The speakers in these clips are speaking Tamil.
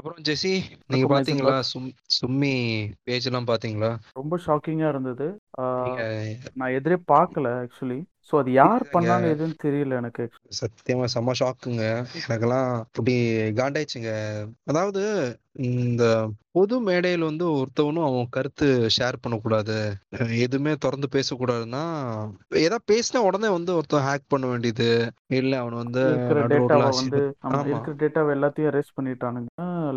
அப்புறம் ஜெசி நீங்க பாத்தீங்களா? சும்மி பேஜ் எல்லாம் பாத்தீங்களா? ரொம்ப ஷாக்கிங்கா இருந்தது. நான் எதிரே பார்க்கல ஆக்சுவலி. ஸோ அது யார் பண்ணான்னு எதுன்னு தெரியல எனக்கு. சத்தியமா செம்ம ஷாக்குங்க எனக்கெல்லாம் அப்படி காண்டாயிடுச்சுங்க. அதாவது இந்த பொது மேடையில் வந்து ஒருத்தவனும் அவன் கருத்து ஷேர் பண்ணக்கூடாது. எதுவுமே திறந்து பேசக்கூடாதுன்னா ஏதாவது பேசினா உடனே வந்து ஒருத்தன் ஹேக் பண்ண வேண்டியது. இல்ல அவன் வந்து இருக்கிற டேட்டாவை எல்லாத்தையும் erase பண்ணிட்டானுங்க.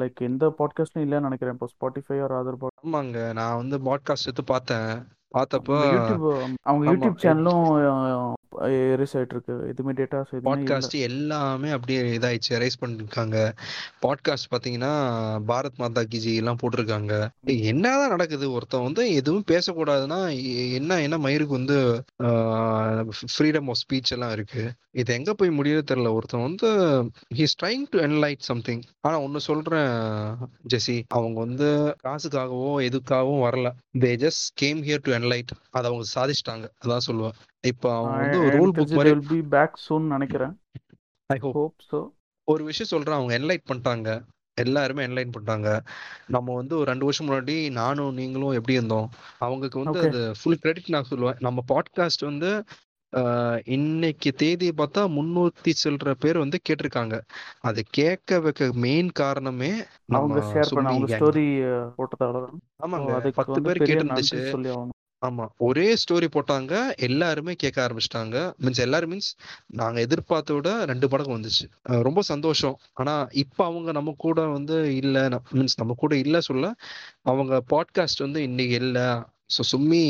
லைக் எந்த பாட்காஸ்டும் இல்லைன்னு நினைக்கிறேன். இப்போ ஸ்பாட்டிஃபை ஆர் அதர் ஆமாங்க. நான் வந்து பாட்காஸ்ட் எடுத்து பார்த்தேன். பார்த்தப்போ அவங்க யூடியூப் அவங்க ஆமா. யூடியூப் சேனலும் எரேஸ் ஆயிட்டு இருக்கு எதுவுமே டேட்டாஸ் பாட்காஸ்ட் எல்லாமே அப்படியே இதாயிடுச்சு. ரைஸ் பண்ணிருக்காங்க. பாட்காஸ்ட் பாத்தீங்கன்னா பாரத் மாதா கிஜி எல்லாம் போட்டிருக்காங்க. என்னதான் நடக்குது? ஒருத்தன் வந்து எதுவும் பேசக்கூடாதுன்னா என்ன என்ன மயிருக்கு வந்து ஃப்ரீடம் ஆஃப் ஸ்பீச் எல்லாம் இருக்கு. இது எங்க போய் முடியுது தெரியல. ஒருத்தன் வந்து he's trying to enlight something ஆனா ஒன்னு சொல்றேன் ஜெசி அவங்க வந்து காசுக்காகவோ எதுக்காகவும் வரல. They just came here to enlight அதை அவங்க சாதிச்சிட்டாங்க. அதான் சொல்லுவேன். இப்போ அவங்க வந்து ஒரு ரூல் புக் மாதிரி வில் பி பேக் சூன் நினைக்கிறேன். ஐ ஹோப் ஸோ ஒரு விஷயம் சொல்றேன் அவங்க என்லைட் பண்ணிட்டாங்க. எல்லாருமே என்லைன் பண்ணிட்டாங்க. நம்ம வந்து ஒரு ரெண்டு வருஷம் முன்னாடி நானும் நீங்களும் எப்படி இருந்தோம்? அவங்களுக்கு வந்து அது ஃபுல் கிரெடிட் நான் சொல்லுவேன். நம்ம பாட்காஸ்ட் வந்து இன்னைக்கு தேதியை பார்த்தா முன்னூத்தி சில்லற பேர் வந்து கேட்டிருக்காங்க. அது கேட்க வைக்க மெயின் காரணமே அவங்க ஷேர் பண்ண அவங்க ஸ்டோரி போட்டதால ஆமாங்க. பத்து பேர் கேட்டிருந்துச்சு. ஆமா. ஒரே ஸ்டோரி போட்டாங்க. எல்லாருமே கேட்க ஆரம்பிச்சிட்டாங்க. மீன்ஸ் எல்லாரும் மீன்ஸ் நாங்க எதிர்பார்த்த விட ரெண்டு படம் வந்துச்சு. ரொம்ப சந்தோஷம். ஆனா இப்ப அவங்க நம்ம கூட வந்து இல்ல. மீன்ஸ் நம்ம கூட இல்ல சொல்ல அவங்க பாட்காஸ்ட் வந்து இன்னைக்கு இல்ல. ஸோ சும்மி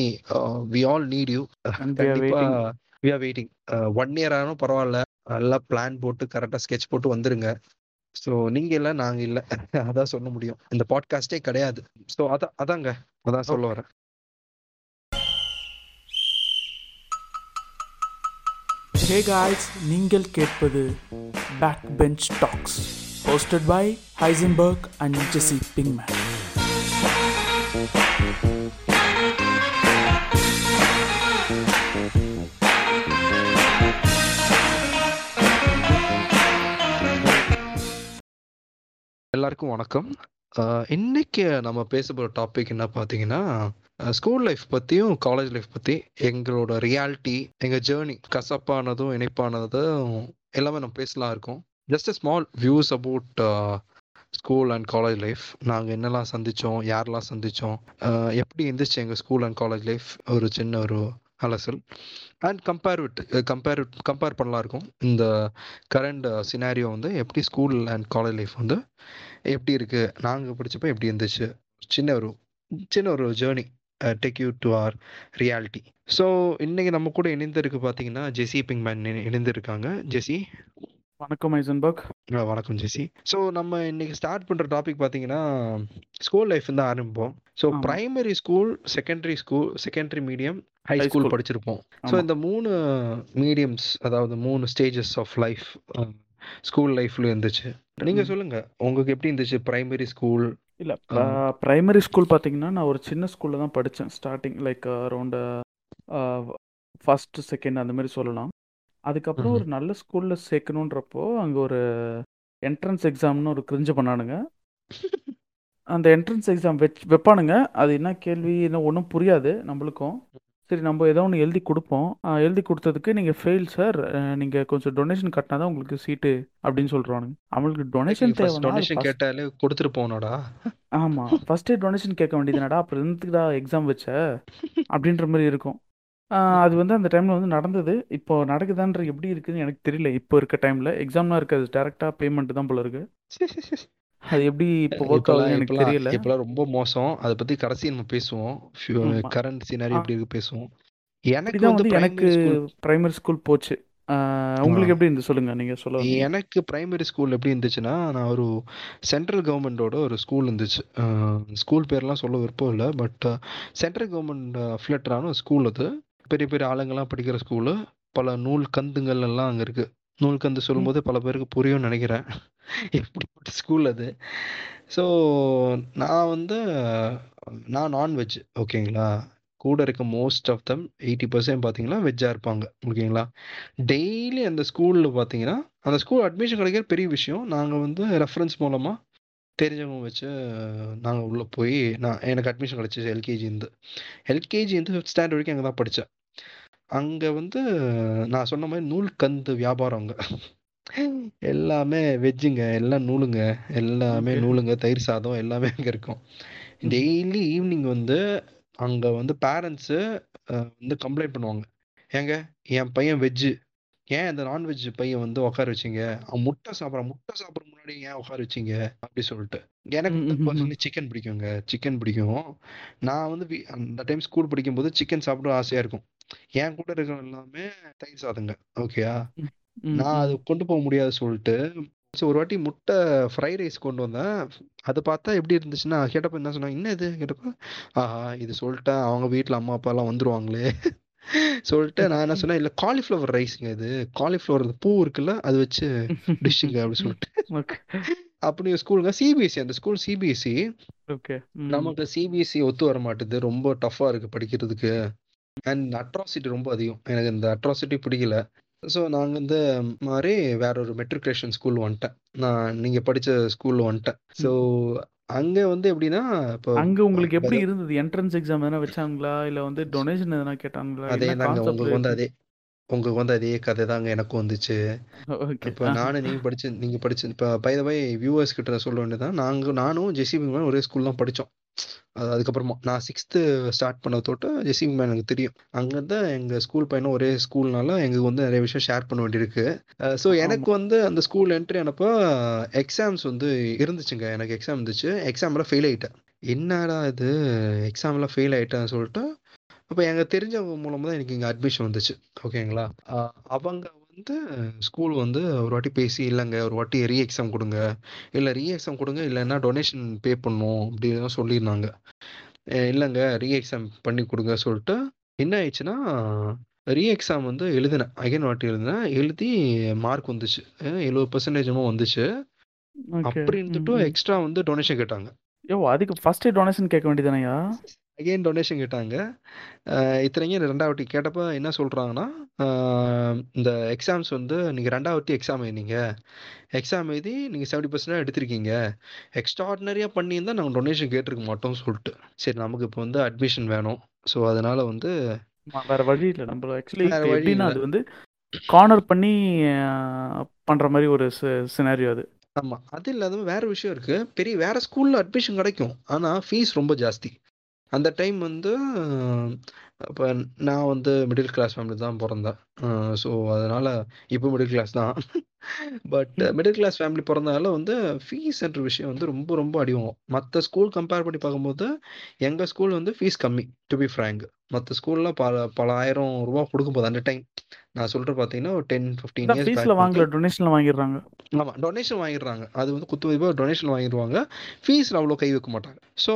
வி ஆல் நீட் யூ கண்டிப்பா waiting we are waiting one year ஆனாலும் பரவாயில்ல. நல்லா பிளான் போட்டு கரெக்டா ஸ்கெட்ச் போட்டு வந்துருங்க. ஸோ நீங்க இல்ல நாங்க இல்ல. அதான் சொல்ல முடியும். இந்த பாட்காஸ்டே கிடையாது. ஸோ அதான் அதாங்க. அதான் சொல்ல வரேன். ஹே காய்ஸ் நீங்கள் கேட்பது back bench talks hosted by Heisenberg and Jesse Pinkman எல்லாருக்கும் வணக்கம். இன்னைக்கு நம்ம பேச போகிற டாபிக் என்ன பார்த்தீங்கன்னா ஸ்கூல் லைஃப் பற்றியும் காலேஜ் லைஃப் பற்றி எங்களோட ரியாலிட்டி எங்கள் ஜேர்னி கசப்பானதும் இணைப்பானதும் எல்லாமே நம்ம பேசலாம் இருக்கோம். Just a small views about school and college life நாங்கள் என்னெல்லாம் சந்தித்தோம் யாரெல்லாம் சந்தித்தோம் எப்படி இருந்துச்சு எங்கள் ஸ்கூல் அண்ட் காலேஜ் லைஃப் ஒரு சின்ன ஒரு அலசல். And compare with compare compare பண்ணலாம் இருக்கும். இந்த கரண்ட் சினாரியோ வந்து எப்படி ஸ்கூல் அண்ட் காலேஜ் லைஃப் வந்து எப்படி இருக்குது நாங்கள் படித்தப்போ எப்படி இருந்துச்சு? சின்ன ஒரு சின்ன ஒரு journey take you to our reality so இன்னைக்கு நம்ம கூட இணைந்திருக்கு பார்த்தீங்கன்னா ஜெசி பிங்மேன் இணைந்திருக்காங்க. ஜெசி வணக்கம் ஐசன்பர்க் வணக்கம் ஜெசி ஸோ நம்ம இன்னைக்கு ஸ்டார்ட் பண்ணுற டாபிக் பார்த்தீங்கன்னா ஸ்கூல் லைஃப் தான் ஆரம்பிப்போம். So primary school secondary school secondary medium high school படிச்சிருப்போம். ஸோ இந்த மூணு மீடியம்ஸ் அதாவது மூணு ஸ்டேஜஸ் ஆஃப் லைஃப் ஸ்கூல் லைஃப்ல இருந்துச்சு. நீங்க. சொல்லுங்க உங்களுக்கு எப்படி இருந்துச்சு பிரைமரி ஸ்கூல் இல்லை ப்ரைமரி ஸ்கூல் பார்த்தீங்கன்னா நான் ஒரு சின்ன ஸ்கூலில் தான் படித்தேன் starting like around first second அந்த மாதிரி சொல்லலாம். அதுக்கப்புறம் ஒரு நல்ல ஸ்கூலில் சேர்க்கணுன்றப்போ அங்கே ஒரு என்ட்ரன்ஸ் எக்ஸாம்னு ஒரு கிரிஞ்சு பண்ணானுங்க. அந்த என்ட்ரன்ஸ் எக்ஸாம் வச் வைப்பானுங்க. அது என்ன கேள்வி என்ன ஒன்றும் புரியாது நம்மளுக்கும். சரி நம்ம ஏதோ ஒன்று எழுதி கொடுப்போம். எழுதி கொடுத்ததுக்கு நீங்கள் ஃபெயில் சார் நீங்கள் கொஞ்சம் டொனேஷன் கட்டினா தான் உங்களுக்கு சீட்டு அப்படின்னு சொல்கிறானுங்க அவங்களுக்கு டொனேஷன் தேவைன்னா டொனேஷன் ஃபஸ்ட் கேட்டாலே கொடுத்துட்டு போனோடா ஆமாம் ஃபஸ்ட்டே டொனேஷன் கேட்க வேண்டியதுனடா அப்புறம் எதுக்குடா எக்ஸாம் வச்ச? அப்படின்ற மாதிரி இருக்கும். அது வந்து அந்த டைமில் வந்து நடந்தது. இப்போ நடக்குதான்ற எப்படி இருக்குன்னு எனக்கு தெரியல. இப்போ இருக்க டைமில் எக்ஸாம்லாம் இருக்காது. டேரெக்டாக பேமெண்ட் தான் போல இருக்கு. அது எப்படி இப்போ ஒர்க் ஆகுதுன்னு எனக்கு தெரியல. இப்பெல்லாம் ரொம்ப மோசம். அதை பத்தி கடைசி நம்ம பேசுவோம். Current scenario. எப்படி இருக்கு பேசுவோம். எனக்கு வந்து எனக்கு பிரைமரி ஸ்கூல் போச்சு. உங்களுக்கு எப்படி இருந்து சொல்லுங்க நீங்க சொல்ல எனக்கு பிரைமரி ஸ்கூல் எப்படி இருந்துச்சுன்னா நான் ஒரு சென்ட்ரல் கவர்மெண்டோட ஒரு ஸ்கூல் இருந்துச்சு. ஸ்கூல் பேர்லாம் சொல்ல விருப்பம் இல்லை பட் சென்ட்ரல் கவர்மெண்ட் அஃபிலேட்டரான ஸ்கூல் அது. பெரிய பெரிய ஆளுங்கெல்லாம் படிக்கிற ஸ்கூலு பல நூல் கந்துங்கள் எல்லாம் அங்கே இருக்கு. நூல் கந்து ம், சொல்லும்போது பல பேருக்கு புரியும்னு நினைக்கிறேன். எப்படிப்பட்ட ஸ்கூல் அது. ஸோ நான் வந்து நான் நான்வெஜ் ஓகேங்களா கூட இருக்க most of them eighty percent பார்த்தீங்கன்னா வெஜ்ஜாக இருப்பாங்க. ஓகேங்களா டெய்லி அந்த ஸ்கூலில் பார்த்தீங்கன்னா அந்த ஸ்கூல் அட்மிஷன் கிடைக்கிற பெரிய விஷயம் நாங்கள் வந்து ரெஃபரன்ஸ் மூலமாக தெரிஞ்சவங்க வச்சு நாங்கள் உள்ளே போய் நான் எனக்கு அட்மிஷன் கிடச்சிச்சு எல்கேஜி இருந்து எல்கேஜி இருந்து ஃபிஃப்த் ஸ்டாண்டர்ட் வரைக்கும் அங்கே தான் படித்தேன் அங்கே வந்து நான் சொன்ன மாதிரி நூல் கந்து வியாபாரம் அங்கே. எல்லாமே வெஜ்ஜுங்க எல்லாம் நூலுங்க. எல்லாமே. நூலுங்க தயிர் சாதம் எல்லாமே அங்கே இருக்கும். டெய்லி ஈவினிங் வந்து அங்கே வந்து பேரண்ட்ஸு வந்து கம்ப்ளைண்ட் பண்ணுவாங்க. ஏங்க என் பையன் வெஜ்ஜு. ஏன் இந்த நான்வெஜ் பையன் வந்து உட்கார வச்சீங்க? அவன் முட்டை சாப்பிட்றான் முட்டை சாப்பிட்ற முன்னாடி ஏன் உட்கார வச்சீங்க? அப்படி சொல்லிட்டு. எனக்கு ம், வந்து ம், ம். பர்சனலி சிக்கன் பிடிக்குங்க. சிக்கன் பிடிக்கும். நான் வந்து வீ- அந்த டைம் ஸ்கூல் படிக்கும்போது சிக்கன் சாப்பிட ஆசையாக இருக்கும். என் கூட இருக்கிற எல்லாமே தயிர் சாதங்க ஓகேயா நான் அது. கொண்டு போக முடியாது சொல்லிட்டு ஸோ ஒரு வாட்டி முட்டை ஃப்ரை ரைஸ் கொண்டு வந்தேன். அது பார்த்தா எப்படி இருந்துச்சுன்னா கேட்டப்ப என்ன சொன்னாங்க என்ன இது? கேட்டப்ப ஆஹா இது சொல்லிட்டேன் அவங்க வீட்டில் அம்மா அப்பா எல்லாம் வந்துருவாங்களே. சொல்லிட்டு நான் என்ன சொன்னேன் இல்லை காலிஃப்ளவர் ரைஸுங்க இது. காலிஃப்ளவர் பூ இருக்குல்ல அது வச்சு டிஷ்ஷுங்க அப்படி சொல்லிட்டு. அப்படி ஸ்கூலுங்க சிபிஎஸ்சி அந்த ஸ்கூல் சிபிஎஸ்சி ஓகே. நமக்கு சிபிஎஸ்சி ஒத்து வர மாட்டுது ரொம்ப டஃப்பாக இருக்கு படிக்கிறதுக்கு. அண்ட் அட்ராசிட்டி ரொம்ப அதிகம். எனக்கு இந்த அட்ராசிட்டி பிடிக்கல. ஸோ நாங்கள் இந்த மாதிரி வேற ஒரு மெட்ரிகுலேஷன் ஸ்கூல் வந்துட்டேன். நான் நீங்கள் படித்த ஸ்கூலில் வந்துட்டேன். ஸோ அங்கே வந்து எப்படின்னா இப்போ அங்க உங்களுக்கு எப்படி இருந்தது? என்ட்ரன்ஸ் எக்ஸாம் எதனா வச்சாங்களா? இல்ல வந்து டொனேஷன் எதனா கேட்டாங்களா? அதே தாங்க உங்களுக்கு வந்து அதே உங்களுக்கு வந்து அதே கதை தாங்க எனக்கும் வந்துச்சு. இப்போ நானும் நீங்கள் படிச்சு நீங்கள் படிச்சு இப்போ பை த வை வியூவர்ஸ் கிட்ட சொல்ல வேண்டியதான் நாங்கள் நானும் ஜெசிபி ஒரே ஸ்கூல் தான் படித்தோம் அது அதுக்கப்புறமா நான் சிக்ஸ்த்து ஸ்டார்ட் பண்ண தொட்டு ஜெசிபி மேன் எனக்கு தெரியும். அங்கே தான் எங்கள் ஸ்கூல் பையனும் ஒரே ஸ்கூல்னால எங்களுக்கு வந்து நிறைய விஷயம் ஷேர் பண்ண வேண்டியிருக்கு. ஸோ எனக்கு வந்து அந்த ஸ்கூல் என்ட்ரி ஆனப்போ எக்ஸாம்ஸ் வந்து இருந்துச்சுங்க. எனக்கு எக்ஸாம் இருந்துச்சு. எக்ஸாமில் ஃபெயில் ஆயிட்டேன். என்னடா இது? எக்ஸாமில் ஃபெயில் ஆயிட்டேன்னு சொல்லிட்டு அப்போ எங்கள் தெரிஞ்சவங்க மூலமாக தான் எனக்கு இங்கே அட்மிஷன் வந்துச்சு. ஓகேங்களா அவங்க வந்து ஸ்கூல் வந்து ஒரு வாட்டி பேசி இல்லைங்க ஒரு வாட்டி ரீ எக்ஸாம் கொடுங்க. இல்லை ரீ எக்ஸாம் கொடுங்க இல்லைன்னா டொனேஷன் பே பண்ணும் அப்படின்னு சொல்லியிருந்தாங்க. இல்லைங்க ரீ எக்ஸாம் பண்ணி கொடுங்க சொல்லிட்டு என்ன ஆயிடுச்சுன்னா ரீ எக்ஸாம் வந்து எழுதினேன். அகைன் வாட்டி எழுதினேன். எழுதி மார்க் வந்துச்சு. எழுபது பர்சன்டேஜுமோ வந்துச்சு. அப்படி இருந்துட்டு எக்ஸ்ட்ரா வந்து டொனேஷன் கேட்டாங்க. யோ அதுக்கு ஃபர்ஸ்ட் டொனேஷன் கேட்க வேண்டியதானயா அகைன் டொனேஷன் கேட்டாங்க. இத்தனைக்கும் ரெண்டாவட்டி கேட்டப்ப என்ன சொல்கிறாங்கன்னா இந்த எக்ஸாம்ஸ் வந்து நீங்கள் ரெண்டாவட்டி எக்ஸாம் எழுதிங்க எக்ஸாம் எழுதி நீங்கள் செவன்டி பர்சன்ட் எடுத்திருக்கீங்க. எக்ஸ்ட்ராடினரியாக பண்ணியிருந்தால் நாங்கள் டொனேஷன் கேட்டிருக்க மாட்டோம் சொல்லிட்டு. சரி நமக்கு இப்போ வந்து அட்மிஷன் வேணும். ஸோ அதனால வந்து வேற வழி இல்லை. நம்ம ஆக்சுவலி வேற வழி எப்படின்னா. அது வந்து கார்னர் பண்ணி பண்ற மாதிரி ஒரு சினாரியோ அது. ஆமாம் அது இல்லாத வேற விஷயம் இருக்கு. பெரிய வேற ஸ்கூலில் அட்மிஷன் கிடைக்கும். ஆனால் ஃபீஸ் ரொம்ப ஜாஸ்தி. அந்த டைம் வந்து இப்போ நான் வந்து மிடில் கிளாஸ் ஃபேமிலி தான் பிறந்தேன். ஸோ அதனால இப்போ மிடில் கிளாஸ் தான். பட் மிடில் கிளாஸ் ஃபேமிலி பிறந்தனால வந்து ஃபீஸ்ன்ற விஷயம் வந்து ரொம்ப ரொம்ப அடிவாகும் மற்ற ஸ்கூல் கம்பேர் பண்ணி பார்க்கும்போது எங்கள் ஸ்கூல் வந்து ஃபீஸ் கம்மி டு பி ஃப்ரேங்க் மற்ற ஸ்கூலில் பல பல ஆயிரம் ரூபா கொடுக்கும் போது அந்த டைம் நான் சொல்கிற பார்த்தீங்கன்னா ஒரு டென் ஃபிஃப்டீன் இயர்ஸ் ஃபீஸ்ல வாங்கல டொனேஷன்ல வாங்கிடுறாங்க. ஆமாம் டொனேஷன் வாங்கிடுறாங்க. அது வந்து குத்து மதிப்பாக டொனேஷன் வாங்கிடுவாங்க ஃபீஸில் அவ்வளோ கை வைக்க மாட்டாங்க. ஸோ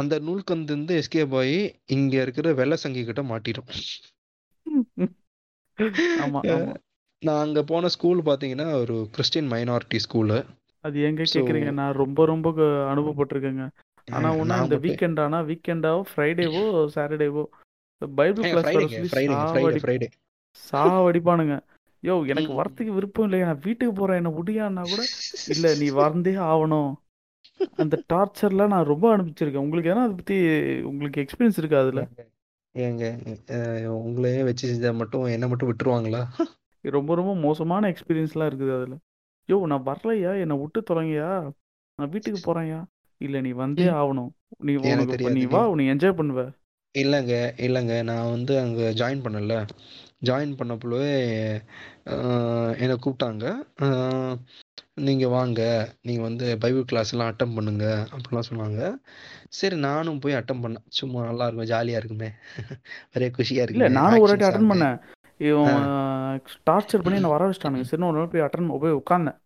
அந்த நூல்கந்து வந்து எஸ்கேப் ஆகி இங்கே இருக்கிற வெள்ளை சங்கி கிட்ட மாட்டிடும் நான் அங்கே போன ஸ்கூல் பார்த்தீங்கன்னா ஒரு கிறிஸ்டின் மைனாரிட்டி ஸ்கூலு அது எங்க கேக்குறீங்க? நான் ரொம்ப ரொம்ப அனுபவப்பட்டிருக்கேங்க. ஆனா ஒண்ணு மட்டும் வீக்கெண்ட் ஆனா வீக்கெண்டாவோ ஃப்ரைடேவோ சாட்டர்டேவோ பைபிள் கிளாஸ் சாவடிப்பானுங்க. யோ எனக்கு. வரத்துக்கு விருப்பம் இல்லையா? நான் வீட்டுக்கு போறேன் என்ன முடியான்னா கூட இல்ல நீ வந்தே ஆகணும். அந்த டார்ச்சர்லாம் நான் ரொம்ப அனுபவிச்சிருக்கேன். உங்களுக்கு ஏன்னா அதை பத்தி உங்களுக்கு எக்ஸ்பீரியன்ஸ் இருக்கா அதுல? ஏங்க அஹ் உங்களையே வச்சு செஞ்சா மட்டும் என்ன மட்டும் விட்டுருவாங்களா? ரொம்ப ரொம்ப மோசமான எக்ஸ்பீரியன்ஸ்லாம் இருக்குது அதுல. யோ நான் வரலையா? என்னை விட்டு தொலைங்கயா? நான் வீட்டுக்கு போறேன்யா? இல்ல நீ வந்தே. ஆகணும். நீ எனக்கு உனக்கு இப்ப நீ தெரியாதுங்க. வா நீ. என்ஜாய் பண்ணுவ. இல்லைங்க இல்லைங்க. நான் வந்து அங்கே ஜாயின் பண்ணல. ஜாயின் பண்ணப்போவே என்னை கூப்பிட்டாங்க. நீங்கள் வாங்க நீங்கள் வந்து பைபிள் கிளாஸ்லாம் அட்டன் பண்ணுங்க அப்படிலாம் சொன்னாங்க. சரி நானும் போய் அட்டன் பண்ணேன். சும்மா நல்லா இருக்கும் ஜாலியாக இருக்குமே. ஒரே குஷியாக இல்ல இருக்குமே நானும் ஒரு வாட்டி அட்டன். பண்ணேன். இவன் டார்ச்சர் பண்ணி என்ன வர வச்சிட்டானுங்க. சரி ஒரு நாள் போய் அட்டன் போய் உட்காந்தேன்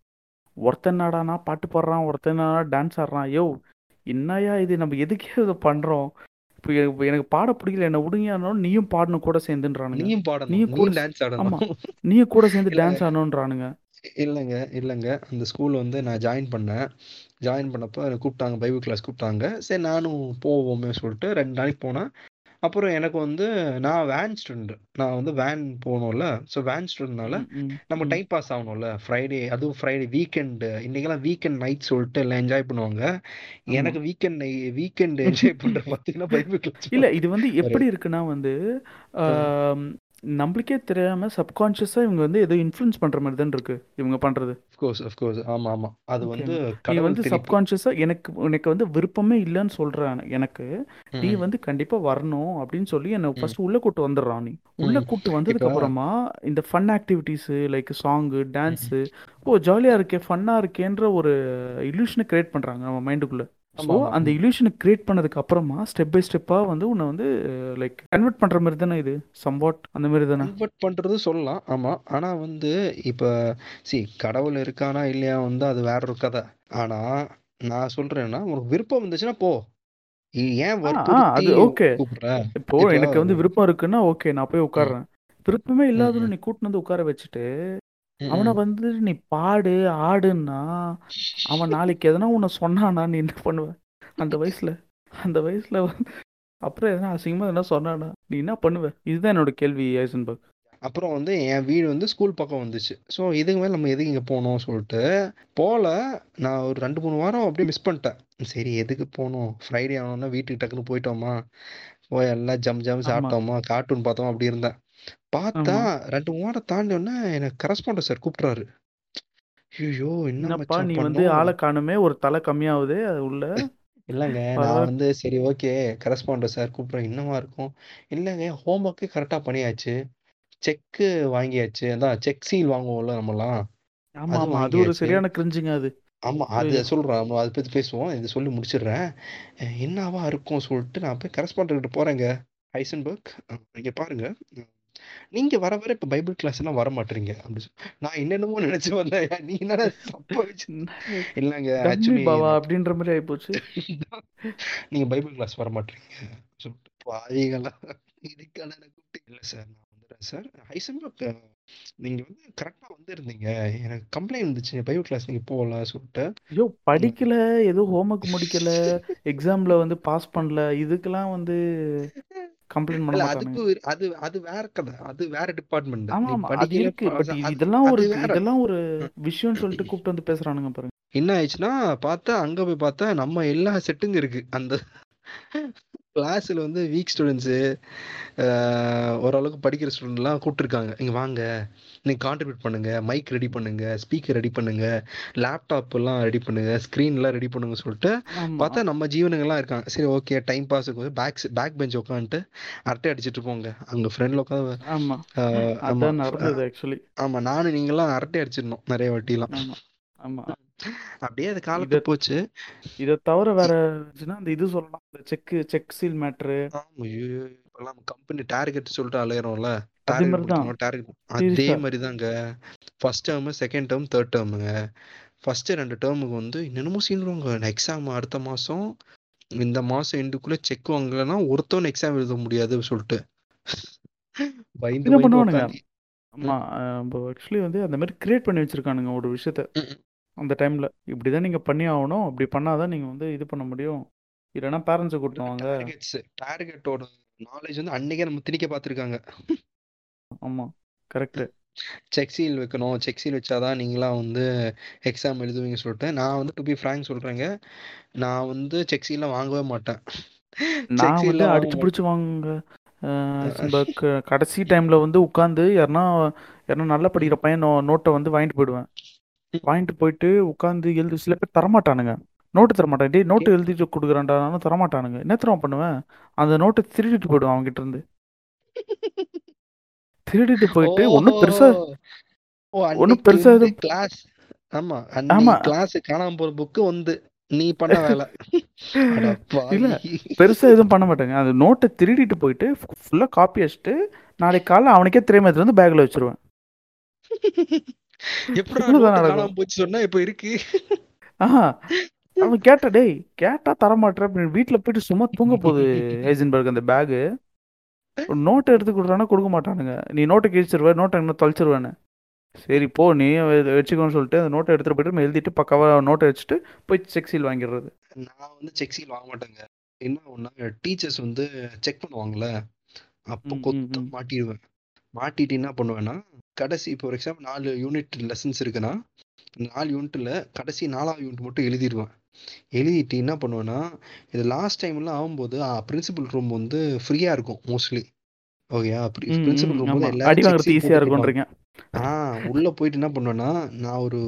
ஒருத்தன் என்னடானா பாட்டு பாடுறான் ஒருத்தன் என்னடா டான்ஸ் ஆடுறான். யோ என்னய்யா இது? நம்ம எதுக்கே இதை பண்றோம்? இப்போ எனக்கு- பாட பிடிக்கல. என்ன விடுங்கன்னாலும் நீயும் பாடணும் கூட சேர்ந்துன்றானுங்க. நீயும் பாடணும். நீயும் நீ கூட டான்ஸ் ஆமா ஆடணும். நீயும் கூட சேர்ந்து. டான்ஸ் ஆடணுன்றானுங்க இல்லைங்க இல்லைங்க. அந்த ஸ்கூல் வந்து நான் ஜாயின் பண்ணேன். ஜாயின் பண்ணப்போ என்னை கூப்பிட்டாங்க பைபிள் கிளாஸ் கூப்பிட்டாங்க. சரி நானும் போவோமே சொல்லிட்டு ரெண்டு நாளைக்கு போனேன். அப்புறம் எனக்கு வந்து நான் வேன் ஸ்டூடெண்ட் நான் வந்து வேன் போகணும்ல. ஸோ வேன் ஸ்டூடெண்ட்னால ம், ம், நம்ம ம். டைம் பாஸ் ஆகணும்ல. ஃப்ரைடே அதுவும் ஃப்ரைடே வீக்கெண்டு இன்னைக்கெல்லாம் வீக்கெண்ட் நைட் சொல்லிட்டு எல்லாம் என்ஜாய் பண்ணுவாங்க. ஆமா. எனக்கு வீக்கெண்ட் வீக்கெண்ட் என்ஜாய் பண்ற பார்த்தீங்கன்னா பைபிள் கிளாஸ் இல்ல இது வந்து எப்படி இருக்குன்னா வந்து ஆம், நம்மளுக்கே தெரியாம சப்கான்ஷியஸா இவங்க வந்து ஏதோ இன்ஃப்ளூயன்ஸ் பண்ற மாதிரி தான் இருக்கு இவங்க பண்றது. அஃப்கோர்ஸ் அஃப்கோர்ஸ் ஆமா ஆமா. அது வந்து நீ கடவுள் வந்து திணிப்பு. சப்கான்ஷியஸா எனக்கு எனக்கு வந்து விருப்பமே இல்லைன்னு சொல்றேன் எனக்கு நீ ம் வந்து கண்டிப்பா வரணும் அப்படின்னு சொல்லி என்னை ம் ஃபர்ஸ்ட் உள்ள கூட்டு வந்துடுறான் நீ. உள்ள ம் கூட்டு இப்போ வந்ததுக்கு அப்புறமா இந்த fun activities like song dance ஓ ஜாலியா இருக்கே ஃபன்னா இருக்கேன்ற ஒரு இல்யூஷனை கிரியேட் பண்றாங்க நம்ம மைண்டுக்குள்ள ஸோ அந்த இல்யூஷனை கிரியேட் பண்ணதுக்கு அப்புறமா ஸ்டெப் பை ஸ்டெப்பா வந்து உன்னை வந்து லைக் கன்வெர்ட் பண்ற மாதிரி தானே இது? சம்வாட் அந்த மாதிரி தானே? கன்வெர்ட் பண்றது சொல்லலாம். ஆமா. ஆனா வந்து இப்ப சி கடவுள் இருக்கானா இல்லையா வந்து அது வேற ஒரு கதை. ஆனா நான் சொல்றேன்னா உனக்கு விருப்பம் இருந்துச்சுன்னா போ. ஏன் அது ஓகே இப்போ எனக்கு வந்து விருப்பம் இருக்குன்னா ஓகே நான் போய் ம், உட்கார்றேன். விருப்பமே ம், இல்லாதவன ம், நீ கூட்டிட்டு வந்து உட்கார வச்சுட்டு அவனை ம். வந்து நீ பாடு ஆடுன்னா அவன் நாளைக்கு எதனா உன்னை சொன்னானா நீ என்ன பண்ணுவ? அந்த வயசுல அந்த வயசுல வந்து அப்புறம் எதனா அசிங்கமா எதனா சொன்னானா நீ என்ன பண்ணுவ? இதுதான் என்னோட கேள்வி ஐசன்பர்க் அப்புறம் வந்து என் வீடு வந்து ஸ்கூல் பக்கம் வந்துச்சு. ஸோ இதுக்கு மேலே நம்ம எதுக்கு இங்கே போகணும் சொல்லிட்டு போகல நான் ஒரு ரெண்டு மூணு வாரம் அப்படியே மிஸ் பண்ணிட்டேன். சரி எதுக்கு போகணும்? ஃப்ரைடே ஆனோன்னா வீட்டுக்கு டக்குன்னு போயிட்டோமா? போய் எல்லாம் ஜம் ஜம் ஆமா. சாப்பிட்டோமா? கார்ட்டூன் பார்த்தோம்? அப்படி இருந்தேன். பார்த்தா ரெண்டு மூணு வாரம் தாண்டி உடனே எனக்கு கரஸ்பாண்டர் சார் கூப்பிட்றாரு ஐயோ என்ன என்னப்பா நீ வந்து ஆளை காணுமே ஒரு தலை கம்மியாகுது அது உள்ள. இல்லைங்க நான் வந்து சரி ஓகே கரஸ்பாண்டர் சார் கூப்பிட்றேன் என்னவா இருக்கும். இல்லைங்க ஹோம்ஒர்க்கு கரெக்டாக பண்ணியாச்சு. செக்கு வாங்கியாச்சு. அதான் செக் சீல் வாங்குவோம்ல நம்மலாம் ஆமா அது ஆமா அது ஒரு சரியான கிரிஞ்சுங்க அது. ஆமா அது சொல்றேன் நம்ம அதை பத்தி பேசுவோம் இது சொல்லி முடிச்சிடுறேன். என்னவா இருக்கும் சொல்லிட்டு நான் போய் கரஸ்பாண்டர் கிட்ட போறேங்க. ஹைசன்பர்க் இங்க பாருங்க. நீங்க வர வர இப்ப பைபிள் கிளாஸ் எல்லாம் வர மாட்டீங்க அப்படி சொல்லி நான் என்னென்னமோ நினைச்சு வந்தேன். நீ என்னடா தப்பா வச்சு இல்லைங்க ஆக்சுவலி பாவா அப்படின்ற மாதிரி ஆயிப்போச்சு. நீங்க பைபிள் கிளாஸ் வர மாட்டீங்க சொல்லிட்டு பாவிகளா. இதுக்கான கூப்பிட்டு இல்லை சார் நான் வந்துடுறேன் சார் ஹைசன்பர்க் நீங்க வந்து கரெக்டா வந்திருந்தீங்க. எனக்கு கம்ப்ளைண்ட் இருந்துச்சு பைபிள் கிளாஸ் நீங்க போகல சொல்லிட்டு. ஐயோ படிக்கல ஏதோ ஹோம்ஒர்க் முடிக்கல எக்ஸாம்ல வந்து பாஸ் பண்ணல. இதுக்கெல்லாம் வந்து கம்ப்ளைண்ட் பண்ண அதுக்கு அது அது வேற கதை. அது வேற டிபார்ட்மெண்ட் ஆமா அது இருக்கு பட் இதெல்லாம் ஒரு இதெல்லாம் ஒரு. விஷயம்னு சொல்லிட்டு கூப்பிட்டு வந்து பேசுறானுங்க பாருங்க. என்ன ஆயிடுச்சுன்னா பார்த்தா அங்க போய் பார்த்தா நம்ம எல்லா செட்டுங்க இருக்கு. அந்த கிளாஸ்ல வந்து வீக் ஸ்டூடெண்ட்ஸு ஓரளவுக்கு படிக்கிற ஸ்டூடெண்ட்லாம் கூப்பிட்டுருக்காங்க. இங்க வாங்க நீங்க கான்ட்ரிபியூட் பண்ணுங்க மைக் ரெடி பண்ணுங்க ஸ்பீக்கர் ரெடி பண்ணுங்க லேப்டாப் எல்லாம் ரெடி பண்ணுங்க ஸ்க்ரீன் எல்லாம் ரெடி பண்ணுங்க சொல்லிட்டு பார்த்தா நம்ம ஜீவனுங்கெல்லாம் இருக்காங்க. சரி ஓகே டைம் பாஸுக்கு பேக் பேக் பெஞ்ச் உட்காந்துட்டு அரட்டை அடிச்சிட்டு போங்க. அங்க ஃப்ரெண்ட்ல உட்காந்து ஆமா. ஆஹ் ஆமா. அதான் நடந்தது ஆக்சுவலி ஆமா நானும் நீங்கெல்லாம் அரட்டை அடிச்சிடணும் நிறைய வாட்டிலாம். ஆமா ஆமா. அப்படியே அது காலத்து போச்சு. இதை தவிர வேற இருந்துச்சுன்னா அந்த இது சொல்லலாம். இந்த செக் செக் சீல் மேட்ரு. இப்பெல்லாம் கம்பெனி டார்கெட் சொல்லிட்டு அலையறோம்ல. அதே டார்கெட் மாதிரி அதே தாங்க. First term second term third டேர்முங்க first ரெண்டு டேர்முக்கு வந்து என்னென்னமோ சீன்வாங்க எக்ஸாம் அடுத்த மாசம் இந்த மாசம் எண்டுக்குள்ள செக் வாங்கலைன்னா ஒருத்தவன் எக்ஸாம் எழுத முடியாது சொல்லிட்டு. பயந்து பண்ணுவானுங்க. ஆமா ஆக்சுவலி வந்து அந்த மாதிரி கிரியேட் பண்ணி வச்சிருக்கானுங்க ஒரு விஷயத்த. அந்த டைம்ல. இப்படிதான் நீங்க பண்ணி ஆகணும். அப்படி பண்ணாதான் நீங்க வந்து இது பண்ண முடியும். இல்லைன்னா பேரண்ட்ஸை கூட்டிட்டு வாங்க. டார்கெட்ஸ் டார்கெட்டோட நாலேஜ் வந்து அன்னைக்கே நம்ம திணிக்க பார்த்துருக்காங்க. ஆமா. கரெக்ட் செக் சீல் வைக்கணும். செக் சீல் வச்சாதான் நீங்களாம் வந்து எக்ஸாம் எழுதுவீங்க சொல்லிட்டு. நான் வந்து டு பி ஃப்ராங்க் சொல்றேங்க. நான் வந்து செக் சீல்லாம் வாங்கவே மாட்டேன். நான் வந்து அடிச்சு பிடிச்சி வாங்க கடைசி டைம்ல வந்து உட்காந்து யாருன்னா யாருன்னா நல்லா படிக்கிற பையன் நோட்டை வந்து வாங்கிட்டு போயிடுவேன். வாங்கிட்டு போயிட்டு உட்காந்து எழுதி சில பேர் தரமாட்டானுங்க. நோட்டு தரமாட்டான் டேய் நோட்டு எழுதிட்டு கொடுக்குறான்டா நானும் தரமாட்டானுங்க. என்ன தரமா பண்ணுவேன்? அந்த நோட்டை திருடிட்டு போயிடுவான் அவன்கிட்ட இருந்து. திருடிட்டு போயிட்டு ஒன்றும் பெருசா ஓ ஒன்றும் அன்னைக்கு பெருசா வந்து எதுவும் கிளாஸ் ஆமா ஆமா. அன்னைக்கு கிளாஸ் காணாம போற புக்கு வந்து நீ பண்ண வேலை. அட இல்ல பாவி. பெருசா எதுவும் பண்ண மாட்டாங்க. அந்த நோட்டை திருடிட்டு போயிட்டு ஃபுல்லா காப்பி அடிச்சுட்டு நாளைக்கு காலைல அவனுக்கே தெரியாம எடுத்துட்டு வந்து பேக்ல வச்சிருவேன். காணாம போச்சு சொன்னா இப்ப இருக்கு? ஆஹா. அவன் கேட்ட டேய் கேட்டா தரமாட்டேன். அப்படின்னு வீட்டுல போயிட்டு சும்மா தூங்க போகுது ஹேசன்பர்க் அந்த பேகு. நோட்டை எடுத்து கொடுறானா கொடுக்க மாட்டானுங்க. நீ நோட்டை கிழிச்சிருவ நோட்டை என்ன தொலைச்சிருவேன்னு. சரி போ நீ வச்சுக்கோன்னு சொல்லிட்டு அந்த நோட்டை எடுத்துட்டு போயிட்டு நம்ம எழுதிட்டு பக்காவா நோட்டை வச்சுட்டு போய் செக் சீல் வாங்கிடுறது. நான் வந்து செக் சீல் வாங்க மாட்டேங்க. என்ன ஒண்ணா டீச்சர்ஸ் வந்து செக் பண்ணுவாங்கல்ல அப்போ கொத்தா. மாட்டிடுவேன். மாட்டிட்டு என்ன பண்ணுவேன்னா கடைசி இப்போ ஒரு எக்ஸாம்பிள் நாலு யூனிட் லெசன்ஸ் இருக்குன்னா நாலு யூனிட்ல கடைசி நாலாவது யூனிட் மட்டும் எழுதிடுவேன் எழுதிட்டு என்ன பண்ணுவேன்னா இது லாஸ்ட் டைம்லாம் ஆகும்போது பிரின்சிபல் ரூம் வந்து ஃப்ரீயா இருக்கும் மோஸ்ட்லி ஓகேயா பிரின்சிபல் ரூம். வந்து எல்லாரும் இருக்கும்ன்றீங்க. ஆ உள்ள போயிட்டு என்ன பண்ணுவேன்னா நான் ஒரு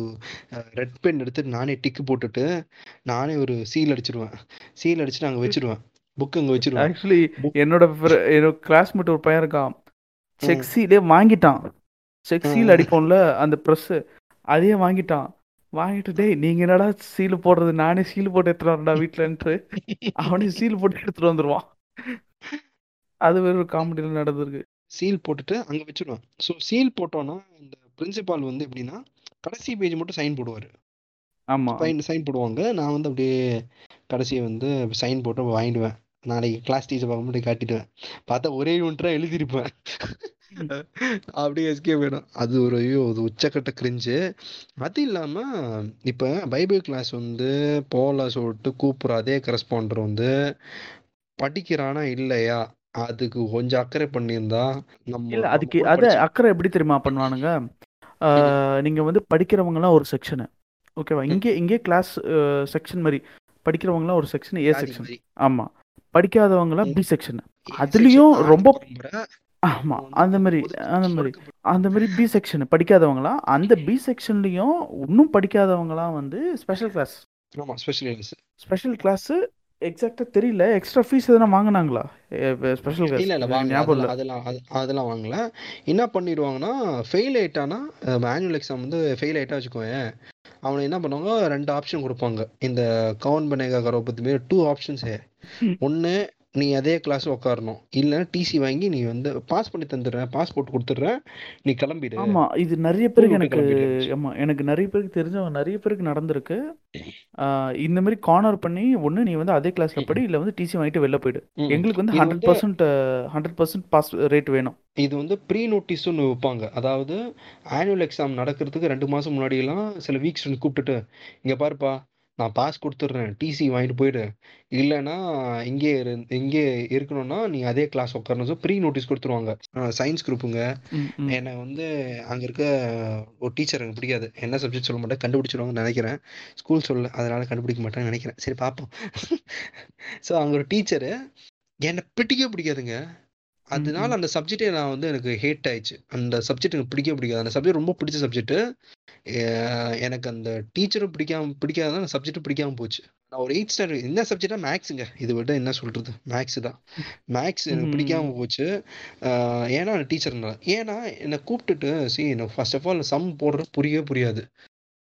ரெட் பென் எடுத்து நானே டிக்கு போட்டுட்டு நானே ஒரு சீல் அடிச்சிருவேன். சீல் அடிச்சுட்டு அங்க வச்சிருவேன். புக் அங்க வச்சிருவேன். ஆக்சுவலி என்னோட என்னோட கிளாஸ்மேட் ஒரு பையன் இருக்கான். செக் சீலே வாங்கிட்டான். செக் சீல் அடிப்போம்ல அந்த ப்ரெஸ் அதையே வாங்கிட்டான். வாங்கிட்டு டேய் நீங்க என்னடா சீல் போடுறது? நானே சீல் போட்டு எடுத்துட்டு வரேன்டா வீட்டுலன்ட்டு அவனே சீல் போட்டு எடுத்துட்டு வந்துருவான். அது வேற ஒரு காமெடியில் நடந்திருக்கு. சீல் போட்டுட்டு அங்க வச்சிருவேன். ஸோ சீல் போட்டோன்னா இந்த பிரின்சிபால் வந்து எப்படின்னா கடைசி பேஜ் மட்டும் சைன் போடுவாரு. ஆமா. சைன் சைன் போடுவாங்க. நான் வந்து அப்படியே கடைசி வந்து சைன் போட்டு வாங்கிடுவேன். நாளைக்கு கிளாஸ் டீச்சர் பார்க்கும்போது காட்டிடுவேன். பார்த்தா ஒரே யூனிட்டா எழுதிருப்பேன் அப்படியே எஸ்கே வேணும் அது ஒரு ஐயோ அது உச்சக்கட்ட கிரிஞ்சு அது இல்லாம இப்ப பைபிள் கிளாஸ் வந்து போல சொல்லிட்டு கூப்பிடுற அதே கரஸ்பாண்டர் வந்து படிக்கிறானா இல்லையா? அதுக்கு கொஞ்சம் அக்கறை பண்ணியிருந்தா நம்ம அதுக்கு அத அக்கறை எப்படி தெரியுமா பண்ணுவானுங்க? நீங்க வந்து படிக்கிறவங்கலாம் ஒரு செக்ஷனு ஓகேவா. இங்கே இங்கே கிளாஸ் செக்ஷன் மாதிரி படிக்கிறவங்கலாம் ஒரு செக்ஷன் ஏ செக்ஷன் ஆமா. படிக்காதவங்கலாம் ம். பி செக்ஷன் அதுலயும் ரொம்ப ஆமா அந்த மாதிரி அந்த மாதிரி அந்த மாதிரி பி செக்ஷன் படிக்காதவங்களாம் அந்த பி செக்ஷன்லயும் இன்னும் படிக்காதவங்களாம் வந்து ஸ்பெஷல் கிளாஸ் ஆமா ஸ்பெஷல் கிளாஸ் ஸ்பெஷல் கிளாஸ் எக்ஸாக்டா தெரியல. எக்ஸ்ட்ரா ஃபீஸ் எதனா வாங்கினாங்களா? ஸ்பெஷல் கிளாஸ் இல்ல இல்ல ஞாபகம் அதெல்லாம் அதெல்லாம் அது- அதெல்லாம் வாங்கல. என்ன பண்ணிடுவாங்கன்னா ஃபெயில் ஆயிட்டானா ஆனுவல் எக்ஸாம் வந்து ஃபெயில் ஆயிட்டா வச்சுக்கோயேன் அவனை என்ன பண்ணுவாங்க ரெண்டு ஆப்ஷன் கொடுப்பாங்க. இந்த கவுன் பனேகா கரோ பத்தி மாரி டூ ஆப்ஷன்ஸ் ஒன்று நீ அதே கிளாஸ் உட்காரணும் இல்லைன்னா டிசி வாங்கி நீ வந்து பாஸ் பண்ணி தந்துடுறேன். பாஸ்போர்ட் கொடுத்துட்றேன். நீ கிளம்பிடு. ஆமா இது நிறைய பேருக்கு எனக்கு ஆமா எனக்கு நிறைய பேருக்கு தெரிஞ்சவங்க நிறைய பேருக்கு நடந்திருக்கு. இந்த மாதிரி கார்னர் பண்ணி ஒன்று நீ வந்து அதே கிளாஸ்ல படி இல்லை வந்து டிசி வாங்கிட்டு வெளில போயிடு. எங்களுக்கு வந்து hundred percent hundred percent pass rate வேணும். இது வந்து ப்ரீ நோட்டீஸ்னு வைப்பாங்க. அதாவது ஆனுவல் எக்ஸாம் நடக்கிறதுக்கு ரெண்டு மாதம் முன்னாடியெல்லாம் சில வீக்ஸ் கூப்பிட்டுட்டு இங்கே பாருப்பா நான் பாஸ் கொடுத்துட்றேன். டிசி வாங்கிட்டு போயிடு. இல்லைன்னா இங்கே இரு இங்கே இருக்கணும்னா நீ அதே கிளாஸ் உட்காரணும். ஸோ ப்ரீ நோட்டீஸ் கொடுத்துருவாங்க சயின்ஸ் குரூப்புங்க ம், ம். என்னை வந்து அங்கே இருக்க ஒரு டீச்சர் எனக்கு பிடிக்காது. என்ன சப்ஜெக்ட் சொல்ல மாட்டேன் கண்டுபிடிச்சிருவாங்கன்னு நினைக்கிறேன். ஸ்கூல் சொல்ல அதனால கண்டுபிடிக்க மாட்டேன்னு நினைக்கிறேன். சரி பார்ப்போம் ஸோ அங்கே ஒரு டீச்சரு என்னை பிடிக்கவே பிடிக்காதுங்க. அதனால. அந்த சப்ஜெக்டே நான் வந்து எனக்கு ஹேட் ஆயிடுச்சு. அந்த சப்ஜெக்ட் எனக்கு பிடிக்கவே பிடிக்காது. அந்த சப்ஜெக்ட் ரொம்ப பிடிச்ச சப்ஜெக்ட் எனக்கு அந்த டீச்சரும் பிடிக்காம பிடிக்காத அந்த சப்ஜெக்ட்டும் பிடிக்காம போச்சு. நான் ஒரு எயிட் ஸ்டாண்டர்ட் என்ன சப்ஜெக்டா மேக்ஸுங்க இதை விட என்ன சொல்றது? மேக்ஸ் தான். மேக்ஸ் எனக்கு பிடிக்காம போச்சு. ஏன்னா அந்த டீச்சர்னால ஏன்னா என்னை கூப்பிட்டுட்டு சி எனக்கு ஃபர்ஸ்ட் ஆஃப் ஆல் சம் போடுறது புரியவே புரியாது.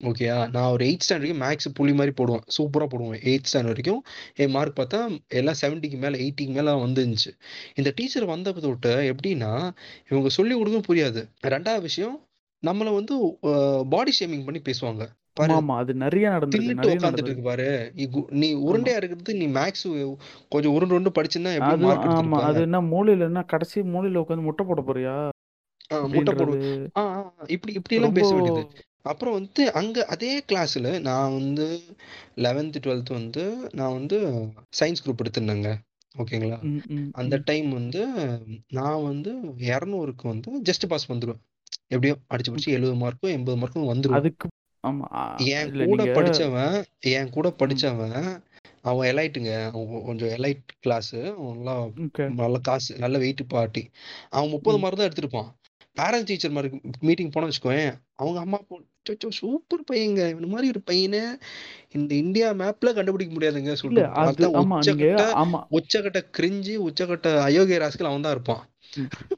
ஓகேயா நான் ஒரு எயிட் வரைக்கும் மேக்ஸ் புள்ளி மாதிரி போடுவேன். சூப்பராக போடுவேன் எயிட் ஸ்டாண்டர்ட் வரைக்கும். என் மார்க் பார்த்தா எல்லாம் செவன்ட்டிக்கு மேலே எயிட்டிக்கு மேலே வந்துருந்துச்சு. இந்த டீச்சர் வந்த விட்டு எப்படின்னா இவங்க சொல்லி கொடுக்கவும் புரியாது. ரெண்டாவது விஷயம் நம்மளை வந்து பாடி ஷேமிங் பண்ணி பேசுவாங்க. அது நிறைய நிறைய உட்காந்துட்டு இருக்கு பாரு. நீ உருண்டையா இருக்கிறது நீ மேக்ஸ் கொஞ்சம் உருண்டு உருண்டு படிச்சிருந்தா எப்படி அது என்ன மூலையில என்ன கடைசி மூலையில உட்காந்து முட்டை போட போறியா? முட்டை போடு. இப்படி இப்படி எல்லாம் பேச வேண்டியது. அப்புறம் வந்து அங்க அதே கிளாஸ்ல நான் வந்து லெவன்த் டுவெல்த் வந்து நான் வந்து சயின்ஸ் குரூப் எடுத்திருந்தேங்க. ஓகேங்களா? அந்த. டைம் வந்து நான் வந்து இரநூறுக்கு வந்து ஜஸ்ட் பாஸ் வந்துருவேன். எப்படியோ அடிச்சு பிடிச்சி எழுபது மார்க்கும் எண்பது மார்க்கும் அதுக்கு ஆ, என் கூட படிச்சவன் என் கூட படிச்சவன் அவன் எலைட்டுங்க அவன் கொஞ்சம் எலைட் கிளாஸ் நல்லா நல்ல காசு நல்ல வெயிட் பார்ட்டி அவன் முப்பது. மார்க் தான் எடுத்திருப்பான். பேரண்ட்ஸ் டீச்சர் மாதிரி மீட்டிங் போன வச்சுக்கோயேன். அவங்க அம்மா போ சூப்பர் பையங்க. இவன மாதிரி ஒரு பையனை இந்த இந்தியா மேப்ல கண்டுபிடிக்க முடியாதுங்க சொல்லிட்டு ஆமா உச்சக்கட்ட கிரிஞ்சு உச்சக்கட்ட அயோக்கிய ராஸ்கல் அவன் தான் இருப்பான்.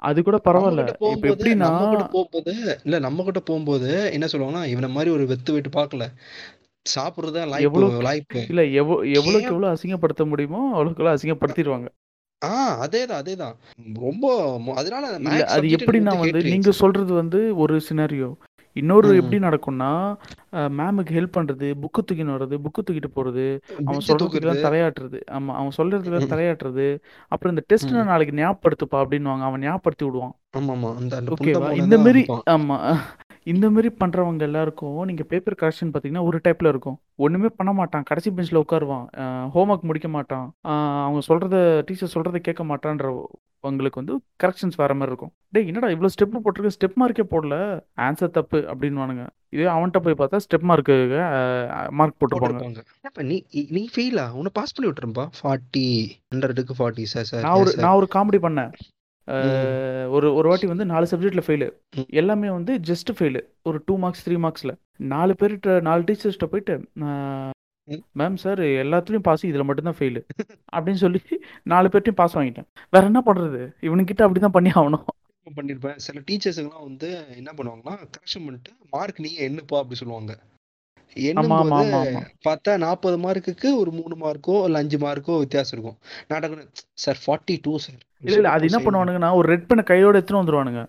அது கூட பரவாயில்ல. எப்படின்னா போகும்போது இல்ல நம்ம கிட்ட போகும்போது என்ன சொல்லுவாங்கன்னா இவன மாதிரி ஒரு வெத்து வெட்டு பார்க்கல. சாப்பிடுறதா எவ்வளோக்கு லாய்ப்பு. இல்ல எவ்வளோ எவ்வளோக்கு கேவ எவ்வளோ அசிங்கப்படுத்த முடியுமோ அவ்வளோக்கு எவ்வளோ அசிங்கப்படுத்திடுவாங்க. ஆ அதேதான் அதேதான். ரொம்ப அதனால அது எப்படின்னா வந்து நீங்க சொல்றது வந்து ஒரு சினாரியோ இன்னொரு எப்படி நடக்கும்னா மேமுக்கு ஹெல்ப் பண்றது புக்கு தூக்கின்னு வர்றது புக்கு தூக்கிட்டு போறது அவன் சொல்றதுக்கெல்லாம் தலையாட்டுறது. ஆமா அவன் சொல்றதுக்கெல்லாம் ம், தலையாட்டுறது. அப்புறம் இந்த டெஸ்ட். நாளைக்கு ஞாபகப்படுத்துப்பா அப்படின்னுவாங்க. அவன் ஞாபகப்படுத்தி விடுவான். ஓகேவா இந்த இருப்பான் ஆமா. இந்த மாதிரி பண்றவங்க எல்லாருக்கும் நீங்க பேப்பர் கரெக்ஷன் பார்த்தீங்கன்னா ஒரு டைப்ல இருக்கும். ஒண்ணுமே பண்ண மாட்டான். கடைசி பெஞ்ச்ல உட்காருவான். ஹோம்ஒர்க் முடிக்க மாட்டான். அவங்க சொல்றத டீச்சர் சொல்றத கேட்க மாட்டான்ற உங்களுக்கு வந்து கரெக்ஷன்ஸ் வேற மாதிரி இருக்கும். டேய் என்னடா இவ்வளோ ஸ்டெப் போட்டிருக்க? ஸ்டெப் மார்க்கே போடல. ஆன்சர் தப்பு அப்படின்வானுங்க இதே அவன்கிட்ட போய் பார்த்தா ஸ்டெப் மார்க்கு மார்க் போட்டிருப்பாங்க நீ நீ ஃபெயிலா உன்னை பாஸ் பண்ணி விட்டுருப்பா ஃபார்ட்டி ஹண்ட்ரடுக்கு ஃபார்ட்டி சார் நான் ஒரு நான் ஒரு காமெடி பண்ணேன். ஒரு ஒரு வாட்டி வந்து நாலு சப்ஜெக்ட்ல ஃபெயிலு. எல்லாமே வந்து ஜஸ்ட் ஃபெயிலு ஒரு டூ மார்க்ஸ் த்ரீ மார்க்ஸ்ல நாலு பேர்கிட்ட நாலு டீச்சர்ஸ்கிட்ட போயிட்டு ம். மேம் சார் எல்லாத்துலயும் பாஸ் இதுல மட்டும்தான் ஃபெயிலு. அப்படின்னு சொல்லி நாலு பேர்ட்டையும் பாஸ் வாங்கிட்டேன். வேற என்ன பண்றது? இவனுக்கிட்ட அப்படிதான் பண்ணி ஆகணும். பண்ணிருப்பேன். சில டீச்சர்ஸுங்கலாம் வந்து என்ன பண்ணுவாங்கன்னா கரெக்ஷன் பண்ணிட்டு மார்க் நீங்க எண்ணுப்பா அப்படி சொல்லுவாங்க. எண்ணும்போது ஆமா ஆமா பார்த்தா நாற்பது மார்க்குக்கு ஒரு மூணு மார்க்கோ இல்லை அஞ்சு மார்க்கோ வித்தியாசம் இருக்கும். நான் சார் ஃபார்ட்டி டூ சார் இல்ல இல்ல அது என்ன பண்ணுவானுங்கன்னா ஒரு ரெட் பெண்ணை கையோட எடுத்துன்னு வந்துருவானுங்க.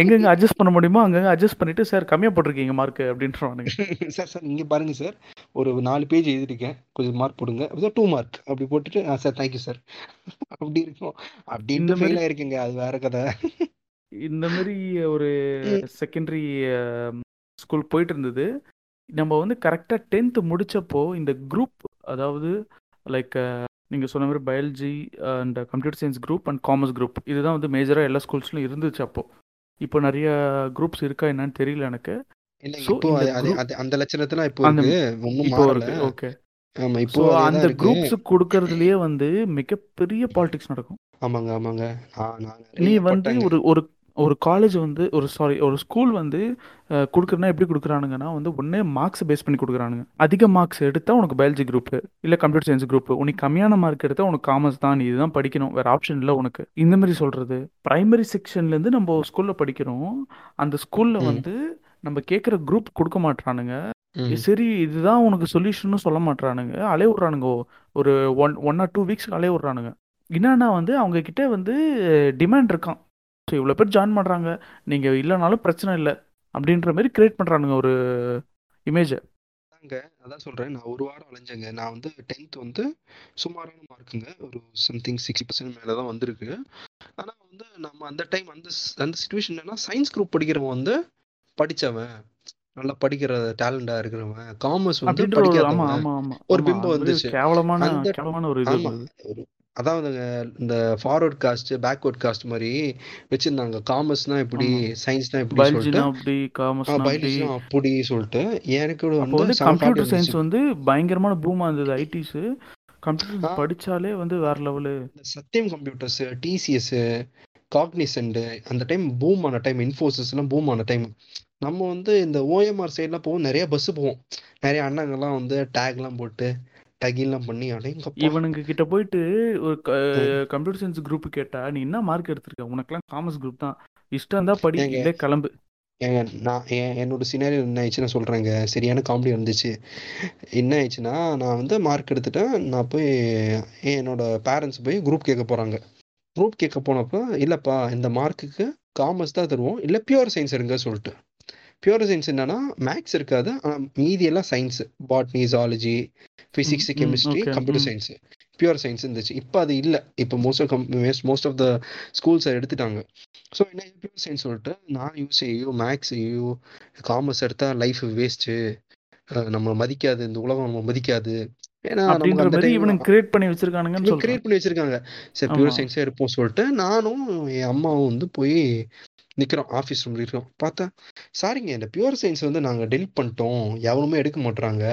எங்கெங்க அட்ஜஸ்ட் பண்ண முடியுமோ அங்கங்க அட்ஜஸ்ட் பண்ணிட்டு சார் கம்மியா போட்டிருக்கீங்க மார்க் அப்படின்றவானுங்க. சார் சார் நீங்க பாருங்க சார். ஒரு நாலு பேஜ் எழுதிருக்கேன் கொஞ்சம் மார்க் போடுங்க. டூ மார்க் அப்படி போட்டுட்டு ஆ சார் தேங்க்யூ சார் அப்படி இருக்கும். மாதிரி ஃபெயில் ஆயிருக்குங்க. அது வேற கதை. இந்த மாதிரி ஒரு செகண்டரி ஸ்கூல் போயிட்டு இருந்தது நம்ம வந்து கரெக்டாக டென்த்து முடிச்சப்போ இந்த குரூப் அதாவது லைக் நீங்கள் சொன்ன மாதிரி biology and computer science group and commerce group இதுதான் வந்து மேஜராக எல்லா ஸ்கூல்ஸ்லையும் இருந்துச்சு அப்போ. இப்போ நிறைய குரூப்ஸ் இருக்கா என்னன்னு தெரியல எனக்கு. அந்த லட்சணத்துல இப்போ ஓகே ஆமா இப்போ அந்த குரூப்ஸுக்கு கொடுக்கறதுலயே வந்து மிகப்பெரிய பாலிடிக்ஸ் நடக்கும். ஆமாங்க ஆமாங்க. நீ வந்து ஒரு ஒரு ஒரு காலேஜ் வந்து ஒரு சாரி ஒரு ஸ்கூல் வந்து கொடுக்குறனா எப்படி கொடுக்குறானுங்கன்னா வந்து ஒன்றே மார்க்ஸ் பேஸ் பண்ணி கொடுக்குறானுங்க. அதிக மார்க்ஸ் எடுத்தால் உனக்கு பயாலஜி குரூப் இல்லை கம்ப்யூட்டர் சயின்ஸ் குரூப் உனக்கு கம்மியான மார்க் எடுத்தால் உனக்கு காமர்ஸ் தான் நீ இதுதான் படிக்கணும். வேற ஆப்ஷன் இல்லை உனக்கு. இந்த மாதிரி சொல்றது. பிரைமரி செக்ஷன்லேருந்து நம்ம ஸ்கூலில் படிக்கிறோம். அந்த ஸ்கூலில் வந்து நம்ம கேட்குற குரூப் கொடுக்க மாட்றானுங்க. ஏ, ம் சரி இதுதான் உனக்கு சொல்யூஷன்னு சொல்ல மாட்றானுங்க. அலைய விட்றானுங்க. ஒரு one one or two weeks அலைய விட்றானுங்க. என்னன்னா வந்து அவங்க கிட்ட வந்து டிமாண்ட் இருக்கான் ஸோ இவ்வளோ பேர் ஜாயின் பண்ணுறாங்க நீங்கள் இல்லைனாலும் பிரச்சனை இல்லை. அப்படின்ற மாதிரி கிரியேட் பண்ணுறானுங்க ஒரு இமேஜை அதாங்க அதான் சொல்றேன். நான் ஒரு வாரம் அலைஞ்சேங்க. நான் வந்து டென்த் வந்து சுமாரான மார்க்குங்க ஒரு சம்திங் சிக்ஸ்டி பர்சன்ட் மேலே தான் வந்திருக்கு. ஆனால் வந்து நம்ம அந்த டைம் அந்த அந்த சுச்சுவேஷன் என்னன்னா சயின்ஸ் குரூப் படிக்கிறவன் வந்து படிச்சவன். நல்லா படிக்கிற டேலண்டா இருக்கிறவன். காமர்ஸ் வந்து படிக்காதவன். ஒரு பிம்பம் வந்துச்சு. கேவலமான கேவலமான ஒரு அதாவதுங்க இந்த ஃபார்வர்ட் காஸ்ட் பேக்வர்ட் காஸ்ட் மாதிரி வச்சிருந்தாங்க. காமர்ஸ்னா இப்படி சயின்ஸ்னா இப்படி சொல்லிட்டு. பயாலஜினா அப்படி காமர்ஸ்னா அப்படி. சொல்லிட்டு எனக்கு வந்து கம்ப்யூட்டர் சயின்ஸ் வந்து பயங்கரமான பூமாக இருந்தது ஐடிஸு கம்ப்யூட்டர் படித்தாலே வந்து வேற லெவலு இந்த சத்யம் கம்ப்யூட்டர்ஸ் டிசிஎஸ் காக்னிசென்ட் அந்த டைம் பூம் ஆன டைம் இன்ஃபோசிஸ்லாம் பூம் ஆன டைம் நம்ம வந்து இந்த ஓஎம்ஆர் சைட்லாம் போவோம். நிறைய பஸ் போவோம். நிறைய அண்ணங்கள்லாம் வந்து டேக்லாம் போட்டு டகின்லாம் பண்ணி அடேங்கப்பா. இவனுங்க கிட்ட போயிட்டு ஒரு. கம்ப்யூட்டர் சயின்ஸ் குரூப் கேட்டா நீ என்ன மார்க் எடுத்திருக்க? உனக்கெல்லாம் காமர்ஸ் குரூப் தான். இஷ்டம் தான் படி இல்லை கிளம்பு. ஏங்க நான் என் என்னோட சினாரியோ என்ன ஆயிடுச்சுன்னு சொல்கிறேங்க சரியான காமெடி இருந்துச்சு என்ன ஆயிடுச்சுன்னா நான் வந்து மார்க் எடுத்துட்டேன். நான் போய் என்னோட பேரண்ட்ஸ் போய் குரூப் கேட்க போகிறாங்க குரூப் கேட்க போனப்போ இல்லைப்பா இந்த மார்க்குக்கு காமர்ஸ் தான் தருவோம். இல்லை பியூர் சயின்ஸ் எடுங்க சொல்லிட்டு. பியூர் சயின்ஸ் என்னன்னா மேக்ஸ் இருக்காது. ஆனால் மீதி எல்லாம் science botany zoology physics chemistry computer science pure science இருந்துச்சு. இப்போ அது இல்லை. இப்போ most of most of the ஸ்கூல்ஸை எடுத்துட்டாங்க. ஸோ என்ன பியூர் சயின்ஸ் சொல்லிட்டு நான் யூஸ் ஐயோ மேக்ஸ் ஐயோ காமர்ஸ் எடுத்தா லைஃப் வேஸ்ட்டு நம்ம மதிக்காது. இந்த உலகம் நம்ம மதிக்காது. ஏன்னா கிரியேட் பண்ணி கிரியேட் பண்ணி வச்சிருக்காங்க. சரி பியூர் சயின்ஸே எடுப்போம் சொல்லிட்டு நானும் என் அம்மாவும் வந்து போய் நிற்கிறோம் ஆஃபீஸ் ரூம்ல இருக்கிறோம் பார்த்தா சாரிங்க இந்த பியூர் சயின்ஸ் வந்து நாங்கள் டெலிட் பண்ணிட்டோம். எவனுமே எடுக்க மாட்றாங்க.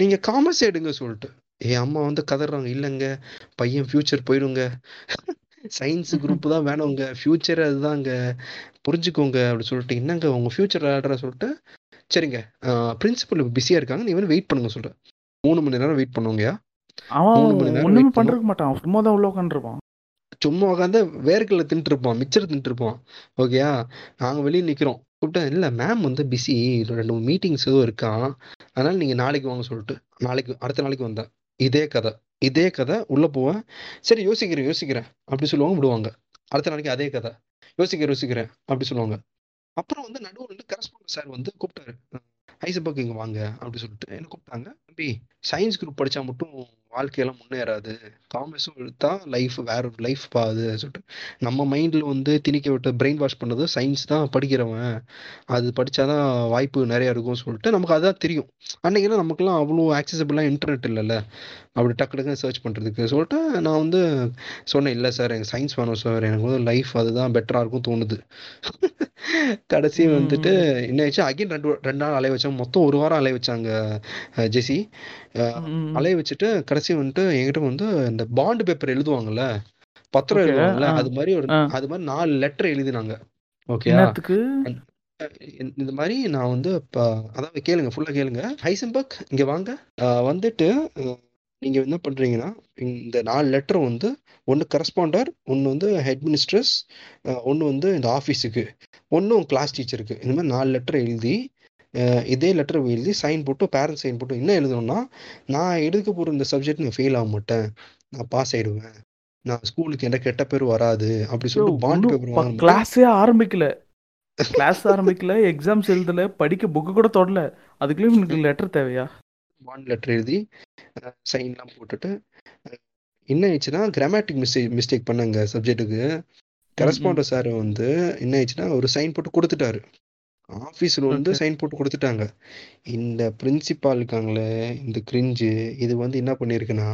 நீங்கள் காமர்ஸ் எடுங்க சொல்லிட்டு. என் அம்மா வந்து கதறாங்க. இல்லைங்க பையன் ஃபியூச்சர் போயிடுங்க சயின்ஸ் குரூப் தான் வேணுங்க. ஃபியூச்சர் அதுதாங்க. புரிஞ்சுக்கோங்க அப்படி சொல்லிட்டு என்னங்க உங்க ஃபியூச்சர் ஆடுற சொல்லிட்டு சரிங்க பிரின்சிபல் பிஸியாக இருக்காங்க. நீ வந்து வெயிட் பண்ணுங்க சொல்கிறேன் மூணு மணி நேரம் வெயிட் பண்ணுங்கயா அவன் பண்ணோம். பண்றதுக்கு மாட்டான். சும்மா தான் உள்ள உட்காந்துருப்பான் சும்மா உட்காந்து வேர்க்கடலை தின்ட்டுருப்போம் மிச்சர் தின்ட்டுருப்போம் ஓகேயா நாங்கள் வெளியே நிற்கிறோம் கூப்பிட்டா இல்லை மேம் வந்து பிஸி ரெண்டு மூணு மீட்டிங்ஸ் எதுவும் இருக்கான் அதனால் நீங்கள் நாளைக்கு வாங்க சொல்லிட்டு நாளைக்கு அடுத்த நாளைக்கு வந்தேன் இதே கதை. இதே கதை. உள்ளே போவேன். சரி யோசிக்கிறேன் யோசிக்கிறேன். அப்படி சொல்லுவாங்க விடுவாங்க. அடுத்த நாளைக்கு அதே கதை. யோசிக்கிறேன் யோசிக்கிறேன். அப்படி சொல்லுவாங்க. அப்புறம் வந்து நடுவில் வந்து கரஸ்பாண்ட் சார் வந்து கூப்பிட்டாரு. ஐசபக் இங்கே வாங்க. அப்படி சொல்லிட்டு என்ன கூப்பிட்டாங்க? தம்பி சயின்ஸ் குரூப் படித்தா மட்டும் வாழ்க்கையெல்லாம் முன்னேறாது. காமர்ஸும் எடுத்தா லைஃப் வேற ஒரு லைஃப் பாது சொல்லிட்டு. நம்ம மைண்டில் வந்து திணிக்க விட்டு பிரெயின் வாஷ் பண்ணது சயின்ஸ் தான் படிக்கிறவன். அது படித்தாதான் வாய்ப்பு நிறையா இருக்கும்னு சொல்லிட்டு நமக்கு அதான் தெரியும். அன்னைக்கெல்லாம் நமக்குலாம் அவ்வளோ ஆக்சசபிளாக இன்டர்நெட் இல்லைல்ல. அப்படி டக்கு டக்குன்னு சர்ச் பண்ணுறதுக்கு சொல்லிட்டு நான் வந்து சொன்னேன் இல்லை சார் எனக்கு சயின்ஸ் வேணும் சார் எனக்கு வந்து லைஃப் அதுதான் பெட்டராக இருக்கும் தோணுது. கடைசி வந்துட்டு என்ன ஆச்சு அகைன் ரெண்டு ரெண்டு நாள் அலைய வச்சாங்க மொத்தம் ஒரு வாரம் அலைய வச்சாங்க ஜெசி. அலைய வச்சுட்டு கடைசி வந்துட்டு என்கிட்ட வந்து இந்த பாண்ட் பேப்பர் எழுதுவாங்கல்ல பத்திரம் எழுதுவாங்கல்ல. அது மாதிரி ஒரு. அது மாதிரி நாலு லெட்டர் எழுதினாங்க. ஓகே இந்த மாதிரி நான் வந்து இப்போ அதாவது கேளுங்க ஃபுல்லாக கேளுங்க. ஹைசன்பர்க் இங்கே வாங்க. வந்துட்டு நீங்க என்ன பண்றீங்கன்னா இந்த நாலு லெட்டர் வந்து ஒன்று கரஸ்பாண்டர் ஒன்று வந்து ஹெட் மினிஸ்ட்ரஸ் ஒன்று வந்து இந்த ஆஃபீஸுக்கு ஒன்று கிளாஸ் டீச்சருக்கு இந்த மாதிரி நாலு லெட்டர் எழுதி இதே லெட்டர் எழுதி சைன் போட்டு பேரண்ட்ஸ் சைன் போட்டு என்ன எழுதணும்னா நான் எடுக்க போகிற இந்த சப்ஜெக்ட் நான் ஃபெயில் ஆக மாட்டேன். நான் பாஸ் ஆயிடுவேன். நான் ஸ்கூலுக்கு எந்த கெட்ட பேர் வராது அப்படி சொல்லிட்டு பாண்ட் பேப்பர் கிளாஸே ஆரம்பிக்கல. கிளாஸ் ஆரம்பிக்கல எக்ஸாம்ஸ் எழுதல படிக்க புக்கு கூட தொடல. அதுக்குள்ளேயும் எனக்கு லெட்டர் தேவையா? பாண்ட் லெட்டர் எழுதி சைன்லாம் போட்டுட்டு என்ன ஆயிடுச்சுன்னா கிராமட்டிக் மிஸ்டேக் மிஸ்டேக் பண்ணாங்க சப்ஜெக்ட்டுக்கு கரஸ்பாண்டர் சார் வந்து என்ன ஆயிடுச்சுன்னா ஒரு சைன் போட்டு கொடுத்துட்டாரு. ஆஃபீஸில் வந்து. சைன் போட்டு கொடுத்துட்டாங்க. இந்த பிரின்சிபால் இருக்காங்களே இந்த கிரிஞ்சு இது வந்து என்ன பண்ணியிருக்குன்னா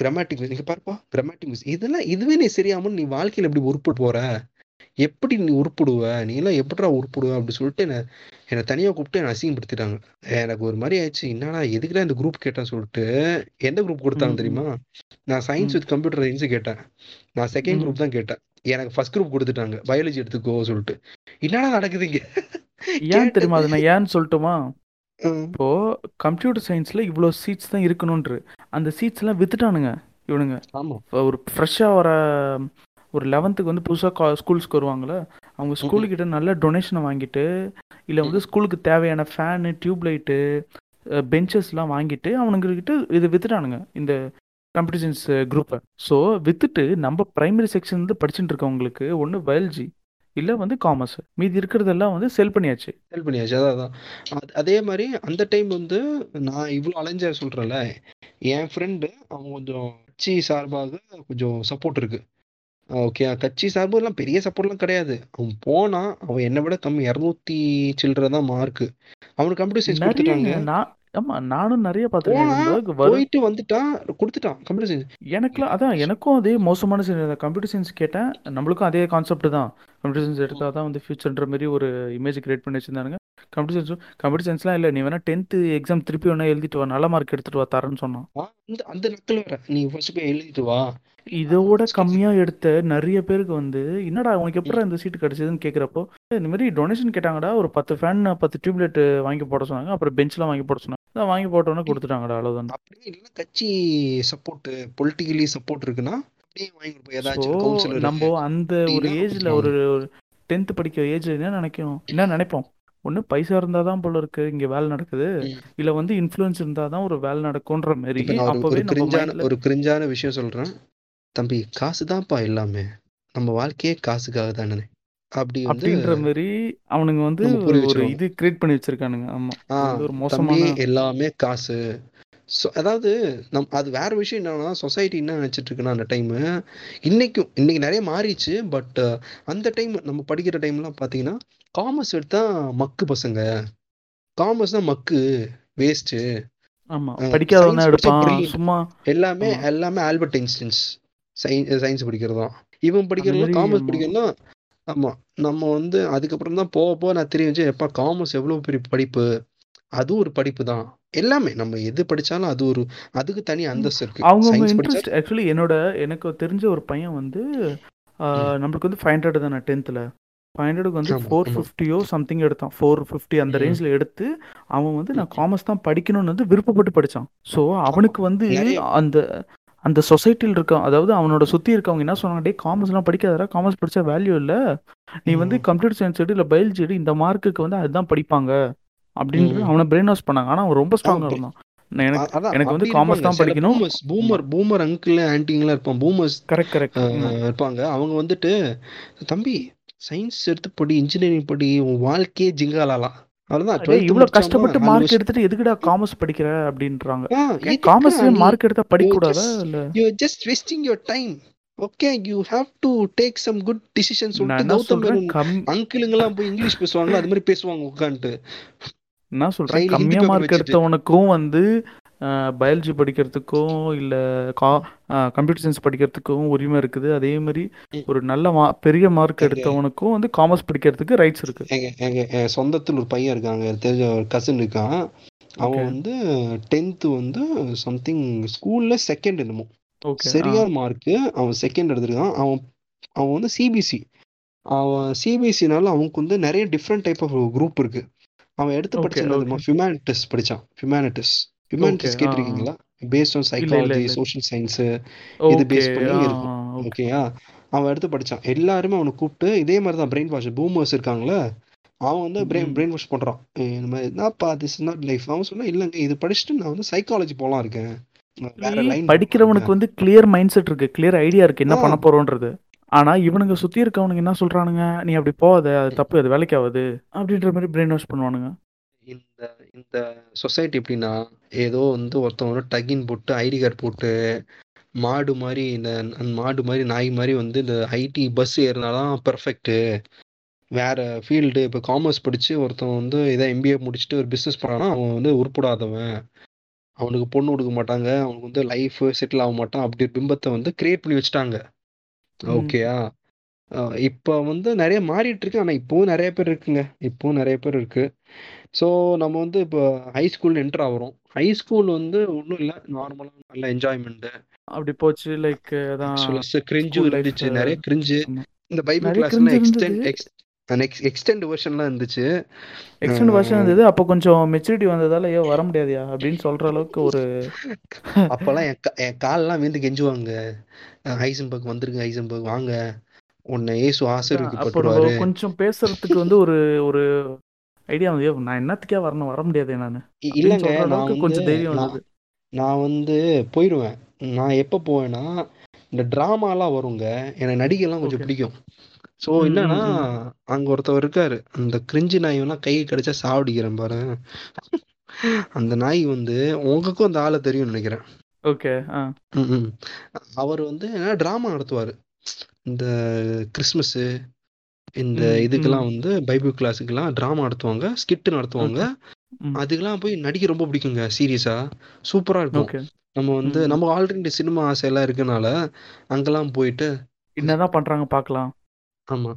கிராமட்டிக் மிஸ் இங்கே பாருப்பா கிராமட்டிக் மிஸ் இதெல்லாம் இதுவே நீ சரியாமல் நீ வாழ்க்கையில் எப்படி உருப்பிட போற? எப்படி நீ உருப்பிடுவ? நீ எல்லாம் எப்படிடா உருப்பிடுவ? அப்படி சொல்லிட்டு என்னை என்னை தனியாக கூப்பிட்டு என்னை அசிங்கப்படுத்திட்டாங்க. எனக்கு ஒரு மாதிரி ஆயிடுச்சு. என்னடா எதுக்குடா இந்த குரூப் கேட்டேன்னு சொல்லிட்டு எந்த குரூப் கொடுத்தாங்க. தெரியுமா? நான் சயின்ஸ். வித் கம்ப்யூட்டர் சயின்ஸ் கேட்டேன். நான் செகண்ட். குரூப் தான் கேட்டேன். எனக்கு ஃபர்ஸ்ட் குரூப் கொடுத்துட்டாங்க. பயாலஜி எடுத்துக்கோ சொல்லிட்டு. என்னடா நடக்குதுங்க ஏன் தெரியுமா? அது நான் ஏன்னு சொல்லட்டுமா? இப்போ கம்ப்யூட்டர் சயின்ஸ்ல இவ்வளோ சீட்ஸ் தான் இருக்கணும்ன்று. அந்த சீட்ஸ் எல்லாம் வித்துட்டானுங்க இவனுங்க. ஒரு ஃப்ரெஷ்ஷாக வர ஒரு லெவன்த்துக்கு வந்து புதுசாக ஸ்கூல்ஸ்க்கு வருவாங்கள்ல அவங்க ஸ்கூலுக்கிட்ட நல்ல டொனேஷனை வாங்கிட்டு இல்லை வந்து ஸ்கூலுக்கு தேவையான ஃபேனு டியூப் லைட்டு பெஞ்சஸ்லாம் வாங்கிட்டு அவனுங்கக்கிட்ட இது வித்துட்டானுங்க இந்த கம்ப்யூட்டர் சயின்ஸ் குரூப்பை ஸோ வித்துட்டு நம்ம பிரைமரி செக்ஷன் வந்து படிச்சுட்டு இருக்கவங்களுக்கு ஒன்று பயாலஜி இல்லை வந்து காமர்ஸ் மீதி இருக்கிறதெல்லாம் வந்து செல் பண்ணியாச்சு. ஹெல்ப் பண்ணியாச்சு அதான் அதான். அது- மாதிரி அந்த டைம் வந்து நான் இவ்வளோ அலைஞ்ச சொல்றேன்ல என் ஃப்ரெண்டு அவன் கொஞ்சம் கட்சி சார்பாக கொஞ்சம் சப்போர்ட் இருக்கு. ஓகே கட்சி சார்பு எல்லாம் பெரிய சப்போர்ட்லாம் கிடையாது. அவன் போனான் அவன் என்னை விட கம்மி. இரநூத்தி சில்லற தான் மார்க் அவனுக்கு கம்ப்யூட்டர் சயின்ஸ் கொடுத்துட்டாங்க. நிறைய நான் ஆமா நானும் நிறைய போனா பார்த்துருக்கேன் போயிட்டு வந்துட்டான் கொடுத்துட்டான் கம்ப்யூட்டர் சயின்ஸ் எனக்குலாம் அதான் எனக்கும் அதே மோசமான கம்ப்யூட்டர் சயின்ஸ் கேட்டேன் நம்மளுக்கும் அதே கான்செப்ட் தான். கம்ப்யூட்டர் சயின்ஸ் எடுத்தால் தான் வந்து ஃபியூச்சர்ன்ற மாதிரி ஒரு இமேஜ் கிரியேட் பண்ணி வச்சிருந்தானுங்க. கம்ப்யூட்டர் சயின்ஸ் கம்ப்யூட்டர் சயின்ஸ்லாம் இல்லை நீ வேணா டென்த்து எக்ஸாம் திருப்பி வேணா எழுதிட்டு வா நல்ல மார்க் எடுத்துட்டு வா தரேன்னு சொன்னான். அந்த அந்த வர நீ ஃபர்ஸ்ட் போய் எழுதிட்டு வா. இதோட கம்மியா எடுத்த நிறைய பேருக்கு வந்து என்னடா உனக்கு எப்படா இந்த சீட் கிடைச்சதுன்னு கேட்குறப்போ இந்த மாதிரி டொனேஷன் கேட்டாங்கடா ஒரு பத்து ஃபேன் பத்து டியூப்லைட் வாங்கி போட சொன்னாங்க அப்புறம் பெஞ்ச்லாம் வாங்கி போட சொன்னாங்க. அதான் வாங்கி போட்டோன்னே கொடுத்துட்டாங்கடா அவ்வளோதான் அப்படியே இல்லைன்னா கட்சி சப்போர்ட் பொலிட்டிக்கலி சப்போர்ட் இருக்குன்னா அப்படியே வாங்கி கொடுப்போம். ஸோ ஏதாச்சும் கவுன்சிலர் நம்ம அந்த ஒரு அப்படின்னா ஏஜ்ல ஒரு டென்த் படிக்கிற ஏஜ்ல என்ன நினைக்கும்? என்ன நினைப்போம்? ஒன்று பைசா இருந்தால் தான் போல இருக்கு இங்கே வேலை நடக்குது. இல்லை வந்து இன்ஃப்ளூயன்ஸ் இருந்தால் தான் ஒரு வேலை நடக்கும்ன்ற மாதிரி அப்போவே கிரிஞ்சான ஒரு கிரிஞ்சான விஷயம் சொல்றேன். தம்பி காசு தான்ப்பா எல்லாமே. நம்ம வாழ்க்கையே காசுக்காக தானே. அப்படி அப்படின்ற மாதிரி அவனுங்க வந்து ஒரு இது கிரியேட் பண்ணி வச்சிருக்கானுங்க. ஆமா. ஒரு தம்பி மோசமான எல்லாமே காசு. So, அதாவது நம் அது வேற விஷயம் என்னன்னா சொசைட்டி என்ன நினைச்சிட்டு இருக்குன்னா அந்த டைம் இன்னைக்கும் இன்னைக்கு நிறைய மாறிடுச்சு பட் அந்த டைம் நம்ம படிக்கிற டைம்லாம் பாத்தீங்கன்னா காமர்ஸ் எடுத்தா மக்கு பசங்க. காமர்ஸ் தான் மக்கு வேஸ்ட் ஆமா படிக்காதவன் எடுப்பான். சும்மா எல்லாமே. எல்லாமே ஆல்பர்ட் ஐன்ஸ்டீன்ஸ் சயின்ஸ் படிக்கிறது இவன் படிக்கிறதுல மாதிரி காமர்ஸ். படிக்கிறதுனா ஆமா நம்ம வந்து அதுக்கப்புறம் தான் போக போக நான் தெரிய வச்சு எப்பா காமர்ஸ் எவ்வளவு பெரிய படிப்பு? அது ஒரு படிப்பு தான் எல்லாமே நம்ம எது படிச்சாலும் அது ஒரு அதுக்கு தனி அந்தஸ்து இருக்கு. இன்ட்ரெஸ்ட் ஆக்சுவலி என்னோட எனக்கு தெரிஞ்ச ஒரு பையன் வந்து நம்மளுக்கு வந்து ஃபைவ் ஹண்ட்ரட் தானே டென்த்தில் ஃபைவ் ஹண்ட்ரடுக்கு வந்து ஃபோர். ஃபிஃப்டியோ சம்திங் எடுத்தான் ஃபோர் ஃபிஃப்டி அந்த. ரேஞ்சில் எடுத்து அவன் வந்து நான் காமர்ஸ் தான் படிக்கணும்னு வந்து விருப்பப்பட்டு படித்தான் ஸோ அவனுக்கு வந்து அந்த அந்த சொசைட்டியில் இருக்க அதாவது அவனோட சுற்றி இருக்கவங்க என்ன சொன்னாங்க டே காமர்ஸ்லாம் படிக்காதடா காமர்ஸ் படிச்சா வேல்யூ இல்லை நீ வந்து. கம்ப்யூட்டர் சயின்ஸ் எடு இல்லை பயாலஜி எடு இந்த மார்க்குக்கு வந்து அதுதான் படிப்பாங்க அப்படின்ட்டு ம். அவனை பிரெயின் வாஷ் பண்ணாங்க ஆனால் அவன் ரொம்ப ஸ்ட்ராங்காக. இருந்தான் எனக்கு எனக்கு வந்து இருப்பாங்க. தான் படிக்கணும். boomer பூமர் அங்கிள் ஆன்டிங்கெல்லாம் இருப்பான் பூமர்ஸ் கரெக்ட் கரெக்ட் இருப்பாங்க அவங்க வந்துட்டு தம்பி சயின்ஸ் எடுத்து படி இன்ஜினியரிங் படி உன் வாழ்க்கையே ஜிங்காலாலாம். அவ்வளவுதான். டேய் டுவெல்த் இவ்வளோ கஷ்டப்பட்டு மார்க் எடுத்துட்டு எதுக்குடா காமர்ஸ் படிக்கிற அப்படின்றாங்க? நீ? மார்க் எடுத்தா படிக்க you just wasting your time okay you have to take some good decision நான் சொல்லிட்டு கௌதம் கம் அங்கிளுங்கெல்லாம் போய் இங்கிலீஷ் பேசுவாங்களா? அது மாதிரி பேசுவாங்க உட்காந்துட்டு. என்ன சொல்றேன் கம்மியா மார்க் எடுத்தவனுக்கும் வந்து பயாலஜி படிக்கிறதுக்கும் இல்ல கா கம்ப்யூட்டர் சயின்ஸ் படிக்கிறதுக்கும் உரிமை இருக்குது. அதே மாதிரி. ஒரு நல்ல மா பெரிய மார்க் எடுத்தவனுக்கும் வந்து காமர்ஸ் படிக்கிறதுக்கு ரைட்ஸ் இருக்கு. எங்க எங்க என் சொந்தத்தில் ஒரு பையன் இருக்காங்க. தெரிஞ்ச ஒரு கசின் இருக்கான். அவன் வந்து டென்த்து வந்து சம்திங் ஸ்கூல்ல செகண்ட் என்னமோ. சரியான மார்க்கு அவன் செகண்ட் எடுத்திருக்கான். அவன் அவன் வந்து சிபிசி அவன் சிபிஎஸ்சினால அவனுக்கு வந்து நிறைய டிஃப்ரெண்ட் டைப் ஆஃப் குரூப் இருக்கு. அவன் எடுத்து ஓகே ஹியூமானிட்டிஸ் படிச்சான். ஹியூமானிட்டிஸ் ஹியூமானிட்டிஸ் கேட்டிருக்கீங்களா? Based on psychology social science இது பேஸ் பண்ணி இருக்கும் ஓகே ஓகேயா அவன் எடுத்து படிச்சான். எல்லாருமே அவனை கூப்பிட்டு இதே மாதிரி தான் பிரெயின் வாஷ் பூமர்ஸ் இருக்காங்களே அவன் வந்து பிரெயின் பிரெயின் வாஷ் பண்றான். ஏய், இந்த மாதிரி என்னப்பா திஸ் நாட் லைஃப் அவன் சொன்னா இல்லைங்க இது படிச்சுட்டு நான் வந்து சைக்காலஜி போலாம் இருக்கேன். படிக்கிறவனுக்கு வந்து கிளியர் மைண்ட் செட் இருக்கு. கிளியர் ஐடியா இருக்கு. என்ன பண்ண போறோன்றது. ஆனா இவனுங்க சுத்தி இருக்கவனுங்க என்ன சொல்றானுங்க? நீ அப்படி போகாத. அது தப்பு. அது வேலைக்கு ஆகாது அப்படின்ற மாதிரி பிரெயின் வாஷ் பண்ணுவானுங்க. இந்த இந்த சொசைட்டி எப்படின்னா ஏதோ வந்து ஒருத்தவங்க டகின் போட்டு ஐடி கார்டு போட்டு மாடு மாதிரி இந்த மாடு மாதிரி நாய் மாதிரி வந்து இந்த ஐடி பஸ் ஏறினாதான் பெர்ஃபெக்ட்டு வேற ஃபீல்டு இப்போ காமர்ஸ் படிச்சு ஒருத்தன் வந்து இதை எம்பிஏ முடிச்சுட்டு ஒரு பிஸ்னஸ் பண்ணானா அவன் வந்து உருப்படாதவன். அவனுக்கு பொண்ணு கொடுக்க மாட்டாங்க. அவனுக்கு வந்து லைஃப் செட்டில் ஆக மாட்டான். அப்படி பிம்பத்தை வந்து கிரியேட் பண்ணி வச்சுட்டாங்க. ஓகேயா இப்போ வந்து நிறைய மாறிட்டு இருக்கு. ஆனால் இப்போவும் நிறைய பேர் இருக்குங்க. இப்போவும் நிறைய பேர் இருக்கு. ஸோ நம்ம வந்து இப்போ ஹை ஸ்கூல் என்டர் ஆகிறோம். ஹை ஸ்கூல் வந்து ஒன்றும் இல்லை. நார்மலாக நல்ல என்ஜாய்மெண்ட்டு அப்படி போச்சு லைக் அதான் லைஃப் இருந்துச்சு. நிறைய கிரிஞ்சு இந்த பைபிள் கிரிஞ்சு எக்ஸ்டெண்ட் எக்ஸ்டெண்ட் வெர்ஷன்லாம் இருந்துச்சு. எக்ஸ்டெண்ட் வருஷன் இருந்தது. அப்போ கொஞ்சம் மெச்சூரிட்டி வந்ததால ஐயோ வர முடியாதுயா? அப்படின்னு சொல்ற அளவுக்கு ஒரு அப்போல்லாம் என் என் கால்லாம் வீந்து கெஞ்சுவாங்க. ஹைசன்பர்க் வந்துருங்க ஹைசன்பர்க் வாங்க. உன்னை ஏசு நம்ம கொஞ்சம் பேசுறதுக்கு வந்து ஒரு ஒரு ஐடியா வந்து "ஐயோ, நான் என்னத்துக்கே வரணும்? வர முடியாது நான். இல்லைங்க நான் கொஞ்சம் தைரியம் நான் வந்தது. நான் வந்து போயிடுவேன் நான் எப்போ போவேன்னா இந்த ட்ராமாலாம் வருங்க. எனக்கு நடிகெல்லாம் கொஞ்சம் பிடிக்கும். ஸோ என்னன்னா அங்க ஒருத்தவர் இருக்காரு. அந்த கிரிஞ்சு நாய்லாம் கை கடிச்சா சாவடிக்கிறேன் பாரு. அந்த நாய் வந்து உங்களுக்கும் அந்த ஆளை தெரியும்னு நினைக்கிறேன். ஓகே. அவர் வந்து ட்ராமா நடத்துவார். இந்த கிறிஸ்மஸ் இந்த இதுக்கெல்லாம் வந்து பைபிள் கிளாஸுக்கெல்லாம் ட்ராமா நடத்துவாங்க ஸ்கிட் நடத்துவாங்க. அதுக்கெல்லாம் போய் நடிக்க ரொம்ப பிடிக்குங்க சீரியஸா சூப்பரா இருக்கும். நம்ம வந்து நம்ம ஆல்ரெடி சினிமா ஆசையெல்லாம் இருக்கனால அங்கெல்லாம் போயிட்டு என்னதான் பண்றாங்க பார்க்கலாம். ஆமா.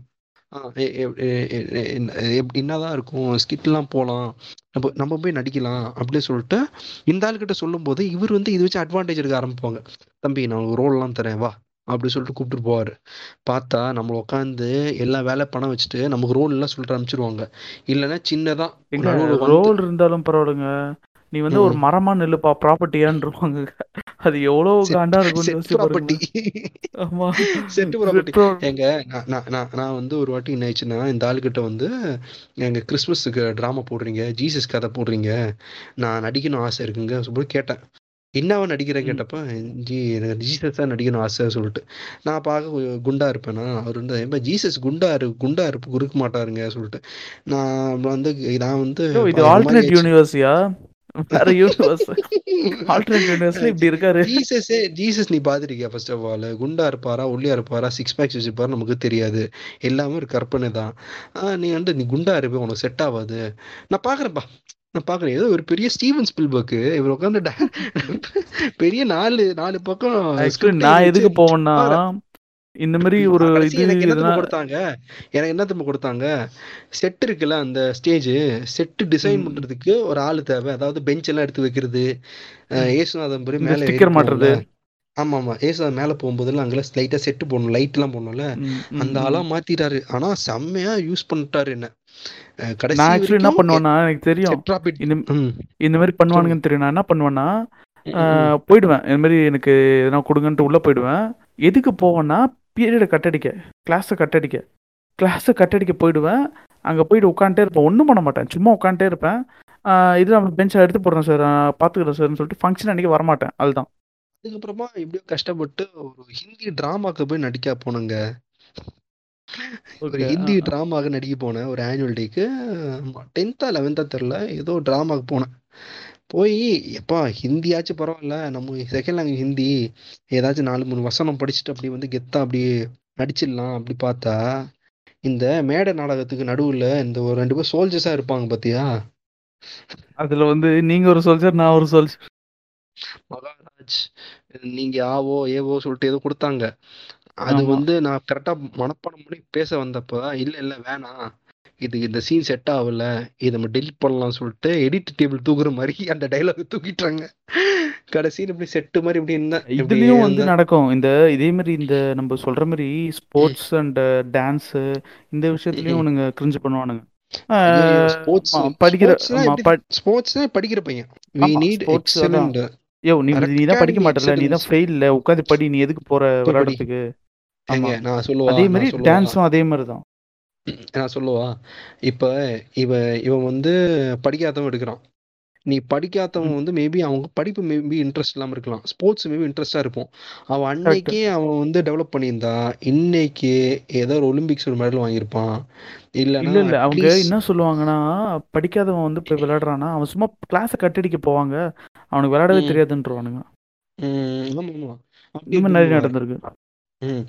என்னதான் இருக்கும் ஸ்கிட்லாம் போகலாம் நம்ம நம்ம போய் நடிக்கலாம் அப்படின்னு சொல்லிட்டு இந்த ஆள்கிட்ட சொல்லும்போது இவர் வந்து இது வச்சு அட்வான்டேஜ் எடுக்க ஆரம்பிப்பாங்க. தம்பி நான் ரோல்லாம் தரேன் வா. அப்படி சொல்லிட்டு கூப்பிட்டு போவாரு. பார்த்தா நம்ம உட்காந்து எல்லா வேலை பணம் வச்சுட்டு நமக்கு ரோல் எல்லாம் சொல்லிட்டு அனுப்பிச்சிருவாங்க. இல்லைன்னா சின்னதா எங்க நடுவில் வந்து ரோல் இருந்தாலும் பரவாயில்லைங்க. நீ வந்து ஒரு மரமா நில்லுப்பா ப்ராப்பர்ட்டியான்ருவாங்க அது எவ்வளவு காண்டா ப்ரா எங்க நான் நான் நான் நான் வந்து ஒரு வாட்டி என்ன ஆயிடுச்சுன்னா இந்த ஆளுகிட்ட வந்து எங்க கிறிஸ்மஸுக்கு ட்ராமா போடுறீங்க ஜீசஸ் கதை போடுறீங்க நான் நடிக்கணும் ஆசை இருக்குங்க சொல்லி கேட்டேன். என்னவா நடிக்கிறேன் கேட்டப்ப ஜி எனக்கு ஜீசஸ் தான் நடிக்கணும் ஆசை சொல்லிட்டு. நான் பார்க்க குண்டா இருப்பேனா? அவர் வந்து "ஏம்பா, ஜீசஸ் குண்டா இரு குண்டா இருப்பு குறுக்க மாட்டாருங்க சொல்லிட்டு. நான் வந்து நான் வந்து இது "பா, இந்த மாதிரி ஆல்டர்னேட் யூனிவர்ஸ்யா வேற யூனிவர்ஸ் ஆல்டர்னேட் யூனிவர்ஸ்ல இப்படி இருக்காரு. ஜீசஸே ஜீசஸ் நீ பார்த்துருக்கியா ஃபர்ஸ்ட் ஆஃப் ஆல் குண்டா இருப்பாரா ஒல்லியா இருப்பாரா? சிக்ஸ் பேக்ஸ் வச்சுப்பாரா நமக்கு தெரியாது. எல்லாமே ஒரு கற்பனை தான். நீ வந்து நீ குண்டா இருப்ப உனக்கு செட் ஆகாது நான் பார்க்குறேன்ப்பா நான் பார்க்குறேன். ஏதோ ஒரு பெரிய ஸ்டீவன் ஸ்பில்பர்க்கு இவர் உட்காந்து பெரிய நாலு நாலு பக்கம் நான் எதுக்கு போவேன்னா இந்த மாதிரி ஒரு இது எனக்கு என்ன கொடுத்தாங்க? எனக்கு என்ன தெரியுமா கொடுத்தாங்க? செட் இருக்குல்ல அந்த ஸ்டேஜ் செட்டு டிசைன் பண்றதுக்கு ஒரு ஆள் தேவை. அதாவது பெஞ்ச் எல்லாம் எடுத்து வைக்கிறது. அஹ் ம். ஏசுநாதன் படி இந்த மேலே ஸ்டிக்கர் மாட்டுறது. ஆமா ஆமா ஏசுநாதன் மேலே போகும்போதெல்லாம் அங்கெல்லாம் லைட்டா செட்டு போடணும் லைட் எல்லாம் போடணும்ல. அந்த. ஆளா மாத்திட்டாரு. ஆனா செம்மையா யூஸ் பண்ணிட்டாரு என்ன. கடைசி ஆக்சுவலி என்ன பண்ணுவேன்னா எனக்கு தெரியும். இந்த மாதிரி பண்ணுவானுங்கன்னு தெரியும். நான் என்ன பண்ணுவேன்னா போயிடுவேன். இந்த மாதிரி எனக்கு எதனா கொடுங்கன்ட்டு உள்ளே போயிடுவேன். எதுக்கு போவேன்னா பீரியடை கட்டடிக்க கிளாஸை கட்டடிக்க கிளாஸை கட்டடிக்க போயிடுவேன். அங்கே போயிட்டு உட்காந்துட்டே இருப்பேன். ஒன்றும் பண்ண மாட்டேன். சும்மா உட்காந்துட்டே இருப்பேன். இது நம்ம பெஞ்சை எடுத்து போடுறேன் சார். பார்த்துக்கிறேன் சார்னு சொல்லிட்டு ஃபங்க்ஷன் அன்றைக்கி வரமாட்டேன். அதுதான் அதுக்கப்புறமா எப்படியோ கஷ்டப்பட்டு ஒரு ஹிந்தி டிராமாக்கு போய் நடிக்க போனங்க. ஒரு ஹிந்தி ட்ராமாவுக்கு நடிக்க போனேன் ஒரு ஆனுவல் டேக்கு டென்த்தா லெவன்த்தா தெரில ஏதோ ட்ராமாவுக்கு போனேன். போய் எப்பா ஹிந்தியாச்சும் பரவாயில்ல நம்ம செகண்ட் லாங்குவேஜ் ஹிந்தி ஏதாச்சும் நாலு மூணு வசனம் படிச்சுட்டு அப்படி வந்து கெத்தா அப்படி நடிச்சிடலாம் அப்படி பார்த்தா இந்த மேடை நாடகத்துக்கு நடுவில் இந்த ஒரு ரெண்டு பேர் சோல்ஜர்ஸாக இருப்பாங்க பார்த்தியா அதுல வந்து நீங்க ஒரு சோல்ஜர் நான் ஒரு சோல்ஜர் மகாராஜ் நீங்க ஆவோ ஏவோ சொல்லிட்டு ஏதோ கொடுத்தாங்க. அது ஆமா. வந்து நான் கரெக்டா மனப்பாடம் பண்ணி பேச வந்தப்ப இல்ல இல்ல வேணாம் இது இந்த சீன் செட் ஆகல. இதை நம்ம டெலிட் பண்ணலாம் சொல்லிட்டு எடிட் டேபிள் தூக்குற மாதிரி அந்த டைலாக் தூக்கிட்டாங்க. கடைசியில் இப்படி செட்டு மாதிரி இப்படி இருந்தேன் இப்படி இதுலயும் வந்து. நடக்கும். இந்த இதே மாதிரி இந்த நம்ம சொல்ற மாதிரி ஸ்போர்ட்ஸ் அண்ட் டான்ஸ் இந்த விஷயத்துலயும் உனங்க கிரிஞ்சு பண்ணுவானுங்க. ஆஹ் sports ஆமா, படிக்கிற எப்படி- ப- ஸ்போர்ட்ஸ்னா படிக்கிற பையன். வி ஆமா, நீட் அதான். எக்ஸலண்ட் யோ நீ நீ தான் படிக்க மாட்டல நீ தான். ஃபெயில்ல உட்காந்து படி நீ எதுக்கு போற. விளையாடுறதுக்கு? ஆமா. நான் சொல்லுவா அதே மாதிரி டான்ஸும் அதே மாதிரி தான் நான் சொல்லுவா இப்ப இவ இவன் வந்து படிக்காதவன் எடுக்கிறான். நீ படிக்காதவன் வந்து மேபி அவங்க படிப்பு மேபி இன்ட்ரெஸ்ட் இல்லாம இருக்கலாம். ஸ்போர்ட்ஸ் மேபி இன்ட்ரெஸ்டா இருக்கும் அவன் அன்னைக்கே அவன் வந்து டெவலப் பண்ணியிருந்தா இன்னைக்கு ஏதோ ஒரு ஒலிம்பிக்ஸ் ஒரு மெடல் வாங்கியிருப்பான். இல்லைன்னா இல்ல இல்ல அவங்க என்ன சொல்லுவாங்கன்னா படிக்காதவன் வந்து போய் விளையாடுறானா அவன் சும்மா கிளாஸை கட்டடிக்க போவாங்க. அவனுக்கு விளையாடவே. தெரியாதுன்றவானுங்க நிறைய. நடந்திருக்கு ம்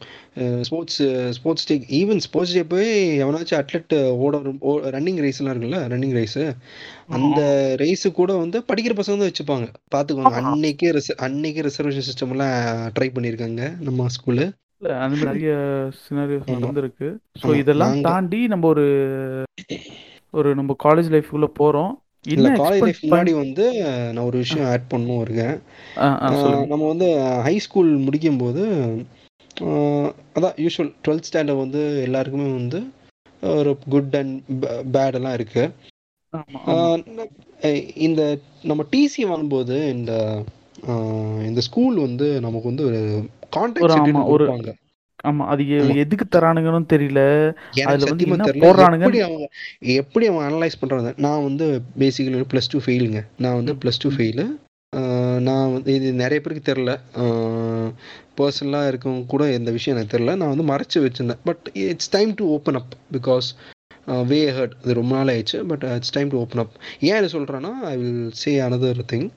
sports sports day even sports day போய் எவனாச்சும் அட்லெட் ஓட ரன்னிங் ரேஸ்லாம் இருக்குல்ல ரன்னிங் ரேஸு அந்த ரேஸு கூட வந்து படிக்கிற பசங்க தான் வச்சுப்பாங்க பார்த்துக்கோங்க. அன்னைக்கே ரிச அன்னைக்கே ரிசர்வேஷன் சிஸ்டம்லாம் ட்ரை பண்ணியிருக்காங்க நம்ம ஸ்கூலு அந்த மாதிரி நிறைய சினாரியோஸ். நடந்திருக்கு ஸோ இதெல்லாம் தாண்டி நம்ம ஒரு ஒரு நம்ம காலேஜ் லைஃப்குள்ள போறோம் இல்லை காலேஜ் லைஃப் முன்னாடி வந்து நான் ஒரு விஷயம் ஆட் பண்ணணும் இருக்கேன் நம்ம வந்து ஹை ஸ்கூல் முடிக்கும்போது ஆஹ், அதான் யூஸ்வல் டுவெல்த் ஸ்டாண்டர்ட் வந்து எல்லாருக்குமே வந்து ஒரு குட் அண்ட் பேட் எல்லாம் இருக்கு. இந்த நம்ம டிசி வாங்கும்போது இந்த இந்த ஸ்கூல் வந்து நமக்கு வந்து ஒரு கான்ட்ராக்ட் ஒரு ஆமா அது. எதுக்கு தரானுங்கன்னு தெரியல. அதுல வந்து என்ன போடுறானுங்க எப்படி அவங்க எப்படி அவங்க அனலைஸ் பண்றாங்க? நான் வந்து பேசிக்கலி ப்ளஸ் டூ ஃபெயிலுங்க நான் வந்து ப்ளஸ் டூ. ஃபெயிலு நான் வந்து இது நிறைய பேருக்கு தெரில பர்சனலாக இருக்கவங்க கூட இந்த விஷயம் எனக்கு தெரில நான் வந்து மறைச்சு வச்சிருந்தேன். But it's time to open up because we hurt அது ரொம்ப நாள் ஆயிடுச்சு. But it's time to open up ஏன் இது சொல்கிறேன்னா I will say another thing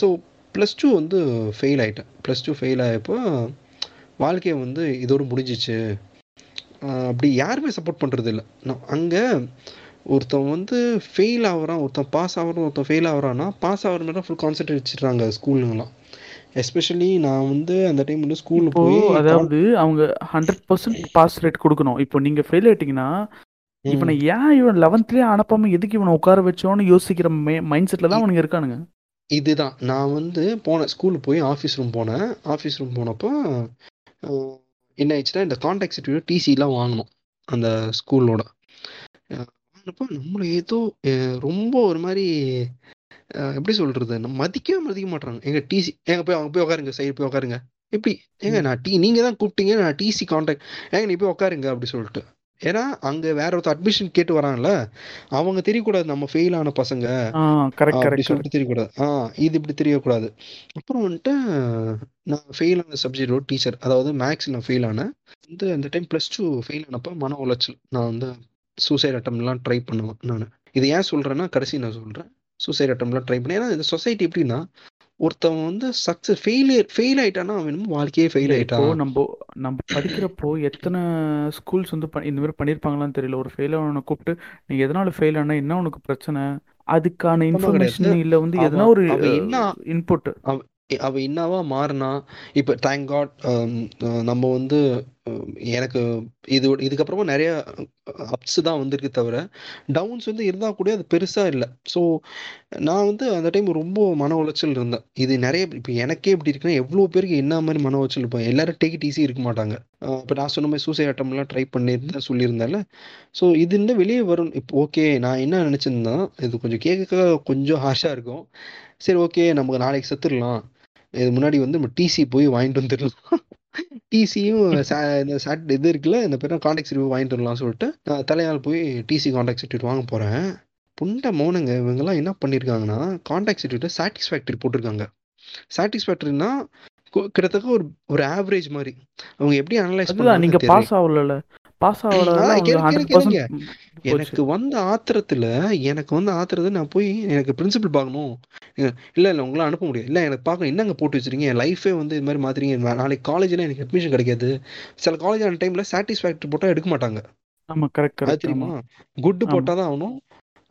so plus two வந்து ஃபெயில் ஆகிட்டேன் ப்ளஸ் டூ ஃபெயில் ஆகியப்போ வாழ்க்கையை வந்து இதோடு முடிஞ்சிச்சு. அப்படி யாருமே சப்போர்ட் பண்ணுறது இல்லை நான் அங்கே ஒருத்தன் வந்து ஃபெயில் ஆகுறான் ஒருத்தன் பாஸ் ஆகுறான் ஒருத்தன் ஃபெயில் ஆகுறான்னா பாஸ் ஆகிற மாதிரி ஃபுல் கான்சென்ட்ரேட் வச்சுட்றாங்க ஸ்கூலுங்கலாம் எஸ்பெஷலி நான் வந்து அந்த டைம் வந்து இப்போ போய் அதாவது அவங்க ஹண்ட்ரட் பர்சன்ட் பாஸ் ரேட் கொடுக்கணும். இப்போ நீங்க ஃபெயில் ஆயிட்டீங்கன்னா. இவனை ஏன் இவன் லெவன்த்லயே அனுப்பாம எதுக்கு இவனை உட்கார வச்சோன்னு யோசிக்கிற மைண்ட் செட்ல தான் அவனுங்க இருக்கானுங்க. இதுதான். நான் வந்து போனேன் ஸ்கூலுக்கு போய் ஆஃபீஸ் ரூம் போனேன். ஆஃபீஸ் ரூம் போனப்போ என்ன ஆயிடுச்சுன்னா இந்த கான்டாக்ட் சர்டிஃபிகேட் டிசிலாம் வாங்கணும் அந்த ஸ்கூலோட வாங்கினப்போ நம்மளை ஏதோ ரொம்ப ஒரு மாதிரி எப்படி சொல்றது? நம்ம மதிக்கவே மதிக்க மாட்றாங்க. எங்க டிசி எங்க போய் அவங்க போய் உட்காருங்க சைடு போய் உட்காருங்க எப்படி? ஏங்க நான் டி நீங்க தான் கூப்பிட்டீங்க நான் டிசி கான்டாக்ட் ஏங்க நீ போய் உட்காருங்க அப்படி சொல்லிட்டு. ஏன்னா அங்க வேற ஒருத்தர் அட்மிஷன் கேட்டு வராங்கல்ல அவங்க தெரியக்கூடாது நம்ம ஃபெயில் ஆன பசங்க. சொல்லிட்டு தெரியக்கூடாது. ஆ இது இப்படி தெரியக்கூடாது. அப்புறம் வந்துட்டு நான் ஃபெயில் ஆன சப்ஜெக்டோட டீச்சர் அதாவது மேக்ஸ் நான் ஃபெயில் ஆனேன். வந்து அந்த டைம் ப்ளஸ் டூ ஃபெயில் ஆனப்போ மன உளைச்சல். நான் வந்து சூசைட் அட்டம்லாம் ட்ரை பண்ணுவேன் நான். இது ஏன் சொல்கிறேன்னா கடைசி நான் சொல்கிறேன் சூசைட் அட்டம்லாம் ட்ரை பண்ணேன். ஏன்னா இந்த சொசைட்டி எப்படின்னா ஒருத்தவன் வந்து சக்ஸஸ் ஃபெயிலியர் ஃபெயில் ஆயிட்டான்னா அவன் வாழ்க்கையே ஃபெயில் ஆயிட்டான். நம்ம நம்ம படிக்கிறப்போ எத்தனை ஸ்கூல்ஸ் வந்து இந்த மாதிரி பண்ணியிருப்பாங்களான்னு தெரியல. ஒரு ஃபெயில் ஆனவனை கூப்பிட்டு நீ எதனால ஃபெயில் ஆனா என்ன உனக்கு பிரச்சனை? அதுக்கான இன்ஃபர்மேஷன் இல்ல வந்து எதனா ஒரு இன்புட் அவள் இன்னாவா மாறினா இப்போ தேங்க் காட் um, நம்ம வந்து எனக்கு இது இதுக்கப்புறமா நிறைய அப்ஸ் தான் வந்திருக்கு தவிர டவுன்ஸ் வந்து இருந்தால் கூட அது பெருசாக இல்லை. ஸோ நான் வந்து அந்த டைம் ரொம்ப மன உளைச்சல் இருந்தேன். இது நிறைய இப்போ எனக்கே இப்படி இருக்குன்னா எவ்வளோ பேருக்கு என்ன மாதிரி மன உளைச்சல் இருப்பேன் எல்லாரும் டேக் இட் ஈஸி இருக்க மாட்டாங்க. இப்போ நான் சொன்ன மாதிரி சூசைட் அட்டம்லாம் ட்ரை பண்ணியிருந்தேன் சொல்லியிருந்தேன்ல. ஸோ இது இன்னும் வெளியே வரும். இப்போ ஓகே நான் என்ன நினச்சிருந்தேன் இது கொஞ்சம் கேட்க கொஞ்சம் ஹார்ஷாக இருக்கும். சரி ஓகே நமக்கு நாளைக்கு செத்துடலாம். இது முன்னாடி வந்து நம்ம டிசி போய் வாங்கிட்டு வந்துடலாம். டிசியும் இந்த சாட் இது இருக்குல்ல இந்த பேர் கான்டாக்ட் சர்டிஃபிகேட் வாங்கிட்டு வரலாம் சொல்லிட்டு நான் தலையால் போய் டிசி கான்டாக்ட் சர்டிஃபிகேட் வாங்க போகிறேன் புண்ட மௌனங்க இவங்கெல்லாம் என்ன பண்ணியிருக்காங்கன்னா கான்டாக்ட் சர்டிஃபிகேட் சாட்டிஸ்ஃபேக்டரி போட்டிருக்காங்க. சாட்டிஸ்ஃபேக்டரினா கிட்டத்தட்ட ஒரு ஒரு ஆவரேஜ் மாதிரி. அவங்க எப்படி அனலைஸ் அதுதான் நீங்க பாஸ் ஆகல பாஸ் ஆ, ஆகிறதுல கேளு அவங்களுக்கு கேளு ஹண்ட்ரட் கேளுங்க. பர்சன்ட் போச்சு. எனக்கு வந்த ஆத்திரத்துல எனக்கு வந்த ஆத்திரத்துல நான் போய் எனக்கு பிரின்சிபல் பார்க்கணும். இல்ல இல்ல உங்களால அனுப்ப முடியாது. இல்ல எனக்கு பார்க்கணும் என்னங்க போட்டு வச்சிருக்கீங்க? என் லைஃபே வந்து இது மாதிரி மாத்திரீங்க நாளைக்கு காலேஜ்ல எனக்கு அட்மிஷன் கிடைக்காது. சில காலேஜ் அந்த டைம்ல சாட்டிஸ்ஃபேக்டரி போட்டா எடுக்க மாட்டாங்க. ஆமா கரெக்ட் தெரியுமா? ஆமா. போட்டாதான் ஆகணும்.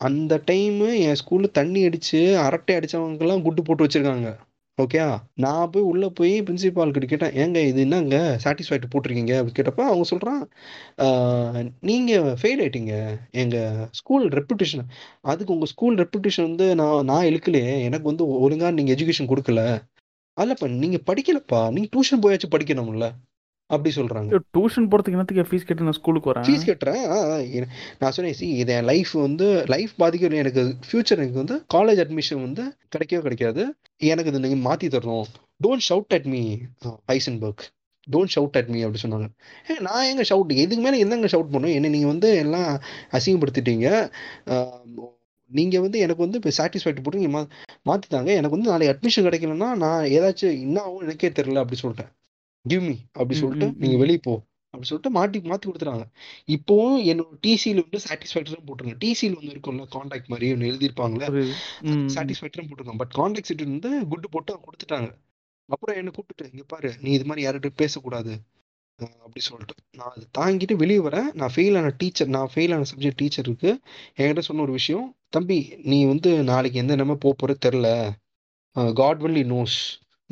அந்த டைம் என் ஸ்கூல்ல தண்ணி அடிச்சு அரட்டை அடிச்சவங்க எல்லாம் குட்டு போட்டு வச்சிருக்காங்க. ஓகேயா நான் போய் உள்ளே போய் பிரின்சிபால் கிட்ட கேட்டேன் ஏங்க இது என்னங்க? சாட்டிஸ்ஃபைடு போட்டிருக்கீங்க? அப்படின்னு கேட்டப்ப அவங்க சொல்கிறான் நீங்கள் ஃபெயில் ஆயிட்டீங்க. எங்கள் ஸ்கூல் ரெப்புடேஷன் அதுக்கு உங்கள் ஸ்கூல் ரெப்புடேஷன் வந்து நான் நான் இழுக்கலையே. எனக்கு வந்து ஒழுங்காக நீங்கள் எஜுகேஷன் கொடுக்கல. அல்லப்பா நீங்கள் படிக்கலப்பா. நீங்கள் டியூஷன் போயாச்சும் படிக்கணும்ல. அப்படி சொல்றாங்க. டியூஷன் போறதுக்கு என்னத்துக்கு ஃபீஸ் கட்டி நான் ஸ்கூலுக்கு வரேன். ஃபீஸ் கட்டுறேன். நான் சொன்னேன் சி இது என் லைஃப் வந்து லைஃப் பாதிக்க எனக்கு ஃபியூச்சர் எனக்கு வந்து காலேஜ் அட்மிஷன் வந்து கிடைக்கவே கிடைக்காது. எனக்கு இது நீங்கள் மாற்றி தரணும். Don't shout at me Heisenberg don't shout at me அப்படி சொன்னாங்க. ஏ நான் எங்க ஷவுட் இதுக்கு மேலே என்னங்க ஷவுட் பண்ணும் என்ன நீங்கள் வந்து எல்லாம் அசிங்கப்படுத்திட்டீங்க. நீங்கள் வந்து எனக்கு வந்து இப்போ சாட்டிஸ்ஃபைட் போட்டு நீங்கள் மா மாற்றித்தாங்க எனக்கு வந்து நாளைக்கு அட்மிஷன் கிடைக்கலன்னா நான் ஏதாச்சும் என்ன ஆகும் எனக்கே தெரியல அப்படி சொல்லிட்டேன். கிவ் மீ அப்படி சொல்லிட்டு நீங்க. வெளியே போ. அப்படி சொல்லிட்டு மாட்டி மாத்தி கொடுத்துறாங்க. இப்போவும் என்னோட டிசியில் வந்து சாட்டிஸ்ஃபேக்டரி போட்டுருங்க டிசியில் வந்து இருக்கும்ல காண்டாக்ட் மாதிரி ஒன்று எழுதியிருப்பாங்களே புரியுது. ம் ம். சாட்டிஸ்ஃபேக்டரி போட்டிருக்கோம் பட் காண்டாக்ட் சீட் வந்து குட்டு போட்டு அவங்க கொடுத்துட்டாங்க. அப்புறம் என்ன கூப்பிட்டுட்டு இங்க பாரு நீ இது மாதிரி யார்கிட்ட பேசக்கூடாது. அப்படி சொல்லிட்டு. நான் அதை தாங்கிட்டு வெளியே வரேன். நான் ஃபெயில் ஆன டீச்சர் நான் ஃபெயில் ஆன சப்ஜெக்ட் டீச்சர் இருக்கு. என்கிட்ட சொன்ன ஒரு விஷயம் தம்பி நீ வந்து நாளைக்கு எந்த நிலைமை போக போற தெரில காட் ஒன்லி நோஸ்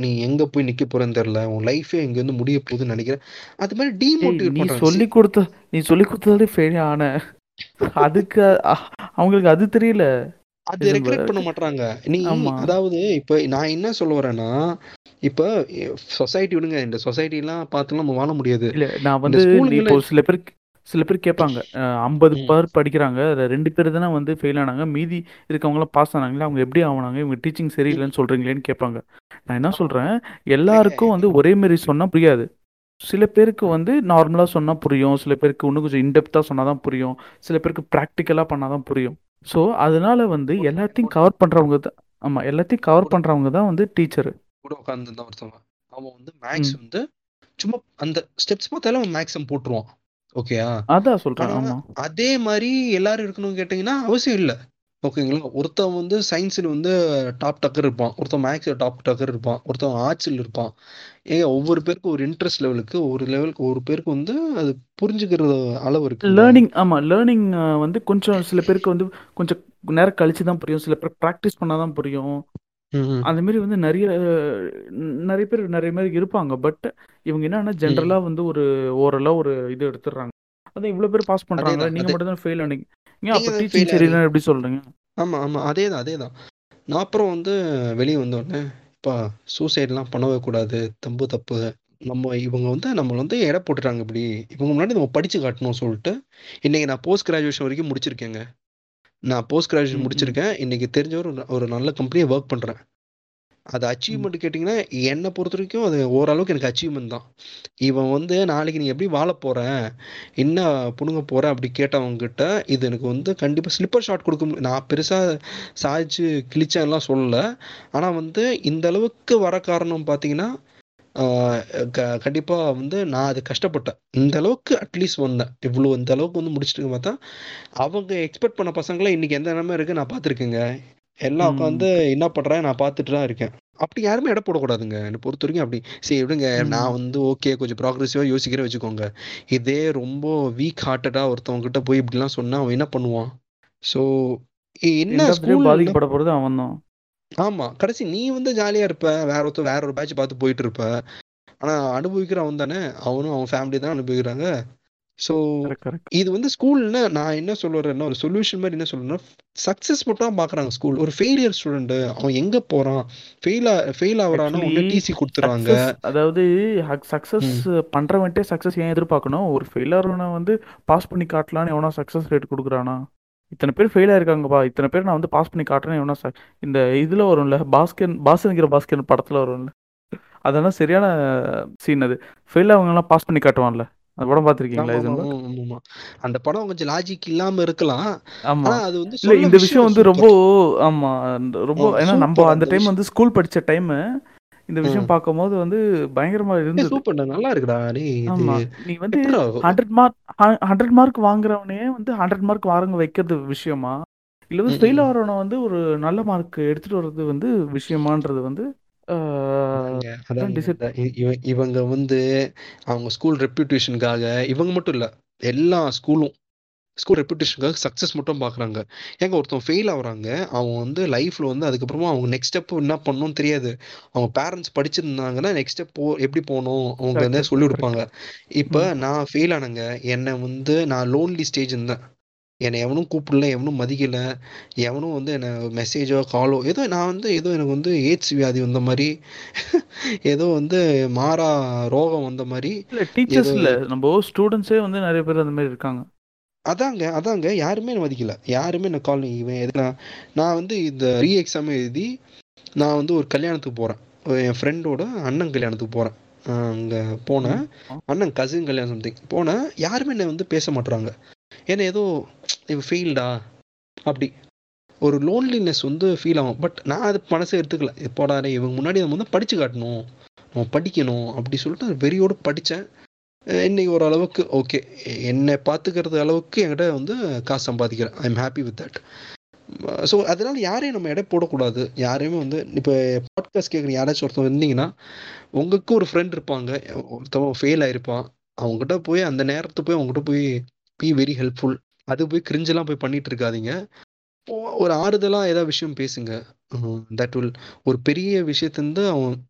நீ எங்க போய் நிக்க போறேன்னு தெரியல உன் லைஃபே இங்க வந்து முடிய போகுதுன்னு நினைக்கிறேன். அது மாதிரி டீமோட்டிவேட் நீ சொல்லி கொடுத்த நீ சொல்லி கொடுத்ததாலே ஃபெயில் ஆன. அதுக்கு அவங்களுக்கு அது தெரியல. அது ரெக்கரெக்ட் பண்ண மாட்டாங்க நீ அதாவது இப்ப நான் என்ன சொல்ல வரேன்னா இப்ப சொசைட்டி விடுங்க. இந்த சொசைட்டி எல்லாம் பார்த்துலாம் நம்ம வாழ முடியாது. இல்ல நான் வந்து இப்போ சில பேர் சில பேர் கேட்பாங்க ஐம்பது பேர் படிக்கிறாங்க அதுல ரெண்டு பேர் தானே வந்து ஃபெயில் ஆனாங்க மீதி இருக்கவங்களாம் பாஸ் ஆனாங்களே அவங்க எப்படி ஆனாங்க இவங்க டீச்சிங் சரியில்லைன்னு சொல்றீங்களேன்னு கேட்பாங்க. நான் என்ன இல்லைங்க எல்லாருக்கும் வந்து ஒரே மாதிரி சொன்னா புரியாது. சில பேருக்கு வந்து நார்மலாக சொன்னால் புரியும் சில பேருக்கு இன்னும் கொஞ்சம் இன்டெப்த்தாக சொன்னால் தான் புரியும் சில பேருக்கு ப்ராக்டிக்கலாக பண்ணால் தான் புரியும். ஸோ அதனால வந்து எல்லாத்தையும் கவர் பண்ணுறவங்க தான் ஆமாம் எல்லாத்தையும் கவர் பண்ணுறவங்க தான் வந்து டீச்சரு கூட உட்காந்துருந்தான் அவன் வந்து மேக்ஸ் வந்து சும்மா அந்த ஸ்டெப்ஸ் பார்த்தாலும் அவன் மேக்ஸம் போட்டுருவான். ஓகேயா? அதான் சொல்கிறேன் ஆனா ஆமாம் அதே மாதிரி எல்லாரும் இருக்கணும்னு கேட்டிங்கன்னா அவசியம் இல்லை. ஓகேங்களா? ஒருத்தன் வந்து சயின்ஸில் வந்து டாப் டக்கர் இருப்பான். ஒருத்தன் மேக்ஸில் டாப் டக்கர் இருப்பான். ஒருத்தன் ஆர்ட்ஸில் இருப்பான். ஏங்க ஒவ்வொரு பேருக்கும் ஒரு இன்ட்ரெஸ்ட் லெவலுக்கு ஒரு லெவலுக்கு ஒரு பேருக்கு வந்து அது புரிஞ்சுக்கிற அளவு இருக்குங்க லேர்னிங் ஆமாம் லேர்னிங் வந்து கொஞ்சம் சில பேருக்கு வந்து கொஞ்சம் நேரம் கழிச்சு தான் புரியும். சில பேர் ப்ராக்டிஸ் பண்ணால் தான் புரியும். அந்த மாதிரி வந்து நிறைய நிறைய பேர் நிறைய பேர் இருப்பாங்க. பட் இவங்க என்னன்னா ம் ஜென்ரலாக வந்து ஒரு ஓரளவு ஒரு இது எடுத்துடுறாங்க. அதான் இவ்வளோ பேர் பாஸ் நீங்கள் அதே மட்டும் தான் ஃபெயில் ஆனீங்க நீங்க அப்போ டீச்சிங் சரியில்லைன்னு எப்படி சொல்கிறீங்க ஆமா ஆமா. அதேதான் அதேதான். நான் அப்புறம் வந்து வெளியே வந்த உடனே இப்போ சூசைட்லாம் பண்ணவே கூடாது. தப்பு தப்பு. நம்ம இவங்க வந்து நம்மள வந்து எடை போட்டுட்டாங்க இப்படி. இவங்க முன்னாடி நம்ம படிச்சு காட்டணும் சொல்லிட்டு இன்னைக்கு நான் போஸ்ட் கிராஜுவேஷன் வரைக்கும் முடிச்சிருக்கேங்க. நான் போஸ்ட் ம் முடிச்சிருக்கேன். இன்னைக்கு தெரிஞ்ச ஒரு ஒரு நல்ல கம்பெனியை ஒர்க் பண்றேன். அது அச்சீவ்மெண்ட் கேட்டிங்கன்னா என்னை பொறுத்த வரைக்கும் அது ஓரளவுக்கு எனக்கு அச்சீவ்மெண்ட் தான். இவன் வந்து நாளைக்கு நீ எப்படி வாழ போற? என்ன புடுங்க போற? அப்படி கேட்டவங்க கிட்ட இது எனக்கு வந்து கண்டிப்பாக ஸ்லிப்பர் ஷாட் கொடுக்க முடியும் நான் பெருசாக சாய்ச்சு கிழிச்சேன்லாம் சொல்லல. ஆனால் வந்து இந்த அளவுக்கு வர காரணம் பார்த்தீங்கன்னா கண்டிப்பாக வந்து நான் அது கஷ்டப்பட்டேன். இந்த அளவுக்கு அட்லீஸ்ட் வந்தேன். இவ்வளோ இந்த அளவுக்கு வந்து முடிச்சுட்டு பார்த்தா அவங்க எக்ஸ்பெக்ட் பண்ண பசங்களே இன்னைக்கு எந்த நிலைமை இருக்கு நான் பார்த்துருக்கேங்க. எல்லாம் உட்காந்து என்ன பண்றேன் நான் பார்த்துட்டு தான் இருக்கேன். அப்படி யாருமே எடை போடக்கூடாதுங்க. என்னை பொறுத்த வரைக்கும் அப்படி. சரி விடுங்க. நான் வந்து ஓகே கொஞ்சம் ப்ராக்ரெசிவாக யோசிக்கிறேன் வச்சுக்கோங்க. இதே ரொம்ப வீக் ஹார்ட்டடாக ஒருத்தவங்க கிட்ட போய் இப்படிலாம் சொன்னா அவன் என்ன பண்ணுவான்? ஸோ என்ன பாதிக்கப்பட போகிறது அவன் தான் ஆமா. கடைசி நீ வந்து ஜாலியா இருப்ப. வேற ஒருத்தர் வேற ஒரு பேட்ச் பார்த்து போயிட்டு இருப்ப ஆனா அனுபவிக்கிறவன் தானே. அவனும் அவன் ஃபேமிலி தான் அனுபவிக்கிறாங்க. ஸோ இது வந்து ஸ்கூல்னா நான் என்ன சொல்ல வரேன்னா ஒரு சொல்யூஷன் மாதிரி என்ன சொல்றேன்னா சக்சஸ் மட்டும் தான் பாக்குறாங்க ஸ்கூல் ஒரு ஃபெயிலியர் ஸ்டூடெண்ட் அவன் எங்க போறான்? ஃபெயில் ஃபெயில் ஆகுறானா ஆக்சுவலி உடனே டிசி கொடுத்துறாங்க சக்ஸஸ் அதாவது சக்ஸஸ் ம். பண்ணுறவன்ட்டே சக்ஸஸ் ஏன் எதிர்பார்க்கணும்? ஒரு ஃபெயிலாகிறவனை வந்து பாஸ் பண்ணி காட்டலான்னு எவனா சக்ஸஸ் ரேட் கொடுக்குறானா? இத்தனை பேர் ஃபெயில் ஆயிருக்காங்கப்பா. இத்தனை பேர் நான் வந்து பாஸ் பண்ணி காட்டுறேன்னு எவனா ச- இந்த இதில் வரும்ல பாஸ்கர் பாஸ்கர் பாஸ்கர் படத்தில் வரும்ல. அதெல்லாம் சரியான சீன் அது. ஃபெயில் ஆகவங்கலாம் பாஸ் பண்ணி காட்டுவான்ல. அந்த படம் ஆமா. அந்த படம் கொஞ்சம் லாஜிக் இல்லாம இருக்கலாம். ஆமா. அது வந்து இல்ல இந்த விஷயம் வந்து ரொம்ப ஆமா ரொம்ப ஏன்னா நம்ம அந்த டைம் வந்து ஸ்கூல் படிச்ச டைம் இந்த விஷயம் பார்க்கும்போது வந்து பயங்கரமா இருந்தது. சூப்பர்டா நல்லா இருக்குடா. நீ வந்து ஹண்ட்ரட் மார்க் ஹண்ட்ரட் மார்க் வாங்குறவனே வந்து ஹண்ட்ரட் மார்க் வாரங்க வைக்கிறது விஷயமா? இல்ல வந்து ஃபெயில். ஆகிறவனை வந்து ஒரு நல்ல மார்க் எடுத்துட்டு வர்றது வந்து விஷயமான்றது வந்து இவங்க வந்து அவங்க ஸ்கூல் ரெப்யூட்டேஷனுக்காக இவங்க மட்டும் இல்ல எல்லா ஸ்கூலும் ஸ்கூல் ரெப்யூட்டேஷனுக்காக சக்ஸஸ் மட்டும் பார்க்குறாங்க ஏங்க ஒருத்தன் ஃபெயில் ஆகுறாங்க அவன் வந்து லைஃப்பில் வந்து அதுக்கப்புறமா அவங்க நெக்ஸ்ட் ஸ்டெப் என்ன பண்ணணும்னு தெரியாது. அவங்க பேரண்ட்ஸ் படிச்சிருந்தாங்கன்னா நெக்ஸ்ட் ஸ்டெப் போ எப்படி போகணும் அவங்க வந்து சொல்லி கொடுப்பாங்க. இப்போ நான் ஃபெயில் ஆனேங்க என்னை வந்து நான் லோன்லி ஸ்டேஜ் இருந்தேன். என்னை எவனும் கூப்பிடல எவனும் மதிக்கல எவனும் வந்து என்னை மெசேஜோ காலோ ஏதோ நான் வந்து ஏதோ எனக்கு வந்து எய்ட்ஸ் வியாதி வந்த மாதிரி ஏதோ வந்து மாறா ரோகம் வந்த மாதிரி இல்ல டீச்சர்ஸ் இல்ல நம்ம ஸ்டூடெண்ட்ஸே வந்து நிறைய பேர் அந்த மாதிரி இருக்காங்க. அதாங்க அதாங்க. யாருமே என்ன மதிக்கல. யாருமே என்ன கால் இவன் எதுனா நான் வந்து இந்த ரீ எக்ஸாம் எழுதி நான் வந்து ஒரு கல்யாணத்துக்கு போகிறேன் என் ஃப்ரெண்டோட அண்ணன் கல்யாணத்துக்கு போகிறேன் அங்கே போனேன். அண்ணன் கசின் கல்யாணம் சம்திங் போனேன். யாருமே என்னை வந்து பேச மாட்றாங்க. ஏன்னா ஏதோ இவன் ஃபெயில்டா அப்படி. ஒரு லோன்லினஸ் வந்து ஃபீல் ஆகும். பட் நான் அது மனசை எடுத்துக்கல. எப்போடா இவங்க முன்னாடி நம்ம வந்து படித்து காட்டணும். நம்ம படிக்கணும். அப்படி சொல்லிட்டு வெறியோடு படித்தேன் இன்னைக்கு ஓரளவுக்கு ஓகே என்னை பார்த்துக்கிறது அளவுக்கு என்கிட்ட வந்து காசு சம்பாதிக்கிறேன். I am happy with that so அதனால யாரையும் நம்ம எடை போடக்கூடாது. யாரையுமே வந்து இப்போ பாட்காஸ்ட் கேட்குற யாராச்சும் ஒருத்தவங்க இருந்தீங்கன்னா உங்களுக்கு ஒரு ஃப்ரெண்ட் இருப்பாங்க. ஒருத்தவன் ஃபெயில் ஆயிருப்பான். அவங்ககிட்ட போய் அந்த நேரத்து போய் அவங்ககிட்ட போய் பி வெரி ஹெல்ப்ஃபுல் அது போய் கிரிஞ்செல்லாம் போய் பண்ணிட்டு இருக்காதீங்க. ஒரு ஆறுதலாக ஏதாவது விஷயம் பேசுங்க. தட் வில் ஒரு பெரிய விஷயத்துலேருந்து அவன்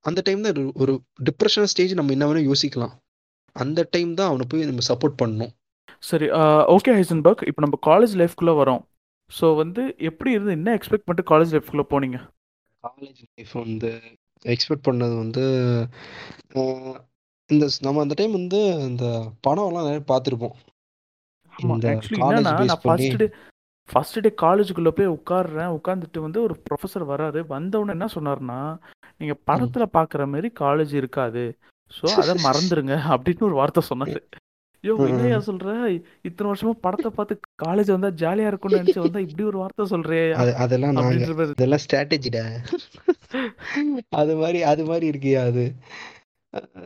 அந்த டைம் தான் ஒரு- ஒரு டிப்ரெஷன் ஸ்டேஜ் நம்ம என்ன வேணும் யோசிக்கலாம். அந்த டைம் தான் அவனை போய் நம்ம சப்போர்ட் பண்ணணும். சரி ஓகே ஹைசன்பர்க் இப்போ நம்ம காலேஜ் லைஃப்குள்ளே வரோம். ஸோ வந்து எப்படி இருந்து என்ன எக்ஸ்பெக்ட் பண்ணிட்டு காலேஜ் லைஃப்குள்ளே போனீங்க? காலேஜ் லைஃப் வந்து எக்ஸ்பெக்ட் பண்ணது வந்து இந்த நம்ம அந்த டைம் வந்து இந்த படம்லாம் நிறைய பார்த்துருப்போம். ஃபர்ஸ்ட் டே காலேஜுக்குள்ளே போய் உட்காடுறேன் உட்காந்துட்டு வந்து ஒரு ப்ரொஃபஸர் வராரு. வந்தவுடனே என்ன சொன்னார்னா நீங்கள் ம். படத்தில் பார்க்குற மாதிரி காலேஜ் இருக்காது. ஸோ அதை மறந்துருங்க அப்படின்னு ஒரு வார்த்தை சொன்னார். யோ ம், என்னையா. சொல்ற? இத்தனை வருஷமா படத்தை பார்த்து காலேஜ் வந்தா ஜாலியா இருக்கும்னு நினைச்சு வந்தா இப்படி ஒரு வார்த்தை சொல்றியா அது அதெல்லாம் அதெல்லாம் ஸ்ட்ராட்டஜிடா அது மாதிரி அது மாதிரி இருக்கியா அது?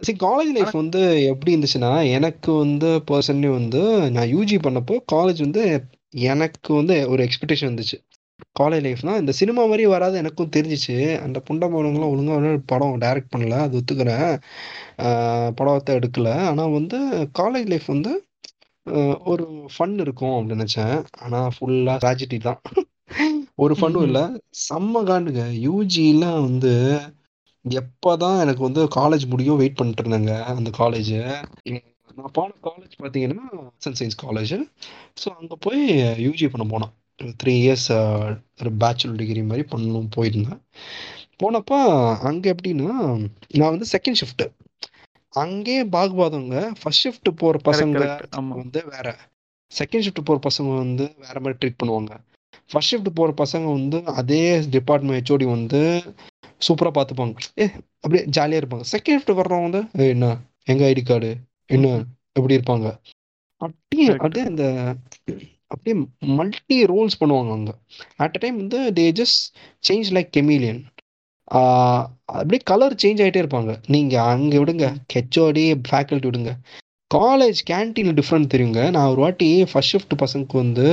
சரி காலேஜ் லைஃப் வந்து எப்படி இருந்துச்சுன்னா எனக்கு வந்து பர்சனலி வந்து நான் யூஜி பண்ணப்போ காலேஜ் வந்து எனக்கு வந்து ஒரு எக்ஸ்பெக்டேஷன் இருந்துச்சு காலேஜ் லைஃப்னா இந்த சினிமா மாதிரி வராது எனக்கும் தெரிஞ்சிச்சு. அந்த புண்டமானவங்களாம் ம், ஒழுங்கா வந்து படம் டைரக்ட் பண்ணல அது ஒத்துக்கிறேன். படத்தை எடுக்கல. ஆனால் வந்து காலேஜ் லைஃப் வந்து ஒரு ஃபன் இருக்கும் அப்படின்னு நினச்சேன். ஆனால் ஃபுல்லாக ட்ராஜடி தான். ஒரு ஃபன்னும் இல்லை. செம்ம காண்டுங்க. யூஜிலாம் வந்து எப்போதான் எனக்கு வந்து காலேஜ் முடியும் வெயிட் பண்ணிட்டு இருந்தேங்க அந்த காலேஜ் நான் போன காலேஜ் பார்த்தீங்கன்னா arts and science college so அங்கே போய் யூஜி பண்ண போனேன் த்ரீ இயர்ஸ் ஒரு பேச்சுலர் டிகிரி மாதிரி பண்ணணும் போயிருந்தேன். போனப்போ அங்கே எப்படின்னா நான் வந்து செகண்ட் ஷிஃப்ட்டு அங்கேயே பாகுபாதங்க ஃபர்ஸ்ட் ஷிஃப்ட் போகிற பசங்க வந்து வேற. செகண்ட் ஷிஃப்ட் போகிற பசங்க வந்து வேற மாதிரி ட்ரீட் பண்ணுவாங்க. ஃபர்ஸ்ட் ஷிஃப்ட் போகிற பசங்க வந்து அதே டிபார்ட்மெண்ட் ஹெச்ஓடி வந்து சூப்பராக பார்த்துப்பாங்க. ஏ அப்படியே ஜாலியாக இருப்பாங்க. செகண்ட் ஷிஃப்ட் வர்றவங்க வந்து "ஏய், என்ன? எங்கள் ஐடி கார்டு? என்ன? எப்படி இருப்பாங்க? அப்படியே அப்படியே அந்த அப்படியே மல்டி ரோல்ஸ் பண்ணுவாங்க அவங்க அட் அ டைம் வந்து they just change like chameleon அப்படியே கலர் சேஞ்ச் ஆகிட்டே இருப்பாங்க. நீங்கள் அங்கே விடுங்க. ஹெச்ஓடி ஃபேக்கல்ட்டி விடுங்க. காலேஜ் கேன்டீன் டிஃப்ரெண்ட் தெரியுங்க. நான் ஒரு வாட்டி ஃபர்ஸ்ட் ஷிஃப்ட் பசங்களுக்கு வந்து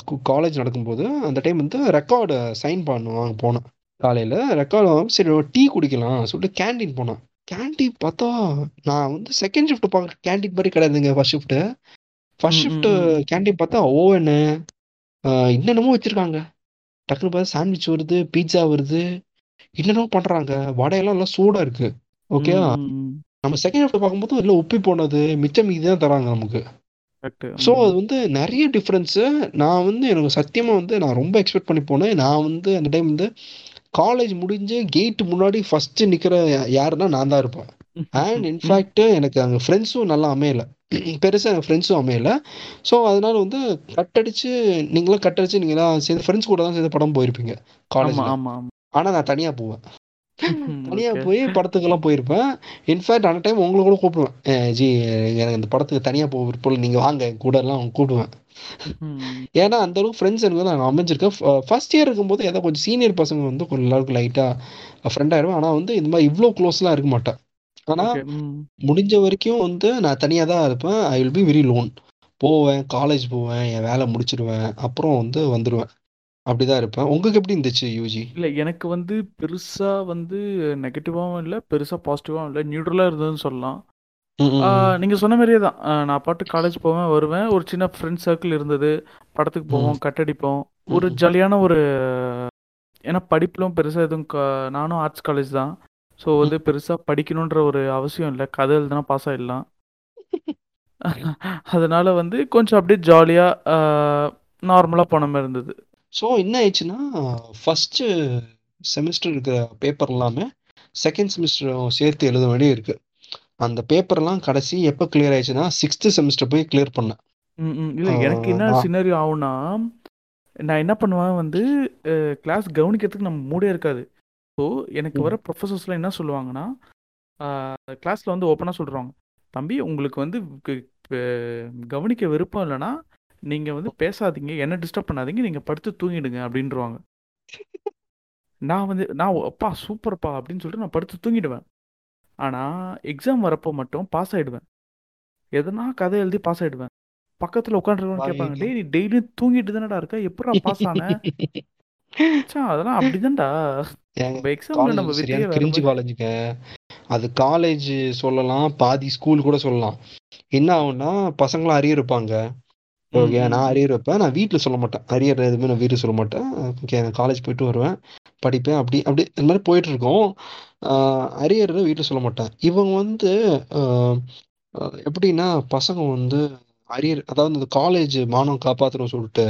ஸ்கூ காலேஜ் நடக்கும்போது அந்த டைம் வந்து ரெக்கார்டு சைன் பண்ணுவாங்க போனேன். காலையில் ரெக்கார்டு சரி டீ குடிக்கலாம் சொல்லிட்டு கேன்டீன் போனேன். கேன்டீன் பார்த்தா நான் வந்து செகண்ட் ஷிஃப்ட் பார்க்குற கேன்டீன் மாதிரி கிடையாதுங்க ஃபர்ஸ்ட் ஷிஃப்ட்டு ஃபர்ஸ்ட் ஷிஃப்ட் ம். கேன்டீன் பார்த்தா ஓவனு என்னென்னமோ வச்சிருக்காங்க. டக்குனு பார்த்தா சாண்ட்விச் வருது பீட்சா வருது. என்னென்னமோ பண்றாங்க. வடையெல்லாம் நல்லா சூடா இருக்கு. ஓகே ம், ம், ம். நம்ம செகண்ட் ஷிஃப்ட் பார்க்கும்போது எல்லாம் உப்பி போனது மிச்சம் மீதி தான் தராங்க நமக்கு. ஸோ அது வந்து நிறைய டிஃப்ரென்ஸு நான் வந்து எனக்கு சத்தியமாக வந்து நான் ரொம்ப எக்ஸ்பெக்ட் பண்ணி போனேன். நான் வந்து அந்த டைம் வந்து காலேஜ் முடிஞ்சு கேட் முன்னாடி ஃபர்ஸ்ட் நிற்கிற யாருன்னா நான் தான் இருப்பேன். அண்ட் இன்ஃபேக்ட் எனக்கு அங்கே ஃப்ரெண்ட்ஸும் நல்லா அமையல. பெருசாக எனக்கு ஃப்ரெண்ட்ஸும் அமையல. ஸோ அதனால வந்து கட்டடிச்சு நீங்களும் கட்டடிச்சு நீங்களாம் சேர்ந்து ஃப்ரெண்ட்ஸ் கூட தான் சேர்ந்து படம் போயிருப்பீங்க ஆமா ஆனால் நான் தனியாக போவேன். தனியா ஓகே போய் படத்துக்கெல்லாம் போயிருப்பேன். இன்ஃபேக்ட் அந்த டைம் உங்களை கூட கூப்பிடுவேன். "அஹ் ஜி எனக்கு இந்த படத்துக்கு தனியா போக விருப்பம் இல்லை. நீங்க வாங்க என் கூட எல்லாம் கூப்பிடுவேன். ஏன்னா அந்த அளவுக்கு ஃப்ரெண்ட்ஸ் எனக்கு வந்து நான் அமைஞ்சிருக்கேன். ஃபர்ஸ்ட் இயர் இருக்கும்போது ஏதோ கொஞ்சம் சீனியர் பசங்க வந்து கொஞ்சம் எல்லாருக்கும் லைட்டாக ஃப்ரெண்ட் ஆயிடுவேன் ஆனால் வந்து இந்த மாதிரி இவ்வளோ க்ளோஸ்லாம் இருக்க மாட்டேன். ம். முடிஞ்ச வரைக்கும் வந்து நான் தனியாக தான் இருப்பேன். I will be very lone போவேன் காலேஜ் போவேன் என் வேலை முடிச்சிடுவேன் அப்புறம் வந்து வந்துடுவேன் அப்படிதான் இருப்பேன். உங்களுக்கு எப்படி இருந்துச்சு யூஜி இல்லை எனக்கு வந்து பெருசா வந்து நெகட்டிவாகவும் இல்லை பெருசா பாசிட்டிவாகவும் இல்லை நியூட்ரலாக இருந்ததுன்னு சொல்லலாம். நீங்க சொன்ன மாதிரியே தான். நான் பாட்டு காலேஜ் போவேன் வருவேன். ஒரு சின்ன ஃப்ரெண்ட் சர்க்கிள் இருந்தது. படத்துக்கு போவோம் கட்டடிப்போம் ஒரு. ஜாலியான ஒரு ஏன்னா படிப்பிலும் பெருசா எதுவும் நானும் ஆர்ட்ஸ் காலேஜ் தான். ஸோ வந்து பெருசா படிக்கணுன்ற ஒரு அவசியம் இல்லை. கதை எழுதுனா பாஸ் ஆயிடலாம். அதனால வந்து கொஞ்சம் அப்படியே ஜாலியா நார்மலா போன மாதிரி இருந்தது. ஸோ என்ன ஆயிடுச்சுன்னா ஃபர்ஸ்ட் செமிஸ்டர் இருக்கிற பேப்பர் எல்லாமே செகண்ட் செமிஸ்டரும் சேர்த்து எழுத வேண்டிய இருக்கு. அந்த பேப்பர்லாம் கடைசி எப்போ கிளியர் ஆயிடுச்சுன்னா சிக்ஸ்த் செமிஸ்டர் போய் கிளியர் பண்ணேன். இல்ல எனக்கு என்ன. சினரியோ ஆகும்னா நான் என்ன பண்ணுவேன் வந்து கிளாஸ் கவனிக்கிறதுக்கு நம்ம மூடே இருக்காது. ஸோ எனக்கு. வர ப்ரொஃபஸர்ஸ்லாம் என்ன சொல்லுவாங்கன்னா கிளாஸில் வந்து ஓப்பனாக சொல்கிறாங்க தம்பி உங்களுக்கு வந்து கவனிக்க விருப்பம் இல்லைன்னா நீங்கள் வந்து பேசாதீங்க. என்ன டிஸ்டர்ப் பண்ணாதீங்க. நீங்கள் படுத்து தூங்கிடுங்க அப்படின்றவாங்க. நான் வந்து நான் அப்பா சூப்பர்ப்பா அப்படின்னு சொல்லிட்டு நான் படுத்து தூங்கிடுவேன். ஆனால் எக்ஸாம் வரப்போ மட்டும் பாஸ் ஆயிடுவேன். எதனா கதை எழுதி பாஸ் ஆயிடுவேன். பக்கத்தில் உட்காந்துருக்கவங்க கேட்பாங்க டேய் நீ டெய்லியும் தூங்கிட்டு தானடா இருக்க? எப்படா பாஸ் ஆன? அதெல்லாம் அப்படிதான்டா. கிரிஞ்சு காலேஜுங்க அது காலேஜ் சொல்லலாம் பாதி ஸ்கூல் கூட சொல்லலாம். என்ன ஆகும்னா பசங்களாம் அரியர் இருப்பாங்க. ஓகே நான். அரியர் வைப்பேன் நான் வீட்டில் சொல்ல மாட்டேன். அரியர் எதுவுமே நான் வீட்டில் சொல்ல மாட்டேன். ஓகே நான் காலேஜ் போயிட்டு வருவேன். படிப்பேன். அப்படி அப்படி இந்த மாதிரி போயிட்டு இருக்கோம். அரியர் வீட்டில் சொல்ல மாட்டேன். இவங்க வந்து எப்படின்னா பசங்க வந்து அரியர் அதாவது இந்த காலேஜ் மானம் காப்பாற்றணும் சொல்லிட்டு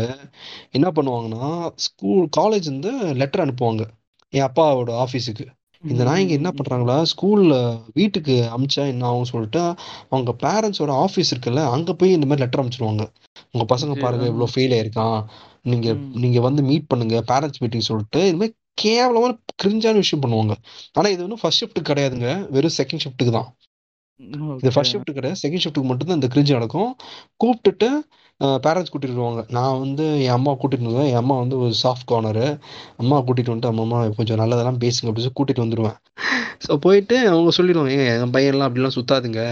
என்ன பண்ணுவாங்கன்னா ஸ்கூல் காலேஜ் வந்து லெட்டர் அனுப்புவாங்க. என் அப்பாவோட ஆஃபீஸுக்கு இந்த நாய்ங்க என்ன பண்றாங்களா ஸ்கூல்ல வீட்டுக்கு அமிச்சா என்ன ஆகும் சொல்லிட்டு அவங்க பேரண்ட்ஸோட ஆஃபீஸ் இருக்குல்ல அங்க போய் இந்த மாதிரி லெட்டர் அனுப்பிச்சிருவாங்க உங்க பசங்க பாருங்க. இவ்வளவு ஃபெயில் ஆயிருக்கான் நீங்க. நீங்க வந்து மீட் பண்ணுங்க பேரண்ட்ஸ் மீட்டிங் சொல்லிட்டு இது மாதிரி கேவலமான கிரிஞ்சான விஷயம் பண்ணுவாங்க. ஆனா இது வந்து ஃபர்ஸ்ட் ஷிஃப்ட் கிடையாதுங்க வெறும் செகண்ட் ஷிஃப்ட்டுக்கு தான். இது ஃபர்ஸ்ட் ஷிஃப்ட் கிடையாது செகண்ட் ஷிஃப்ட்டுக்கு மட்டும் தான் இந்த கிரிஞ்சு நடக்கும். கூப்பிட்டுட்டு பேரண்ட்ஸ் கூட்டிகிட்டு வருவாங்க நான் வந்து என் அம்மா கூட்டிகிட்டு வந்துடுவேன் என் அம்மா வந்து ஒரு சாஃப்ட் கார்னரு அம்மா கூட்டிகிட்டு வந்துட்டு அம்மா அம்மா கொஞ்சம் நல்லதெல்லாம் பேசுங்க அப்படின்னு சொல்லி கூட்டிகிட்டு வந்துடுவேன் ஸோ போயிட்டு அவங்க சொல்லிடுவாங்க ஏங்க என் பையன்லாம் அப்படிலாம் சுத்தாதுங்க.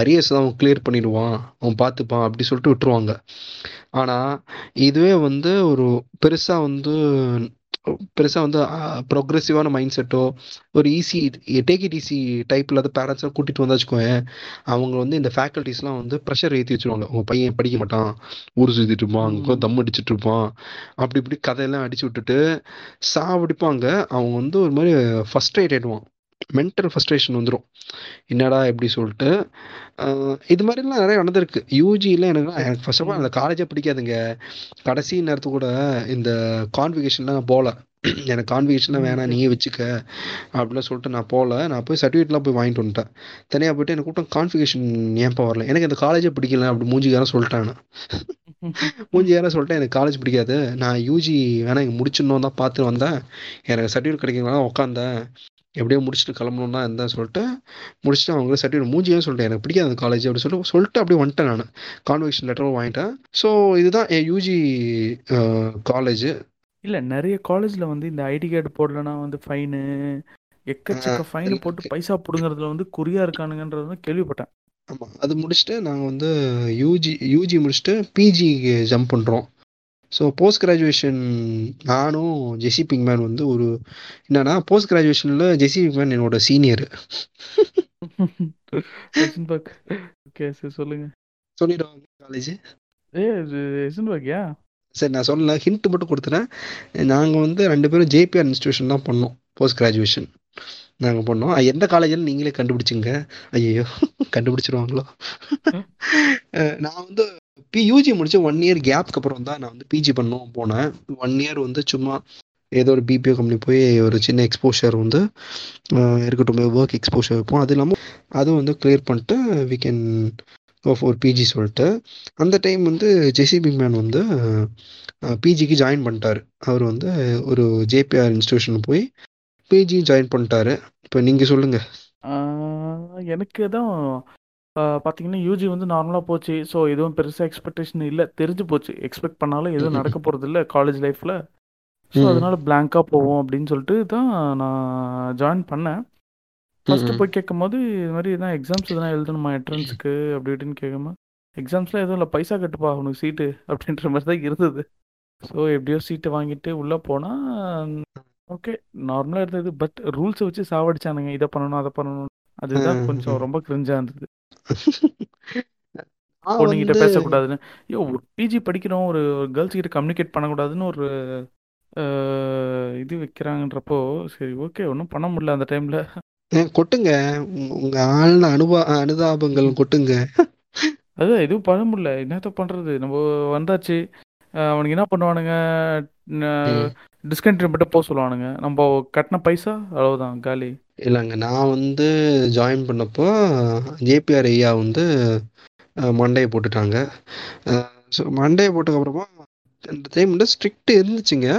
அரியர்ஸ் தான் அவன் கிளியர் பண்ணிடுவான். அவன் பார்த்துப்பான் அப்படி சொல்லிட்டு விட்டுருவாங்க. ஆனால் இதுவே வந்து ஒரு பெருசாக வந்து பெருசாக வந்து ப்ரொக்ரெசிவான மைண்ட் செட்டோ ஒரு easy take it easy type இல்லாத பேரண்ட்ஸ்லாம் கூட்டிகிட்டு வந்தா வச்சுக்கோங்க அவங்க வந்து இந்த ஃபேக்கல்ட்டிஸ்லாம் வந்து ப்ரெஷர் ஏற்றி வச்சுருவாங்க. உங்கள் பையன் படிக்க மாட்டான் ஊர் சுற்றிட்டு இருப்பான் அங்கே தம் அடிச்சிட்டு இருப்பான் அப்படி இப்படி கதையெல்லாம் அடிச்சு விட்டுட்டு சாவடிப்பாங்க. அவங்க வந்து ஒரு மாதிரி ஃபஸ்ட்ரேட் ஆயிடுவான். மென்டல் ஃபஸ்ட்ரேஷன் வந்துடும் என்னடா எப்படி சொல்லிட்டு இது மாதிரிலாம் நிறைய நடந்திருக்கு. யூஜியில் எனக்கு எனக்கு ஃபர்ஸ்ட் ஆஃப் ஆல் அந்த காலேஜே பிடிக்காதுங்க. கடைசி நேரத்து கூட இந்த கான்விகேஷன்லாம் நான் போகல எனக்கு கான்விகேஷன்லாம் வேணாம். நீயே வச்சுக்க. அப்படிலாம் சொல்லிட்டு நான் போகல நான் போய் சர்டிஃபிகேட்லாம் போய் வாங்கிட்டு வந்துட்டேன். தனியாக போயிட்டு எனக்கு கூட்டம் கான்ஃபிகேஷன் ஏன்ப்பா வரல. எனக்கு இந்த காலேஜே பிடிக்கல அப்படி மூஞ்சிக்காரன் சொல்லிட்டேன் நான். மூஞ்சி யாரும் சொல்லிட்டேன் எனக்கு காலேஜ் பிடிக்காது. நான் யூஜி வேணா இங்கே முடிச்சிடணும் தான் பார்த்து வந்தேன். எனக்கு சர்டிஃபிகேட் கிடைக்கலாம் உட்காந்தேன் எப்படியோ முடிச்சுட்டு கிளம்பணும் தான் இருந்தேன் சொல்லிட்டு முடிச்சுட்டு அவங்க சர்டிஃபிகேட் மூஞ்சியே சொல்லிட்டேன். எனக்கு பிடிக்காது அந்த காலேஜ் அப்படி சொல்லிட்டு சொல்லிட்டு அப்படியே வந்துட்டேன் நான். கான்வெக்ஷன் லெட்டரும் வாங்கிட்டேன். ஸோ இதுதான் என் யூஜி காலேஜ் இல்ல நிறைய காலேஜ்ல வந்து இந்த ஐடி கார்டு போடலனா வந்து ஃபைனு எக்கச்சக்க ஃபைன் போட்டு பைசா புடுங்கறதுல வந்து குறியா இருக்கானுங்கன்றது வந்து கேள்விப்பட்டேன். ஆமாம் அது முடிச்சுட்டு நாங்கள் வந்து யூஜி யூஜி முடிச்சுட்டு பிஜிக்கு ஜம்ப் பண்ணுறோம் ஸோ போஸ்ட் கிராஜுவேஷன் நானும் ஜெசி பிங்மேன் வந்து ஒரு என்னன்னா போஸ்ட் கிராஜுவேஷனில் ஜெசி பிங்மேன் என்னோட சீனியர் சொல்லுங்க. சொல்லிடுவாங்க காலேஜ் ஏ சரி நான் சொல்லல. ஹிண்ட் மட்டும் கொடுத்துறேன். நாங்கள் வந்து ரெண்டு பேரும் ஜேபிஆர் இன்ஸ்டியூஷன் தான் பண்ணோம் போஸ்ட் கிராஜுவேஷன் நாங்கள் பண்ணோம் எந்த காலேஜ்னு நீங்களே கண்டுபிடிச்சிங்க. ஐயோ கண்டுபிடிச்சிருவாங்களோ? நான் வந்து பி யூஜி முடிச்சு ஒன் இயர் கேப்க்கு அப்புறம் தான் நான் வந்து பிஜி பண்ணுவோம் போனேன். ஒன் இயர் வந்து சும்மா ஏதோ ஒரு பிபிஓ கம்பெனி போய் ஒரு சின்ன எக்ஸ்போஷர் வந்து இருக்கட்டும் ஒர்க் எக்ஸ்போஷர் வைப்போம். அது இல்லாமல் அதுவும் வந்து கிளியர் பண்ணிட்டு we can go for PG சொல்லிட்டு. அந்த டைம் வந்து ஜெசிபி மேன் வந்து பிஜிக்கு ஜாயின் பண்ணிட்டாரு. அவர் வந்து ஒரு ஜேபிஆர் இன்ஸ்டியூஷன் போய் பிஜி ஜாயின் பண்ணிட்டாரு. இப்போ நீங்கள் சொல்லுங்கள் எனக்கு தான் பார்த்தீங்கன்னா யூஜி வந்து நார்மலாக போச்சு. ஸோ எதுவும் பெருசாக எக்ஸ்பெக்டேஷன் இல்லை. தெரிஞ்சு போச்சு. எக்ஸ்பெக்ட் பண்ணாலும் எதுவும் நடக்க போகிறது இல்லை காலேஜ் லைஃப்பில் ஸோ ம். அதனால பிளாங்காக போவோம் அப்படின்னு சொல்லிட்டு தான் நான் ஜாயின் பண்ணேன். ஃபஸ்ட்டு போய் கேட்கும்போது இது மாதிரி எதாவது எக்ஸாம்ஸ் எதனா எழுதணுமா என்ட்ரன்ஸுக்கு அப்படி இப்படின்னு கேட்கும்போது எக்ஸாம்ஸ்லாம் எதுவும் இல்லை. பைசா கட்டுப்பா உனக்கு சீட்டு அப்படின்ற மாதிரி தான் இருந்தது. ஸோ எப்படியோ சீட்டை வாங்கிட்டு உள்ளே போனால் ஓகே நார்மலாக இருந்தது. பட் ரூல்ஸை வச்சு சாவடிச்சானுங்க. இதை பண்ணணும் அதை பண்ணணும். அதுதான் கொஞ்சம் ரொம்ப கிரிஞ்சாக இருந்தது. நான் பொண்ணுகிட்ட வந்து பேசக்கூடாதுன்னு. ஐயோ பிஜி படிக்கிறோம் ஒரு கேர்ள்ஸ் கிட்ட கம்யூனிகேட் பண்ணக்கூடாதுன்னு ஒரு அஹ், இது வைக்கிறாங்கன்றப்போ சரி ஓகே ஒன்றும் பண்ண முடியல அந்த டைமில் ஏன் கொட்டுங்க. உங்க- உங்க ஆழ்ந்த அனுபவ அனுதாபங்கள் கொட்டுங்க. அதான் எதுவும் பண்ண முடியல. என்னத்த பண்ணுறது நம்ம வந்தாச்சு. அவனுக்கு என்ன பண்ணுவானுங்க. டிஸ்கண்டினியூ மட்டும் போக சொல்லுவானுங்க. நம்ம கட்டின பைசா? அவ்வளவுதான் காலி. இல்லைங்க நான் வந்து ஜாயின் பண்ணப்போ ஜேபிஆர் ஐயா வந்து மண்டையை போட்டுட்டாங்க. ஸோ மண்டையை போட்டதுக்கப்புறமா இந்த டைம் வந்து ஸ்ட்ரிக்ட் இருந்துச்சுங்க.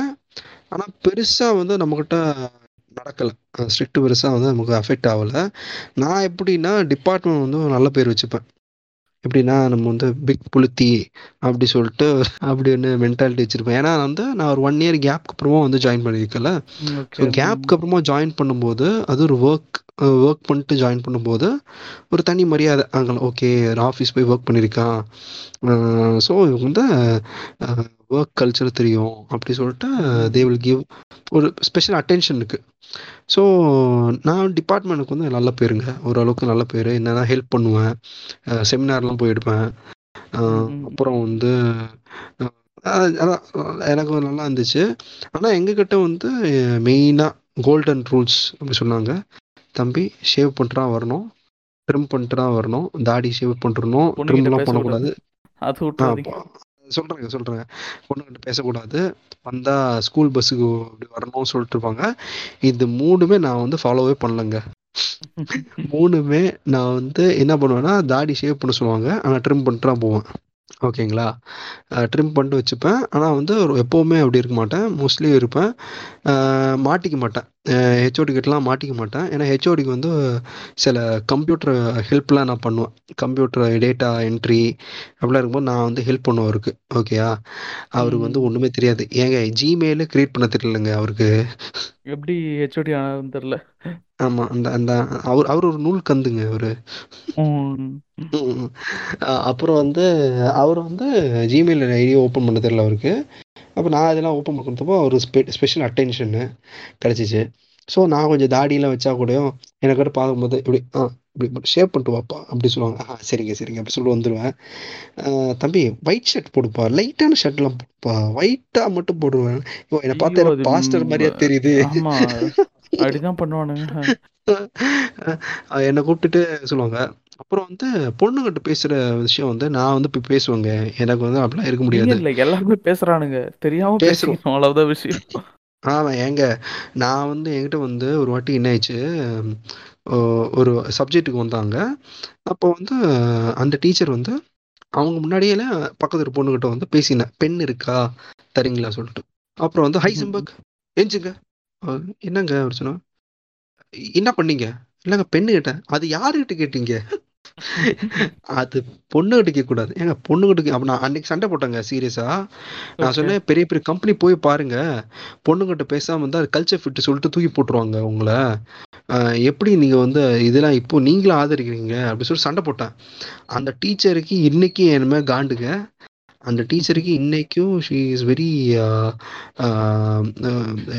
ஆனால் பெருசாக வந்து நம்மக்கிட்ட நடக்கலை. ஸ்ட்ரிக்ட் பெருசாக வந்து நமக்கு அஃபெக்ட் ஆகலை. நான் எப்படின்னா டிபார்ட்மெண்ட் வந்து நல்ல பேர் வச்சுப்பேன். எப்படின்னா நம்ம வந்து பிக் புளுத்தி அப்படி சொல்லிட்டு அப்படி ஒன்று மென்டாலிட்டி வச்சுருப்பேன் ஏன்னா வந்து நான் ஒரு ஒன் இயர் கேப்க்கு அப்புறமா வந்து ஜாயின் பண்ணியிருக்கேன்ல. ஸோ கேப்க்கு அப்புறமா ஜாயின் பண்ணும்போது அது ஒரு ஒர்க் ஒர்க் பண்ணிட்டு ஜாயின் பண்ணும்போது ஒரு தனி மரியாதை அங்கே ஓகே ஆஃபீஸ் போய் ஒர்க் பண்ணியிருக்கான். ஸோ இவங்க வந்து ஒர்க் கல்ச்சர் தெரியும் அப்படி சொல்லிட்டு தே வில் கிவ் ஒரு ஸ்பெஷல் அட்டென்ஷன் இருக்குது ஸோ நான் டிபார்ட்மெண்ட்டுக்கு வந்து நல்ல பேருங்க. ஓரளவுக்கு நல்ல பேர். என்னன்னா ஹெல்ப் பண்ணுவேன். செமினார்லாம் ம். அப்புறம் வந்து அதான் எனக்கு நல்லா இருந்துச்சு. ஆனால் எங்ககிட்ட வந்து மெயினாக கோல்டன் ரூல்ஸ் அப்படி சொன்னாங்க. தம்பி ஷேவ் பண்ணிட்டு தான் வரணும். ட்ரிம் பண்ணிட்டு தான் வரணும். தாடி ஷேவ் பண்ணிட்டுருணும் ட்ரிம்லாம் பண்ணக்கூடாது. சொல்கிறேங்க சொல்கிறேங்க பொண்ணுகிட்ட பேசக்கூடாது. வந்தால் ஸ்கூல் பஸ்ஸுக்கு இப்படி வரணும்னு சொல்லிட்டு இருப்பாங்க. இது மூணுமே நான் வந்து ஃபாலோவே பண்ணலங்க. மூணுமே நான் வந்து என்ன பண்ணுவேன்னா தாடி ஷேவ் பண்ண சொல்லுவாங்க. ஆனால் ட்ரிம் பண்ணிட்டு தான் போவேன். ஓகேங்களா ட்ரிம் பண்ணிட்டு வச்சுப்பேன். ஆனால் வந்து ஒரு எப்போவுமே அப்படி இருக்க மாட்டேன். மோஸ்ட்லி இருப்பேன். மாட்டிக்க மாட்டேன். ஹெச்ஓடி கிட்டலாம் மாட்டிக்க மாட்டேன். ஏன்னா ஹெச்ஓடிக்கு வந்து சில கம்ப்யூட்டர் ஹெல்ப்லாம் நான் பண்ணுவேன். கம்ப்யூட்டர் டேட்டா என்ட்ரி அப்படிலாம் இருக்கும்போது நான் வந்து ஹெல்ப் பண்ணுவேன் அவருக்கு. ஓகேயா அவருக்கு வந்து. ஒன்றுமே தெரியாது. ஏங்க ஜிமெயிலே க்ரியேட் பண்ண தெரியலங்க அவருக்கு. எப்படி ஹெச்ஓடி ஆனதுன்னு தெரில ஆமாம் அந்த அந்த அவர் அவர் ஒரு நூல் கந்துங்க அவர். அப்புறம் வந்து அவர் வந்து ஜிமெயில் ஐடி ஓப்பன் பண்ண தெரியல அவருக்கு. அப்போ நான் அதெல்லாம் ஓப்பன் பண்ணுறப்போ அவர் ஸ்பெ ஸ்பெஷல் அட்டென்ஷனு கிடச்சிச்சு. ஸோ நான் கொஞ்சம் தாடியெல்லாம் வச்சா கூடயும் எனக்கு வந்து பார்க்கும்போது இப்படி ஆ இப்படி ஷேப் பண்ணிட்டு வாப்பா அப்படி சொல்லுவாங்க. ஆ சரிங்க சரிங்க அப்படி சொல்லி வந்துடுவேன் தம்பி ஒயிட் ஷர்ட் போடுப்பா லைட்டான ஷர்ட்லாம் போடுப்பா. ஒயிட்டாக மட்டும் போடுவேன். என்னை பார்த்தா எனக்கு பாஸ்டர் மாதிரியா தெரியுது. அப்படிதான் பண்ணுவானுங்க. என்னை கூப்பிட்டுட்டு சொல்லுவாங்க அப்புறம் வந்து பொண்ணுகிட்ட பேசுற விஷயம் வந்து நான் வந்து போய் பேசுவேங்க. எனக்கு வந்து அப்படிலாம் இருக்க முடியாது. இல்ல. எல்லாருமே பேசுறானுங்க. தெரியாம பேசுறோம். அவ்வளவுதான் விஷயம். ஆமாம் ஏங்க. நான் வந்து என்கிட்ட வந்து ஒரு வாட்டி என்ன ஆயிடுச்சு? ஒரு சப்ஜெக்ட்டுக்கு வந்தாங்க. அப்போ வந்து அந்த டீச்சர் வந்து அவங்க முன்னாடியே பக்கத்து ஒரு பொண்ணுகிட்ட வந்து பேசினேன் பெண் இருக்கா? தரீங்களா சொல்லிட்டு. அப்புறம் வந்து ஹை சிம்பக் எஞ்சுங்க என்னங்க அப்படி சொன்னா என்ன பண்ணீங்க? இல்லைங்க பெண்ணு கேட்டேன் அது யாருக்கிட்ட கேட்டீங்க? அது பொண்ணுகிட்ட கேட்கக்கூடாது ஏங்க பொண்ணுகிட்ட அப்ப நான் அன்னைக்கு சண்டை போட்டேங்க சீரியஸா நான் சொன்னேன் பெரிய பெரிய கம்பெனி போய் பாருங்க. பொண்ணுகிட்ட பேசாம இருந்தா கல்ச்சர் ஃபிட் சொல்லிட்டு தூக்கி போட்டுருவாங்க உங்களை. எப்படி நீங்க வந்து இதெல்லாம் இப்போ நீங்களும் ஆதரிக்கிறீங்க? அப்படி சொல்லி சண்டை போட்டேன். அந்த டீச்சருக்கு இன்னைக்கு என்ன காண்டுங்க. அந்த டீச்சருக்கு இன்னைக்கும் ஷீ இஸ் வெரி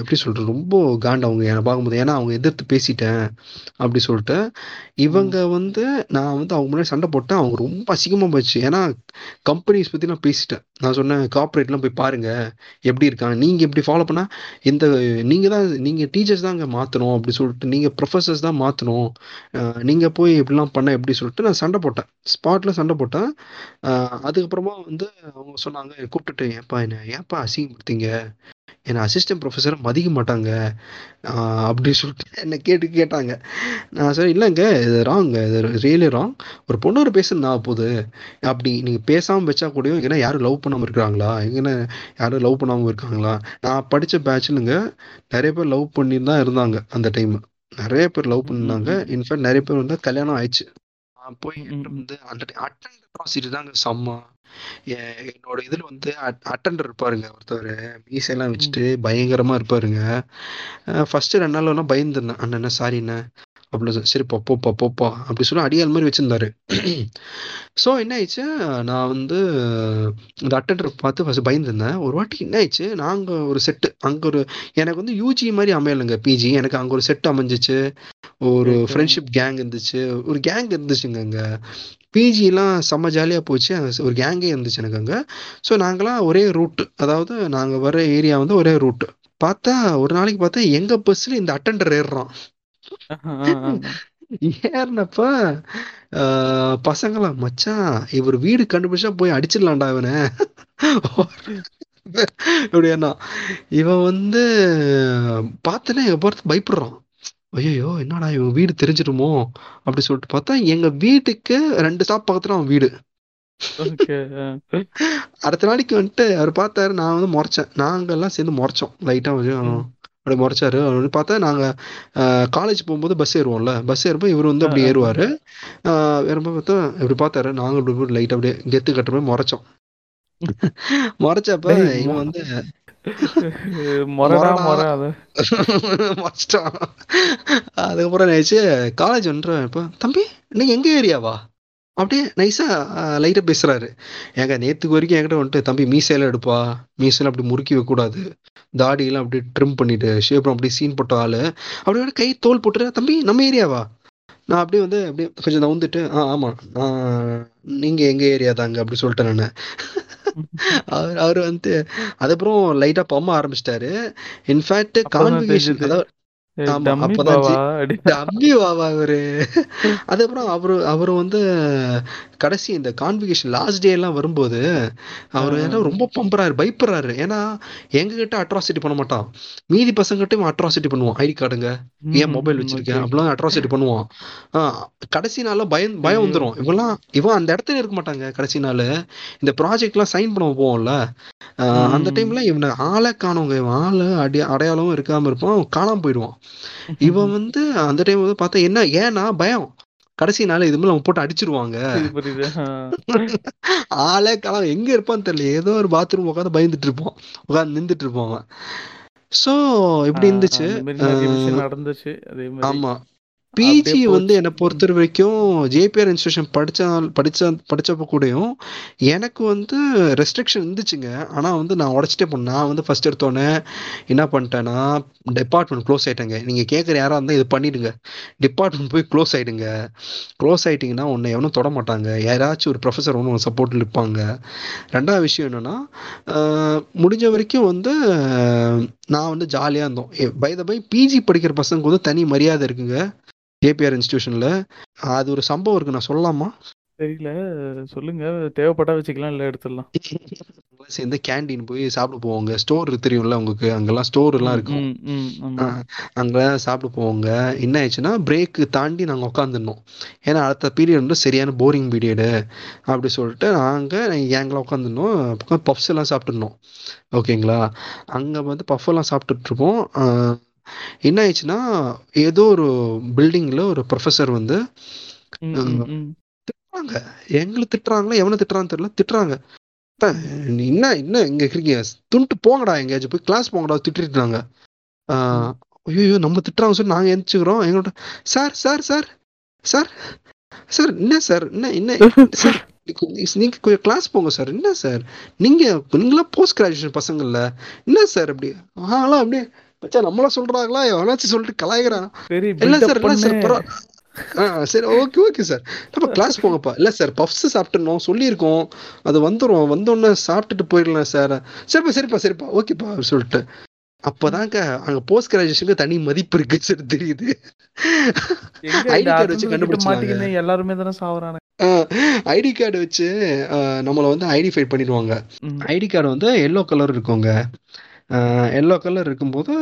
எப்படி சொல்றது ரொம்ப காண்டு அவங்க என்னை பார்க்கும்போது ஏன்னா அவங்க எதிர்த்து பேசிட்டேன் அப்படி சொல்லிட்டு. இவங்க வந்து நான் வந்து அவங்க முன்னாடி சண்டை போட்டேன். அவங்க ரொம்ப அசிங்கமா போச்சு. ஏன்னா கம்பெனிஸ் பத்தி நான் பேசிட்டேன். நான் சொன்னேன் கார்ப்பரேட்லாம் போய் பாருங்க. எப்படி இருக்காங்க? நீங்க எப்படி ஃபாலோ பண்ணா இந்த நீங்க தான் நீங்க டீச்சர்ஸ் தான் அங்க மாத்தணும். அப்படி சொல்லிட்டு நீங்க ப்ரொஃபசர்ஸ் தான் மாத்தணும். அஹ் நீங்க போய் இப்படிலாம் பண்ண எப்படி சொல்லிட்டு நான் சண்டை போட்டேன். ஸ்பாட்ல சண்டை போட்டேன். அதுக்கப்புறமா வந்து அவங்க சொன்னாங்க கூப்பிட்டுட்டு ஏப்பா என்ன ஏப்பா அசிங்கப்படுத்தீங்க என்னை அசிஸ்டன்ட் ப்ரொஃபஸரை மதிக்க மாட்டாங்க. ஆஹ் அப்படி சொல்லிட்டு என்னை கேட்டு கேட்டாங்க. நான் சரி இல்லைங்க இது ராங் இது ரியலி ராங் ஒரு பொண்ணோட பேசுறது நான் போகுது. அப்படி நீங்கள் பேசாமல் வச்சா கூடயும் எங்கன்னா யாரும் லவ் பண்ணாமல் இருக்கிறாங்களா எங்கன்னா யாரும் லவ் பண்ணாமல் இருக்காங்களா? நான் படித்த பேட்ச்லுங்க நிறைய பேர் லவ் பண்ணி தான் இருந்தாங்க அந்த டைம் நிறைய பேர் லவ் பண்ணாங்க. இன்ஃபேக்ட் நிறைய பேர் வந்து கல்யாணம் ஆயிடுச்சு. போய். வந்து அந்த ப்ராசிட்டி தாங்க செம்ம என்னோட இதுல வந்து அட்டெண்டர் இருப்பாருங்க ஒருத்தவர். மீசையெல்லாம் வச்சுட்டு பயங்கரமா இருப்பாருங்க. ஃபர்ஸ்ட் ரெண்டு நாள் வேணா பயந்துருந்தேன். அண்ணன் என்ன சாரி என்ன அப்படின்னு சரி போப்பா போப்பா அப்படி சொல்லி அடியால் மாதிரி வச்சிருந்தாரு. ஸோ என்ன ஆயிடுச்சு? நான் வந்து இந்த அட்டெண்டர் பார்த்து ஃபர்ஸ்ட் பயந்துருந்தேன். ஒரு வாட்டி என்ன ஆயிடுச்சு? நாங்கள் ஒரு செட்டு அங்கே ஒரு எனக்கு வந்து யூஜி மாதிரி அமையலைங்க பிஜி எனக்கு அங்கே ஒரு செட் அமைஞ்சிச்சு. ஒரு. ஃப்ரெண்ட்ஷிப் கேங் இருந்துச்சு. ஒரு கேங் இருந்துச்சுங்க அங்கே. பிஜிலாம் செம்ம ஜாலியாக போச்சு. ஒரு கேங்கே இருந்துச்சு எனக்கு அங்கே. ஸோ நாங்களாம் ஒரே ரூட் அதாவது நாங்கள் வர ஏரியா வந்து ஒரே ரூட் பார்த்தா ஒரு நாளைக்கு பார்த்தா எங்கள் பஸ்ஸில் இந்த அட்டெண்டர் ஏறுறான். ஏறினப்ப ஆஹ், பசங்களாம் மச்சான் இவர் வீடு கண்டுபிடிச்சா போய் அடிச்சிடலாம்டா இவனை. அப்படின்னா இவன் வந்து பார்த்தனே எங்க பார்த்து பயப்படுறான். ஐயோ என்னடா இவன் வீடு தெரிஞ்சிருமோ? அப்படி சொல்லிட்டு பார்த்தா எங்க வீட்டுக்கு ரெண்டு ஸ்டாப் பக்கத்துல அவன் வீடு. அடுத்த நாளைக்கு வந்துட்டு அவர் பார்த்தாரு நான் வந்து முறைச்சேன். நாங்க எல்லாம் சேர்ந்து முறைச்சோம். லைட்டா ம். அப்படி முறைச்சாரு. அவர் வந்து பார்த்தா நாங்க காலேஜ் போகும்போது பஸ் ஏறுவோம்ல. பஸ் ஏறும்போது இவர் வந்து அப்படி. ஏறுவாரு. ஏறும்போது பார்த்தா இப்படி பார்த்தாரு. நாங்க இப்படி லைட் அப்படியே கெத்து கட்டுற மாதிரி முறைச்சோம். முறைச்சப்ப இவன் வந்து அதுக்கப்புறம் நினைச்சு காலேஜ் வந்துடுறேன் இப்போ. தம்பி நீங்க எங்க ஏரியாவா அப்படியே நைஸா லைட்டா பேசுறாரு. ஏங்க நேத்துக்கு வரைக்கும் என்கிட்ட வந்துட்டு தம்பி மீசையில எடுப்பா. மீசையில அப்படி முறுக்கி வைக்க கூடாது தாடியெல்லாம் அப்படியே ட்ரிம் பண்ணிட்டு ஷேப் அப்படியே சீன் போட்ட ஆளு. அப்படியே கை தோல் போட்டுட்டு தம்பி நம்ம ஏரியாவா நான் அப்படியே வந்து அப்படியே கொஞ்சம் நவுந்துட்டு ஆ ஆமா. நான் நீங்க எங்க ஏரியா தாங்க? அப்படி சொல்லிட்டேன் நான். அவர் அவர் வந்து அதுக்கப்புறம் லைட்டா பம்ம ஆரம்பிச்சிட்டாரு. In fact convocation. அதாவது அதுக்கப்புறம் அவரு அவர் வந்து கடைசி இந்த கான்வெகேஷன் லாஸ்ட் டே எல்லாம் வரும்போது அவர் ரொம்ப பம்புறாரு பயப்படுறாரு. ஏன்னா எங்க கிட்ட அட்ராசிட்டி பண்ண மாட்டான். மீதி பசங்கிட்டையும் அட்ராசிட்டி பண்ணுவான் ஐடி கார்டுங்க. ஏன் மொபைல் வச்சிருக்கேன் அப்படிலாம் அட்ராசிட்டி பண்ணுவான். கடைசி நாள்ல பயம் பயம் ஐயோ. வந்துரும். இவெல்லாம் இவன் அந்த இடத்துல இருக்க மாட்டாங்க கடைசி நாள். இந்த ப்ராஜெக்ட்லாம் சைன் பண்ண போவோம்ல அந்த. டைம்ல இவனை ஆளை காணுங்க. இவன் ஆளு அடி அடையாளமும் இருக்காம இருப்பான். அவன் காணாம போயிடுவான். இவன் வந்து அந்த டைம் வந்து பார்த்தா என்ன ஏன்னா பயம். கடைசி நாள் இது மேல அவன் போட்டு அடிச்சிருவாங்க. ஆளே காலம் எங்க இருப்பான்னு தெரியல. ஏதோ ஒரு பாத்ரூம் உட்காந்து பயந்துட்டு இருப்பான். உட்காந்து நின்றுட்டு இருப்பான் சோ இப்படி இருந்துச்சு? மாதிரி நடந்துச்சு. மாதிரி ஆமா. பிஜி வந்து என்னை பொறுத்த வரைக்கும் ஜேபிஆர் இன்ஸ்டியூஷன் படிச்சா படிச்ச படிச்சப்ப கூடயும் எனக்கு வந்து ரெஸ்ட்ரிக்ஷன் இருந்துச்சுங்க. ஆனா வந்து நான் உடச்சிட்டே போனேன் நான் வந்து ஃபர்ஸ்ட் எடுத்தோடனே என்ன பண்ணிட்டேன்னா டிபார்ட்மெண்ட் க்ளோஸ் ஆயிட்டேங்க. நீங்க கேட்குற யாரா இருந்தா இது பண்ணிடுங்க. டிபார்ட்மெண்ட் போய் க்ளோஸ் ஆயிடுங்க. க்ளோஸ் ஆயிட்டீங்கன்னா உன்னை எவனும் தொட மாட்டாங்க. யாராச்சும் ஒரு ப்ரொஃபஸர் ஒன்று சப்போர்ட்டில் இருப்பாங்க ரெண்டாவது விஷயம் என்னன்னா முடிஞ்ச வரைக்கும் வந்து நான் வந்து ஜாலியாக இருந்தோம். பை த பை பிஜி படிக்கிற பசங்க வந்து தனி மரியாதை இருக்குங்க. ஏபிஆர் இன்ஸ்டியூஷன்ல அது ஒரு சம்பவம் இருக்கு. நான் சொல்லலாமா? தெரியல. சொல்லுங்க. தேவைப்பட்டா வச்சுக்கலாம். இல்ல எடுத்துடலாம். சேர்ந்து கேண்டீன் போய் சாப்பிட போவாங்க ஸ்டோர் தெரியும்ல உங்களுக்கு? அங்கெல்லாம் ஸ்டோர் எல்லாம் இருக்கும். ம், ம், ஆமா. ஆஹ் அங்க சாப்பிட போவாங்க என்ன ஆயிடுச்சுன்னா பிரேக்கு தாண்டி நாங்க உட்காந்துருந்தோம் ஏன்னா அடுத்த பீரியட் வந்து சரியான போரிங் பீரியடு அப்படி சொல்லிட்டு நாங்க கேங்கில் உட்காந்துருந்தோம் பப்ஸ் எல்லாம் சாப்பிட்டுருந்தோம் ஓகேங்களா அங்க வந்து பஃப் எல்லாம் சாப்பிட்டுட்டு இருப்போம். என்ன ஆயிடுச்சுன்னா ஏதோ ஒரு பில்டிங்ல ஒரு ப்ரொஃபஸர் வந்து. திட்டுறாங்க. எங்களை திட்டுறாங்களா எவனை திட்டுறான்னு தெரியல திட்டுறாங்க. "அப்பா, நீ என்ன என்ன இங்க இருக்கீங்க? துண்டு போங்கடா எங்கேயாச்சும் போய் கிளாஸ் போங்கடா திட்டிருந்தாங்க ஐயோ நம்ம திட்டுறாங்க சொல்லி நாங்க எந்திரிச்சுக்கிறோம். எங்கள்கிட்ட sir sir sir sir sir என்ன சார் என்ன என்ன சார் நீங்க கொஞ்சம் கிளாஸ் போங்க சார் என்ன சார்? நீங்க நீங்களா போஸ்ட் கிராஜுவேஷன் பசங்கள்ல என்ன சார் அப்படி? ஆலாம் அப்படியே மச்சான் நம்மள சொல்றாங்களா? எவனாச்சும் சொல்லிட்டு கலாய்கிறான் இல்ல சார் இல்ல சார் ஓகே ஓகே சார். நம்ம கிளாஸ் போங்கப்பா. இல்ல சார் பஃப்ஸ் சாப்பிட்டுனோம் சொல்லியிருக்கோம். அது வந்துரும். வந்தோடனே சாப்பிட்டுட்டு போயிடலாம் சார். சரிப்பா சரிப்பா சரிப்பா. ஓகேப்பா சொல்லிட்டு. அப்பதாங்க அங்க போஸ்ட் கிராஜுவேஷனுக்கு தனி மதிப்பு இருக்கு சார் தெரியுது. ஐடி கார்டு வச்சு கண்டுபிடிச்சாங்க எல்லாருமே தானே சாவறானு. ஐடி கார்டு வச்சு நம்மள வந்து ஐடென்டிஃபை பண்ணிடுவாங்க. ஐடி கார்டு வந்து எல்லோ கலர் இருக்குங்க. எல்லோ கலர் இருக்கும்போது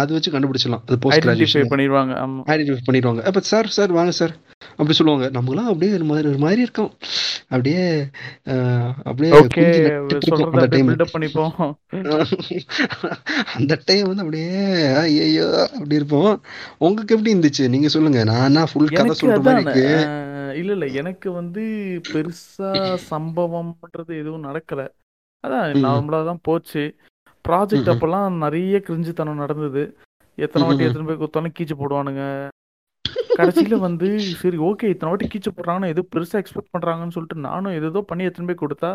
அது வச்சு கண்டுபிடிச்சிடலாம். அது போஸ்ட் கிராஜுவேஷன் பண்ணிடுவாங்க ஐடென்டிஃபை பண்ணிடுவாங்க. அப்போ சார் சார் வாங்க சார் அப்படி சொல்லுவாங்க. நம்மளாம் அப்படியே ஒரு மாதிரி ஒரு மாதிரி இருக்கோம். அப்படியே அப்படியே அந்த டைம் அந்த டைம் வந்து அப்படியே ஐயோ அப்படி இருப்போம். உங்களுக்கு எப்படி இருந்துச்சு? நீங்க சொல்லுங்க. நான் ஃபுல் கதை சொல்ற மாதிரி இருக்கு. இல்ல இல்ல. எனக்கு வந்து பெருசா சம்பவம்ன்றது எதுவும் நடக்கல. அதான் நார்மலா தான் போச்சு. ப்ராஜெக்ட் அப்பெல்லாம் நிறைய கிரிஞ்சுத்தனம் நடந்தது. எத்தனை வாட்டி எத்தனை பேர் குத்தாலும் கீச்சு போடுவானுங்க. கடைசியில வந்து சரி ஓகே இத்தனை வாட்டி கீச்சு போடுறாங்கன்னு எதோ பெருசா எக்ஸ்பெக்ட் பண்றாங்கன்னு சொல்லிட்டு நானும் எதோ பண்ணி எத்தனை பேர் கொடுத்தா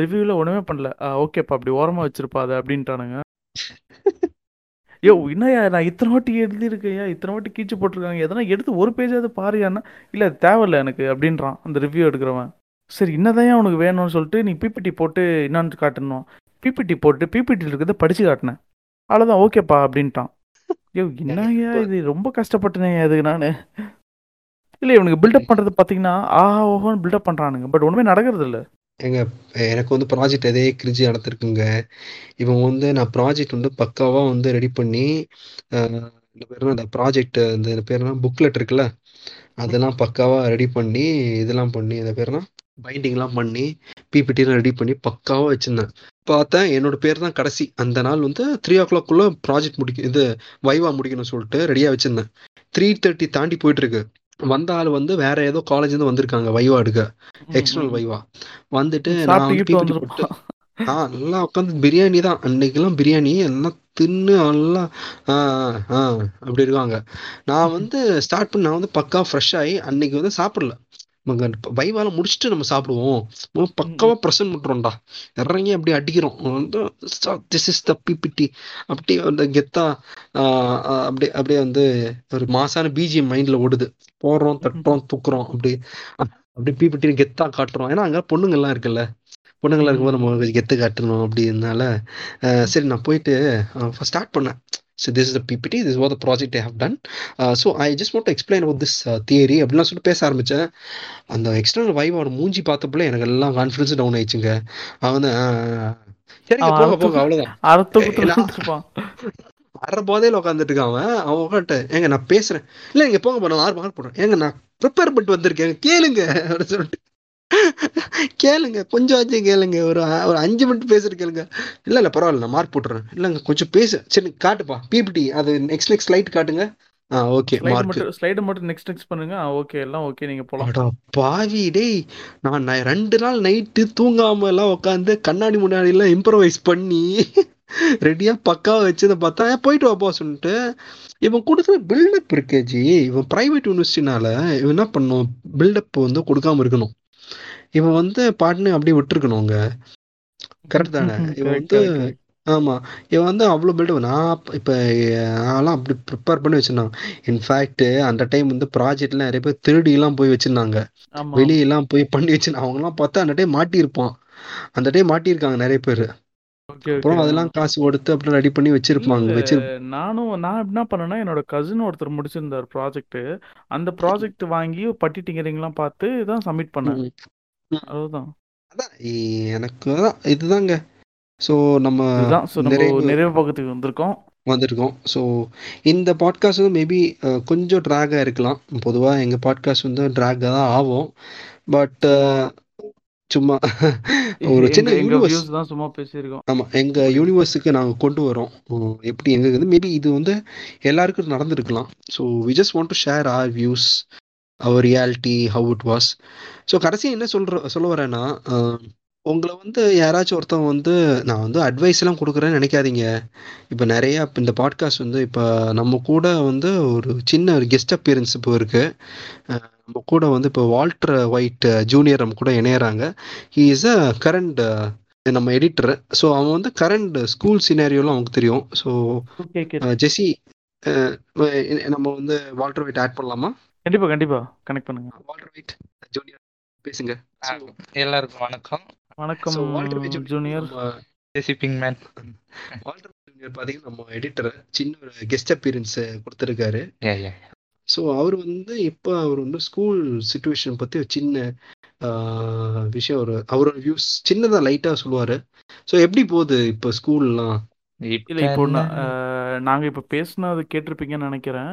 ரிவ்யூல ஒண்ணுமே பண்ணல. ஓகேப்பா அப்படி ஓரமா வச்சிருப்பா அது அப்படின்ட்டானுங்க. யோ என்னய்யா நான் இத்தனை வாட்டி எழுதியிருக்கையா இத்தனை வாட்டி கீச்சு போட்டிருக்காங்க. எதனா எடுத்து ஒரு பேஜாவது பாருயான்னா இல்லை அது தேவையில்ல எனக்கு அப்படின்றான் அந்த ரிவ்யூ எடுக்கிறவன். சரி என்னதான் உனக்கு வேணும்னு சொல்லிட்டு நீ பிபிடி போட்டு என்னான்னு காட்டணும். பிபிடி போட்டு பிபிடியில் இருக்கிறத படிச்சு காட்டினேன். அவ்வளோதான் ஓகேப்பா அப்படின்ட்டான். யோ என்னய்யா இது? ரொம்ப கஷ்டப்பட்டனே அதுக்கு நான். இல்லை இவனுக்கு பில்டப் பண்ணுறது பார்த்தீங்கன்னா ஆஹா ஓஹோன்னு பில்டப் பண்ணுறானுங்க பட் ஒன்றுமே நடக்கிறது இல்லை எங்க எனக்கு வந்து ப்ராஜெக்ட் எதே கிரிஞ்சி நடந்திருக்குங்க இவன் வந்து நான் ப்ராஜெக்ட் வந்து பக்காவா வந்து ரெடி பண்ணி இந்த பேர் அந்த ப்ராஜெக்ட் இந்த பேர் என்ன புக்லெட் இருக்குல்ல அதெல்லாம் பக்காவா ரெடி பண்ணி இதெல்லாம் பண்ணி அந்த பேர் என்ன? பைண்டிங்லாம் பண்ணி பிபிடிலாம் ரெடி பண்ணி பக்காவா வச்சிருந்தேன். பார்த்தேன் என்னோட பேர் தான் கடைசி. அந்த நாள் வந்து த்ரீ ஓ கிளாக்குள்ள ப்ராஜெக்ட் முடிக்க இது வைவா முடிக்கணும்னு சொல்லிட்டு ரெடியா வச்சிருந்தேன். த்ரீ தேர்ட்டி தாண்டி போயிட்டு இருக்கு வந்த ஆள் வந்து வேற ஏதோ காலேஜ் இருந்து வந்திருக்காங்க வைவா எடுக்க. எக்ஸ்டர்னல் வைவா வந்துட்டு நான் பிபிடி போட்டு ஆ நல்லா உட்காந்து பிரியாணி தான். அன்னைக்கெல்லாம் பிரியாணி எல்லாம் தின்னு எல்லாம் ஆ ஆ அப்படி இருக்காங்க. நான் வந்து ஸ்டார்ட் பண்ண நான் வந்து பக்கா ஃப்ரெஷ் ஆகி அன்னைக்கு வந்து சாப்பிடல. வைவால முடிச்சுட்டு நம்ம சாப்பிடுவோம். பக்காவா ப்ரெசன்ட் பண்றோம்டா. இறங்கி அப்படி அடிக்கிறோம். வந்து திஸ் இஸ் த பிபிடி அப்படியே அந்த கெத்தா ஆ, அப்படியே வந்து ஒரு மாசான பிஜிஎம் மைண்ட்ல ஓடுது. போடுறோம் தட்டுறோம் தூக்குறோம் அப்படி அப்படியே பிபிடி கெத்தா காட்டுறோம். ஏன்னா அங்க பொண்ணுங்க எல்லாம் இருக்குல்ல பொண்ணுங்களா இருக்கும்போது நம்ம கெத்து காட்டணும் அப்படின்னால சரி நான் போயிட்டு ஸ்டார்ட் பண்ணேன். So this is the PPT this what the project I have done so I just want explain about this theory அப்படிலாம் சொல்லிட்டு பேச ஆரம்பித்தேன் அந்த எக்ஸ்டர்னல் வைவோட மூஞ்சி பார்த்தப்பல எனக்கு எல்லாம் கான்ஃபிடன்ஸ் டவுன் ஆயிடுச்சுங்க. அவன் வந்து "ஆ, ஆ, ஆ. சரிங்க அறுத்து போங்க அவ்வளோதான் அரை போதையில உட்காந்துட்டு இருக்கான் அவன். அவன் உட்காந்துட்டு ஏங்க நான் பேசுறேன். இல்ல நீங்க போங்க போன ஆறு மார்க் போடுறேன். ஏங்க நான் ப்ரிப்பேர் பண்ணிட்டு வந்திருக்கேன். கேளுங்க அப்படின்னு சொல்லிட்டு. கேளுங்க கொஞ்சம் ஆச்சு கேளுங்க. ஒரு ஒரு அஞ்சு மினிட் பேசுறது கேளுங்க. இல்ல இல்ல பரவாயில்ல நான் மார்க் போட்டுறேன். இல்லங்க கொஞ்சம் பேசு. சரி காட்டுப்பா. பிபிடி அது நெக்ஸ்ட் நெக்ஸ்ட் ஸ்லைட் காட்டுங்க. ஆ ஓகே மட்டும் ஸ்லைடு மட்டும் நெக்ஸ்ட் நெக்ஸ்ட் பண்ணுங்க. ஓகே எல்லாம் ஓகே நீங்க போலாம். பாவி டேய். நான் ரெண்டு நாள் நைட்டு தூங்காம எல்லாம் உட்காந்து கண்ணாடி முன்னாடி எல்லாம் இம்ப்ரவைஸ் பண்ணி ரெடியா பக்காவா வச்சதை பார்த்தா "ஏன் போயிட்டு வாப்பா சொல்லிட்டு இவன் கொடுக்குற பில்டப் இருக்கே ஜி. இவன் பிரைவேட் யூனிவர்சிட்டினால இவன் என்ன பண்ணும்? பில்டப் வந்து கொடுக்காம இருக்கணும். இவன் வந்து பாட்டுன்னு அப்படியே விட்டுருக்கணும் அங்க. கரெக்ட் தானே? இவன் வந்து ஆமா. இவன் வந்து அவ்வளோ பில்டப் நான் இப்ப நான்லாம் அப்படி ப்ரிப்பேர் பண்ணி வச்சிருந்தான். இன்ஃபேக்ட் அந்த டைம் வந்து ப்ராஜெக்ட்ல நிறைய பேர் திருடி எல்லாம் போய் வச்சிருந்தாங்க. வெளியெல்லாம் போய் பண்ணி வச்சு அவங்கலாம் பார்த்தா அந்த டைம் மாட்டியிருப்பான். அந்த டைம் மாட்டியிருக்காங்க நிறைய பேர். அப்புறம் அதெல்லாம் காசு கொடுத்து அப்புறம் ரெடி பண்ணி வச்சிருப்பாங்க இல்ல வச்சிரு. நானும் நான் என்ன பண்ணேன்னா என்னோட கசின் ஒருத்தர் முடிச்சிருந்தார் ப்ராஜெக்ட் அந்த ப்ராஜெக்ட் வாங்கி பட்டி டிங்கரிங்லாம் பார்த்து தான் சப்மிட் பண்ணேன். அதுதான். அதான் எனக்கு அதான் இதுதாங்க. ஸோ நம்ம நிறைவு பக்கத்துக்கு வந்திருக்கோம். வந்திருக்கோம். ஸோ இந்த பாட்காஸ்ட் வந்து மேபி கொஞ்சம் ட்ராகாக இருக்கலாம். பொதுவாக எங்கள் பாட்காஸ்ட் வந்து ட்ராகாக தான் ஆகும். பட் சும்மா ஒரு சின்ன யூனிவர்ஸ் தான் சும்மா பேசியிருக்கோம். ஆமாம் எங்கள் யூனிவர்ஸுக்கு நாங்கள் கொண்டு வரோம். எப்படி எங்களுக்கு மேபி இது வந்து எல்லாருக்கும் நடந்திருக்கலாம். So we just want to share our views our reality how it was so கடைசி என்ன சொல்ற சொல்ல வரேன்னா உங்களை வந்து யாராச்சும் ஒருத்தவங்க வந்து நான் வந்து அட்வைஸ் எல்லாம் கொடுக்குறேன்னு நினைக்காதீங்க. இப்போ நிறைய இப்ப இந்த பாட்காஸ்ட் வந்து இப்போ நம்ம கூட வந்து ஒரு சின்ன ஒரு கெஸ்ட் அப்பியரன்ஸ் இப்போ இருக்கு. அஹ், நம்ம கூட வந்து இப்போ வால்டர் ஒயிட் ஜூனியர் நம்ம கூட இணையறாங்க. ஹி இஸ் அ கரண்ட் நம்ம எடிட்டர் ஸோ அவன் வந்து கரண்ட் ஸ்கூல் சினாரியோலாம் அவனுக்கு தெரியும். ஸோ ஜெஸி நம்ம வந்து வால்டர் ஒயிட் ஆட் பண்ணலாமா? கண்டிப்பா கண்டிப்பா. கனெக்ட் பண்ணுங்க. வால்டர் ஒயிட் ஜூனியர் பேசுங்க. எல்லாருக்கும் வணக்கம். வணக்கம் Walter White junior Jesse Pinkman Walter junior பார்த்தீங்கன்னா நம்ம எடிட்டர் சின்ன ஒரு கெஸ்ட் அப்பியரன்ஸ் கொடுத்துருக்காரு. ஸோ அவர் வந்து இப்போ அவர் வந்து ஸ்கூல் சுச்சுவேஷன் பற்றி ஒரு சின்ன ஆஹ், விஷயம் ஒரு அவரோட வியூஸ் சின்னதாக லைட்டாக சொல்லுவார். ஸோ எப்படி போகுது இப்போ ஸ்கூல்லாம் இப்ப இல்ல இப்போ என்ன? நான், அஹ், நாங்க இப்ப பேசுனது கேட்டிருப்பீங்கன்னு நினைக்கிறேன்.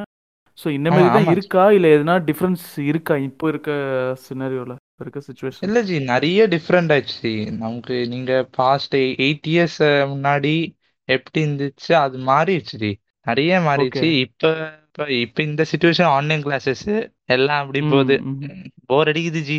ஸோ இந்த ஆமா. மாதிரி தான் ஆமா இருக்கா? இல்ல எதனா டிஃபரன்ஸ் இருக்கா? இப்போ இருக்க சினாரியோல இருக்க சுச்சுவேஷன் இல்ல ஜி நிறைய டிஃப்ரெண்ட் ஆயிடுச்சு ஜி. நமக்கு நீங்க பாஸ்ட் எயிட் இயர்ஸ் முன்னாடி எப்படி இருந்துச்சு? அது மாறிடுச்சு ஜி. நிறைய ஓகே மாறிடுச்சு இப்ப இப்ப இப்ப இந்த சுச்சுவேஷன் ஆன்லைன் கிளாஸஸ் எல்லாம் அப்படி போகுது. போர் அடிக்குது ஜி.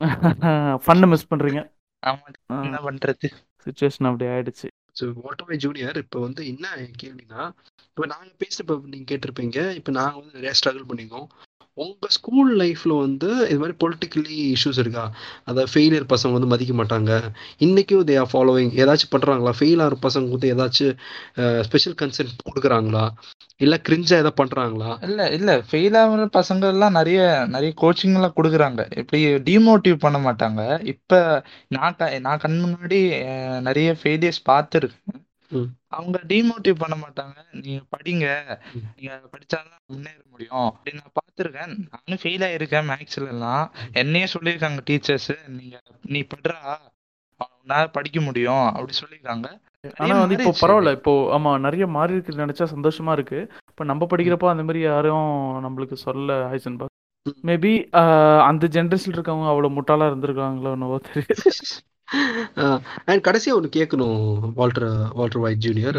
ஃபன்னை மிஸ் பண்றீங்க. ஆமா என்ன பண்றது? சுச்சுவேஷன் அப்படி ஆயிடுச்சு. ஸோ வாட்டர் ஜூனியர் இப்போ வந்து என்ன கேள்வினா இப்போ நாங்கள் பேசுகிறப்ப நீங்கள் கேட்டிருப்பீங்க இப்போ நாங்கள் வந்து நிறையா ஸ்ட்ரகிள் பண்ணியிருக்கோம் உங்கள் ஸ்கூல் லைஃப்பில் வந்து இது மாதிரி பொலிட்டிக்கலி இஷ்யூஸ் இருக்கா? அதாவது ஃபெயிலியர் பசங்க வந்து மதிக்க மாட்டாங்க. இன்றைக்கும் தே ஆர் ஃபாலோவிங் ஏதாச்சும் பண்ணுறாங்களா ஃபெயில் ஆகிற பசங்க வந்து ஏதாச்சும் ஸ்பெஷல் கன்சென்ட் கொடுக்குறாங்களா இல்லை கிரிஞ்சாக எதாவது பண்ணுறாங்களா இல்லை இல்லை. ஃபெயில் ஆகிற பசங்கள்லாம் நிறைய நிறைய கோச்சிங்லாம் கொடுக்குறாங்க. இப்படி டிமோட்டிவ் பண்ண மாட்டாங்க. இப்போ நான் க- நான் கண் முன்னாடி நிறைய ஃபெயிலியர்ஸ் பார்த்துருக்கேன். அவங்க டிமோட்டிவ் பண்ண மாட்டாங்க. நீங்க படிங்க. நீங்க படிச்சாதான் முன்னேற முடியும். அப்படின்னு நான் பார்த்துருக்கேன். நானும் ஃபெயில் ஆயிருக்கேன் மேக்ஸ்ல எல்லாம் என்னையே சொல்லியிருக்காங்க டீச்சர்ஸ் நீங்க நீ படுறா. உன்னால படிக்க முடியும். அப்படி சொல்லியிருக்காங்க. ஆனா வந்து இப்போ பரவாயில்ல. இப்போ ஆமா நிறைய மாறி இருக்கு நினைச்சா சந்தோஷமா இருக்கு. இப்போ நம்ம படிக்கிறப்போ அந்த மாதிரி யாரும் நம்மளுக்கு சொல்ல ஹைசன்பர்க். மேபி அந்த ஜென்ரேஷன்ல இருக்கவங்க அவ்வளவு முட்டாளா இருந்திருக்காங்களோ என்னவோ தெரியுது. அண்ட் கடைசியாக ஒன்று கேட்கணும் வால்டர் வால்டர் வைட் ஜூனியர்.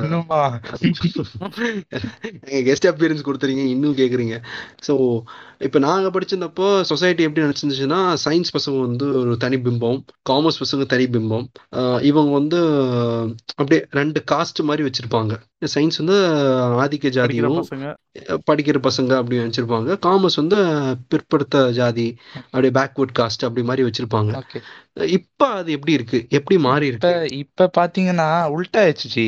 நீங்கள் கெஸ்ட் அப்பியரன்ஸ் கொடுத்துறீங்க இன்னும் கேட்குறீங்க ஸோ இப்போ நாங்கள் படிச்சிருந்தப்போ சொசைட்டி எப்படி நினச்சிருந்துச்சுன்னா சயின்ஸ் பசங்க வந்து ஒரு தனி பிம்பம் காமர்ஸ் பசங்க தனி பிம்பம். இவங்க வந்து அப்படியே ரெண்டு காஸ்ட் மாதிரி வச்சுருப்பாங்க. சயின்ஸ் வந்து ஆதிக்க ஜாதியும் பசங்க. படிக்கிற பசங்க அப்படி வச்சுருப்பாங்க காமர்ஸ் வந்து பிற்படுத்த ஜாதி அப்படியே பேக்வர்ட் காஸ்ட் அப்படி மாதிரி வச்சுருப்பாங்க. இப்போ அது எப்படி இருக்கு? எப்படி மாறி இருக்கு? இப்ப பாத்தீங்கன்னா உல்டா ஆயிடுச்சு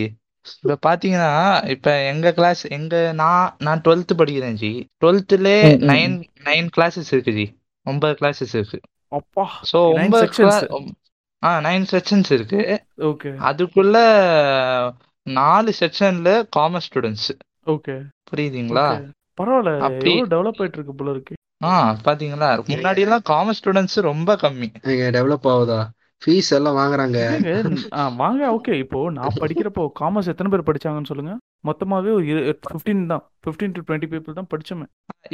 இப்ப பாத்தீங்கன்னா இப்ப எங்க கிளாஸ் எங்க நான் நான் டுவெல்த் படிக்கிறேன் ஜி. டுவெல்த்ல நைன் நைன் கிளாஸஸ் இருக்கு ஜி. ஒன்பது கிளாஸஸ் இருக்கு. அப்பா சோ ஒன்பது ஆ நைன் செக்ஷன்ஸ் இருக்கு. ஓகே. அதுக்குள்ள நாலு செக்ஷன்ல காமர்ஸ் ஸ்டூடெண்ட்ஸ் ஓகே. புரியுதுங்களா? பரவாயில்ல அப்படி டெவலப் ஆயிட்டு இருக்கு போல இருக்கு. ஆ பாத்தீங்களா? முன்னாடி எல்லாம் காமர்ஸ் ஸ்டூடெண்ட்ஸ் ரொம்ப கம்மி. டெவலப் ஆகுதா? ஃபீஸ் எல்லாம் வாங்குறாங்க. வாங்க ஓகே இப்போ நான் படிக்கிறப்போ காமர்ஸ் எத்தனை பேர் படிச்சாங்கன்னு சொல்லுங்க. மொத்தமாவே ஒரு ஃபிஃப்டீன் தான். ஃபிஃப்டீன் டு டுவெண்ட்டி பீப்புள் தான் படிச்சோமே.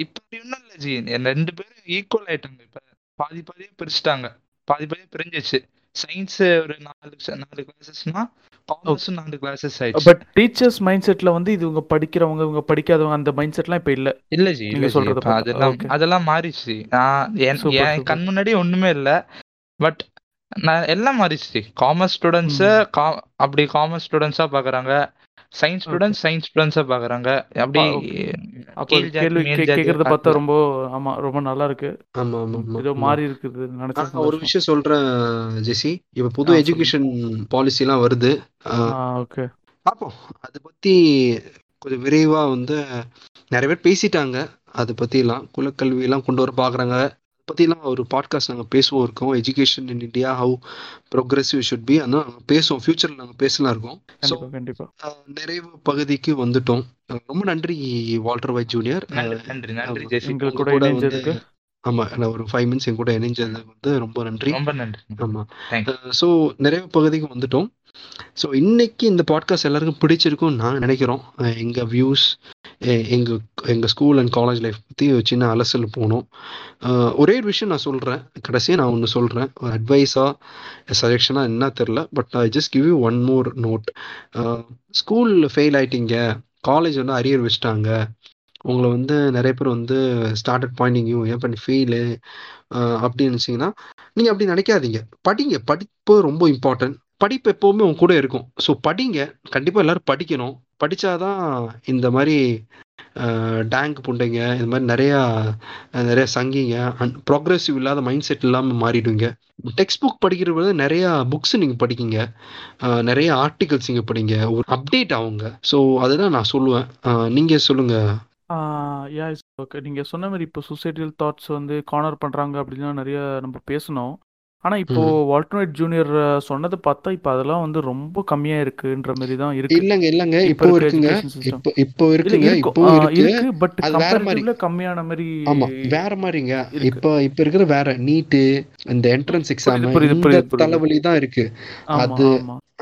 இப்ப ஒண்ணும் இல்ல ஜி. என் ரெண்டு பேரும் ஈக்குவல் ஆயிட்டாங்க. இப்ப பாதி பாதியா பிரிச்சுட்டாங்க. பாதி பாதியா பிரிஞ்சிச்சு. சயின்ஸ் ஒரு நாலு நாலு கிளாஸஸ்னா காமர்ஸ் நாலு கிளாஸஸ் ஆயிடுச்சு. பட் டீச்சர்ஸ் மைண்ட் செட்ல வந்து இது இவங்க படிக்கிறவங்க இவங்க படிக்காதவங்க அந்த மைண்ட் செட்லாம் இப்ப இல்ல. இல்ல ஜி. நீங்க சொல்றத. அதெல்லாம். அதெல்லாம் மாறிடுச்சு. நான் என். கண் முன்னாடி ஒண்ணுமே இல்ல. பட் நான் எல்லாம் மாறிடுச்சு. காமர்ஸ் ஸ்டூடெண்ட்ஸ் அப்படி காமர்ஸ் ஸ்டூடெண்ட்ஸா பாக்குறாங்க. சயின்ஸ் ஸ்டூடெண்ட்ஸ் சயின்ஸ் ஸ்டூடெண்ட்ஸா பாக்குறாங்க. அப்படி கேக்குறத பார்த்தா. ரொம்ப ஆமா ரொம்ப நல்லா இருக்கு. ஆமா ஆமா ஆமா. ஏதோ. மாறி இருக்குது நினைச்சா ஆனா ஒரு. விஷயம் சொல்றேன் ஜெசி. இப்ப புது. எஜுகேஷன் பாலிசி எல்லாம் வருது. ஓகே. பார்ப்போம். அதை பத்தி கொஞ்சம் விரைவா வந்து நிறைய பேர் பேசிட்டாங்க. அதை பத்தி எல்லாம் குலக்கல்வி எல்லாம் கொண்டு வர பாக்குறாங்க. பத்திலாம் ஒரு பாட்காஸ்ட் நாங்கள் பேசுவோம் இருக்கோம். Education in India how progressive should be ஆனால் நாங்கள் பேசுவோம். ஃபியூச்சரில் நாங்கள் பேசலாம் இருக்கோம். ஸோ கண்டிப்பா கண்டிப்பா. நிறைவு பகுதிக்கு வந்துட்டோம். ரொம்ப நன்றி வால்டர் வைட் ஜூனியர். நன்றி நன்றி கூட வந்து ஆமா நான் ஒரு ஃபைவ் மினிட்ஸ் என் கூட இணைஞ்சதுக்கு வந்து ரொம்ப நன்றி. ரொம்ப நன்றி. ஆமா. ஸோ நிறைவு பகுதிக்கு வந்துட்டோம். ஸோ இன்னைக்கு இந்த பாட்காஸ்ட் எல்லாருக்கும் பிடிச்சிருக்கும்னு நான் நினைக்கிறோம். எங்கள் வியூஸ் எங்கள் எங்கள் ஸ்கூல் அண்ட் காலேஜ் லைஃப் பற்றி சின்ன அலசல் போனோம். ஒரே ஒரு விஷயம் நான் சொல்கிறேன் கடைசியாக நான் ஒன்று சொல்கிறேன் ஒரு அட்வைஸாக சஜஷனா என்ன தெரில but I just give you one more note ஸ்கூலில் ஃபெயில் ஆயிட்டீங்க. காலேஜ் வந்து அரியர் வச்சுட்டாங்க. உங்களை வந்து நிறைய பேர் வந்து ஸ்டார்டட் பாயிண்டிங் யூ ஏன் பண்ணி ஃபெயிலு அப்படின்னு நினச்சிங்கன்னா நீங்கள் அப்படி நினைக்காதீங்க. படிங்க. படிப்பு ரொம்ப இம்பார்ட்டன்ட் படிப்பு எப்போவுமே உங்க கூட இருக்கும். ஸோ படிங்க. கண்டிப்பாக எல்லாரும் படிக்கணும். படித்தாதான் இந்த மாதிரி டேங்க் புண்டைங்க இந்த மாதிரி நிறையா நிறையா சங்கிங்க. அண்ட் ப்ரோக்ரெசிவ் இல்லாத மைண்ட் செட் இல்லாமல் மாறிடுவீங்க. டெக்ஸ்ட் புக் படிக்கிறது விட நிறையா புக்ஸ் நீங்கள் படிக்கிங்க. நிறைய ஆர்டிகல்ஸ் நீங்கள் படிங்க. ஒரு அப்டேட் ஆகுங்க. ஸோ அதுதான் நான் சொல்லுவேன். நீங்கள் சொல்லுங்கள் யா ஓகே நீங்கள் சொன்ன மாதிரி இப்போ சுசைட்டியல் தாட்ஸ் வந்து கார்னர் பண்ணுறாங்க அப்படின்லாம் நிறைய நம்ம பேசணும். ஆனா இப்போ. வால்டர்னேட் ஜூனியர் சொன்னது பார்த்தா இப்போ அதெல்லாம் வந்து ரொம்ப கம்மியா இருக்குன்ற மாதிரி தான் இருக்கு. இல்லங்க இல்லங்க. இப்ப இப்போ இருக்க இருக்குங்க. இப்போ இப்போ இருக்குங்க. இப்போ இருக்கு. பட் அது வேற மாதிரி. கம்பேரிட்டிவ்ல கம்மியான மாதிரி ஆமா வேற மாதிரிங்க. இப்ப இப்ப இருக்கிற வேற நீட்டு இந்த என்ட்ரன்ஸ் எக்ஸாம் இந்த. தலைவலி தான் இருக்கு. அது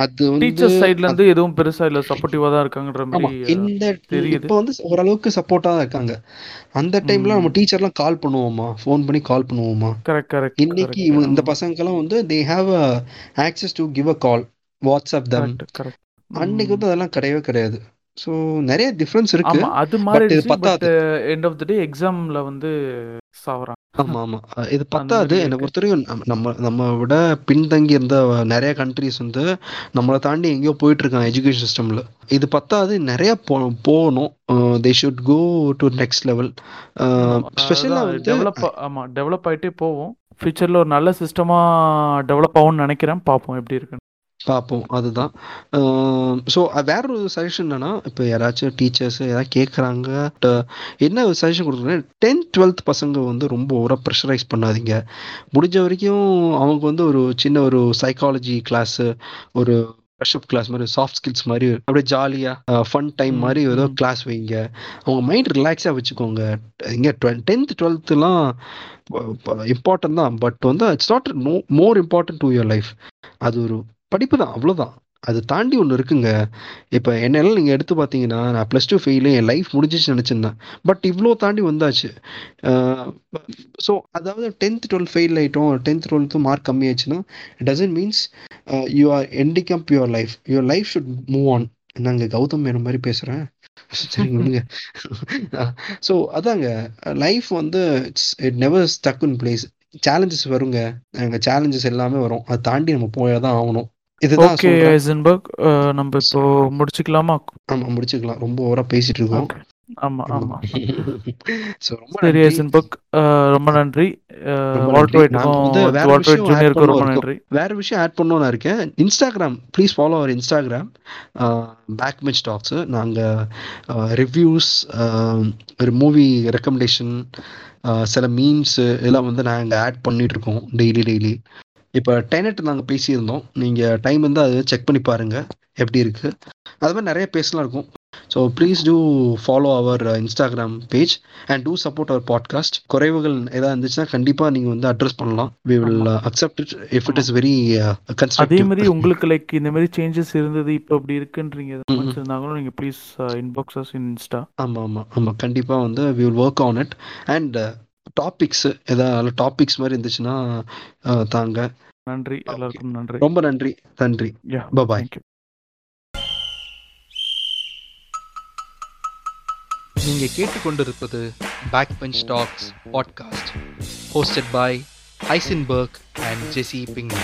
அது வந்து டீச்சர்ஸ் சைடுல இருந்து எதுவும் பெருசா இல்ல. சப்போர்ட்டிவா தான் இருக்காங்கன்ற மாதிரி இந்த தெரியுது. இப்ப வந்து ஓரளவுக்கு சப்போர்ட்டா தான் இருக்காங்க. அந்த டைம்ல நம்ம டீச்சர்லாம் கால் பண்ணுவோமா? ஃபோன் பண்ணி கால் பண்ணுவோமா? கரெக்ட் கரெக்ட் இன்னைக்கு இந்த பசங்கெல்லாம் வந்து they have access to give a call WhatsApp them அன்னைக்கு வந்து அதெல்லாம் கிடையவே கிடையாது. ஸோ நிறைய டிஃப்ரென்ஸ் இருக்கு. அது பட் பத்தாது. எண்ட் ஆஃப் த டே எக்ஸாம்ல வந்து சாவறாங்க. ஆமா ஆமா. இது பத்தாது. மாதிரி என்னை. பொறுத்தவரைக்கும் நம்ம- நம்ம விட பின்தங்கி இருந்த நிறைய கண்ட்ரிஸ் வந்து நம்மளை தாண்டி எங்கேயோ போயிட்டு இருக்காங்க எஜுகேஷன் சிஸ்டம்ல இது பத்தாது. நிறைய போ போகணும். They should go to next level ஸ்பெஷலாக வந்து டெவலப் ஆமா டெவலப் ஆயிட்டே போவோம். ஃப்யூச்சரில் ஒரு நல்ல சிஸ்டமாக டெவலப் ஆகும்னு நினைக்கிறேன். பார்ப்போம் எப்படி இருக்குன்னு. பார்ப்போம். அதுதான். ஸோ வேற ஒரு சஜஷன் என்னன்னா இப்போ யாராச்சும் டீச்சர்ஸ் ஏதாவது கேட்குறாங்க என்ன ஒரு சஜஷன் கொடுக்குறேன் டென்த் டுவெல்த் பசங்க வந்து ரொம்ப ஓவராக ப்ரெஷரைஸ் பண்ணாதீங்க. முடிஞ்ச வரைக்கும் அவங்க வந்து ஒரு சின்ன ஒரு சைக்காலஜி கிளாஸு ஒரு ப்ரெஷப் கிளாஸ் மாதிரி சாஃப்ட் ஸ்கில்ஸ் மாதிரி அப்படியே ஜாலியாக ஃபன் டைம் மாதிரி ஏதோ. கிளாஸ் வைங்க. அவங்க மைண்ட் ரிலாக்ஸாக வச்சுக்கோங்க. இங்கே டென்த் டுவெல்த்துலாம் இம்பார்ட்டன்ட் தான். பட் வந்து it's not no more important to your life அது ஒரு படிப்பு தான் அவ்வளோதான் அது தாண்டி ஒன்று இருக்குங்க. இப்போ என்னெல்லாம் நீங்கள் எடுத்து பார்த்தீங்கன்னா நான் ப்ளஸ் டூ ஃபெயிலு என் லைஃப் முடிஞ்சிச்சு நினச்சிருந்தேன். பட் இவ்வளோ தாண்டி வந்தாச்சு. ஸோ அதாவது டென்த் டுவெல்த் ஃபெயில் ஆகிட்டோம் tenth twelfth mark கம்மியாச்சுன்னா doesn't means you are ending up your life your life should move on நாங்கள் கௌதம் வேணும் மாதிரி பேசுகிறேன் சரிங்க விடுங்க. ஸோ அதாங்க லைஃப் வந்து it's it never stuck in place challenges வருங்க. அங்கே சேலஞ்சஸ் எல்லாமே வரும். அதை தாண்டி நம்ம போய் தான் ஆகணும். இதுதான் ஓகே ஐசன்பர்க் நம்ம இப்போ முடிச்சுக்கலாமா? ஆமா முடிச்சுக்கலாம். ரொம்ப ஓவரா பேசிட்டு இருக்கோம் ஆமா ஆமா. சரி ஐசன்பர்க் ரொம்ப நன்றி. ரொம்ப நன்றி. நான் வந்து வால்ட்வைட்டுக்கும் வேற வால்ட்வைட் விஷயம் add ஜூனியருக்கு ரொம்ப நன்றி. வேற விஷயம் ஆட் பண்ணணும்னு இருக்கேன். Instagram please follow our Instagram back bench talks நாங்கள் ரிவ்யூஸ் ஒரு மூவி ரெக்கமெண்டேஷன் சில மீம்ஸ் இதெல்லாம் வந்து நாங்கள் ஆட் பண்ணிட்டு இருக்கோம் டெய்லி டெய்லி இப்போ டெனட் நாங்கள் பேசியிருந்தோம். நீங்கள் டைம் வந்து அதை செக் பண்ணி பாருங்க. எப்படி இருக்கு? அது மாதிரி நிறைய பேசலாம் இருக்கும். So please do follow our Instagram page and do support our podcast குறைவுகள் ஏதாவது இருந்துச்சுன்னா கண்டிப்பாக நீங்கள் வந்து அட்ரஸ் பண்ணலாம். We will accept it if it is very அதே மாதிரி உங்களுக்கு லைக் இந்த மாதிரி சேஞ்சஸ் இருந்தது இப்போ அப்படி இருக்குன்றீங்க. இருந்தாங்களும் நீங்க ப்ளீஸ் இன்பாக்ஸஸ் இன் இன்ஸ்டா ஆமாம் ஆமாம் ஆமாம் கண்டிப்பாக வந்து we will work on it and topics ஏதாவது டாபிக்ஸ் மாதிரி இருந்துச்சுன்னா தாங்க. நன்றி. எல்லாருக்கும் நன்றி. ரொம்ப நன்றி. நன்றி. யா Bye-bye. தேங்க்யூ நீங்கள் கேட்டுக்கொண்டிருப்பது back bench talks podcast hosted by Heisenberg and Jesse Pink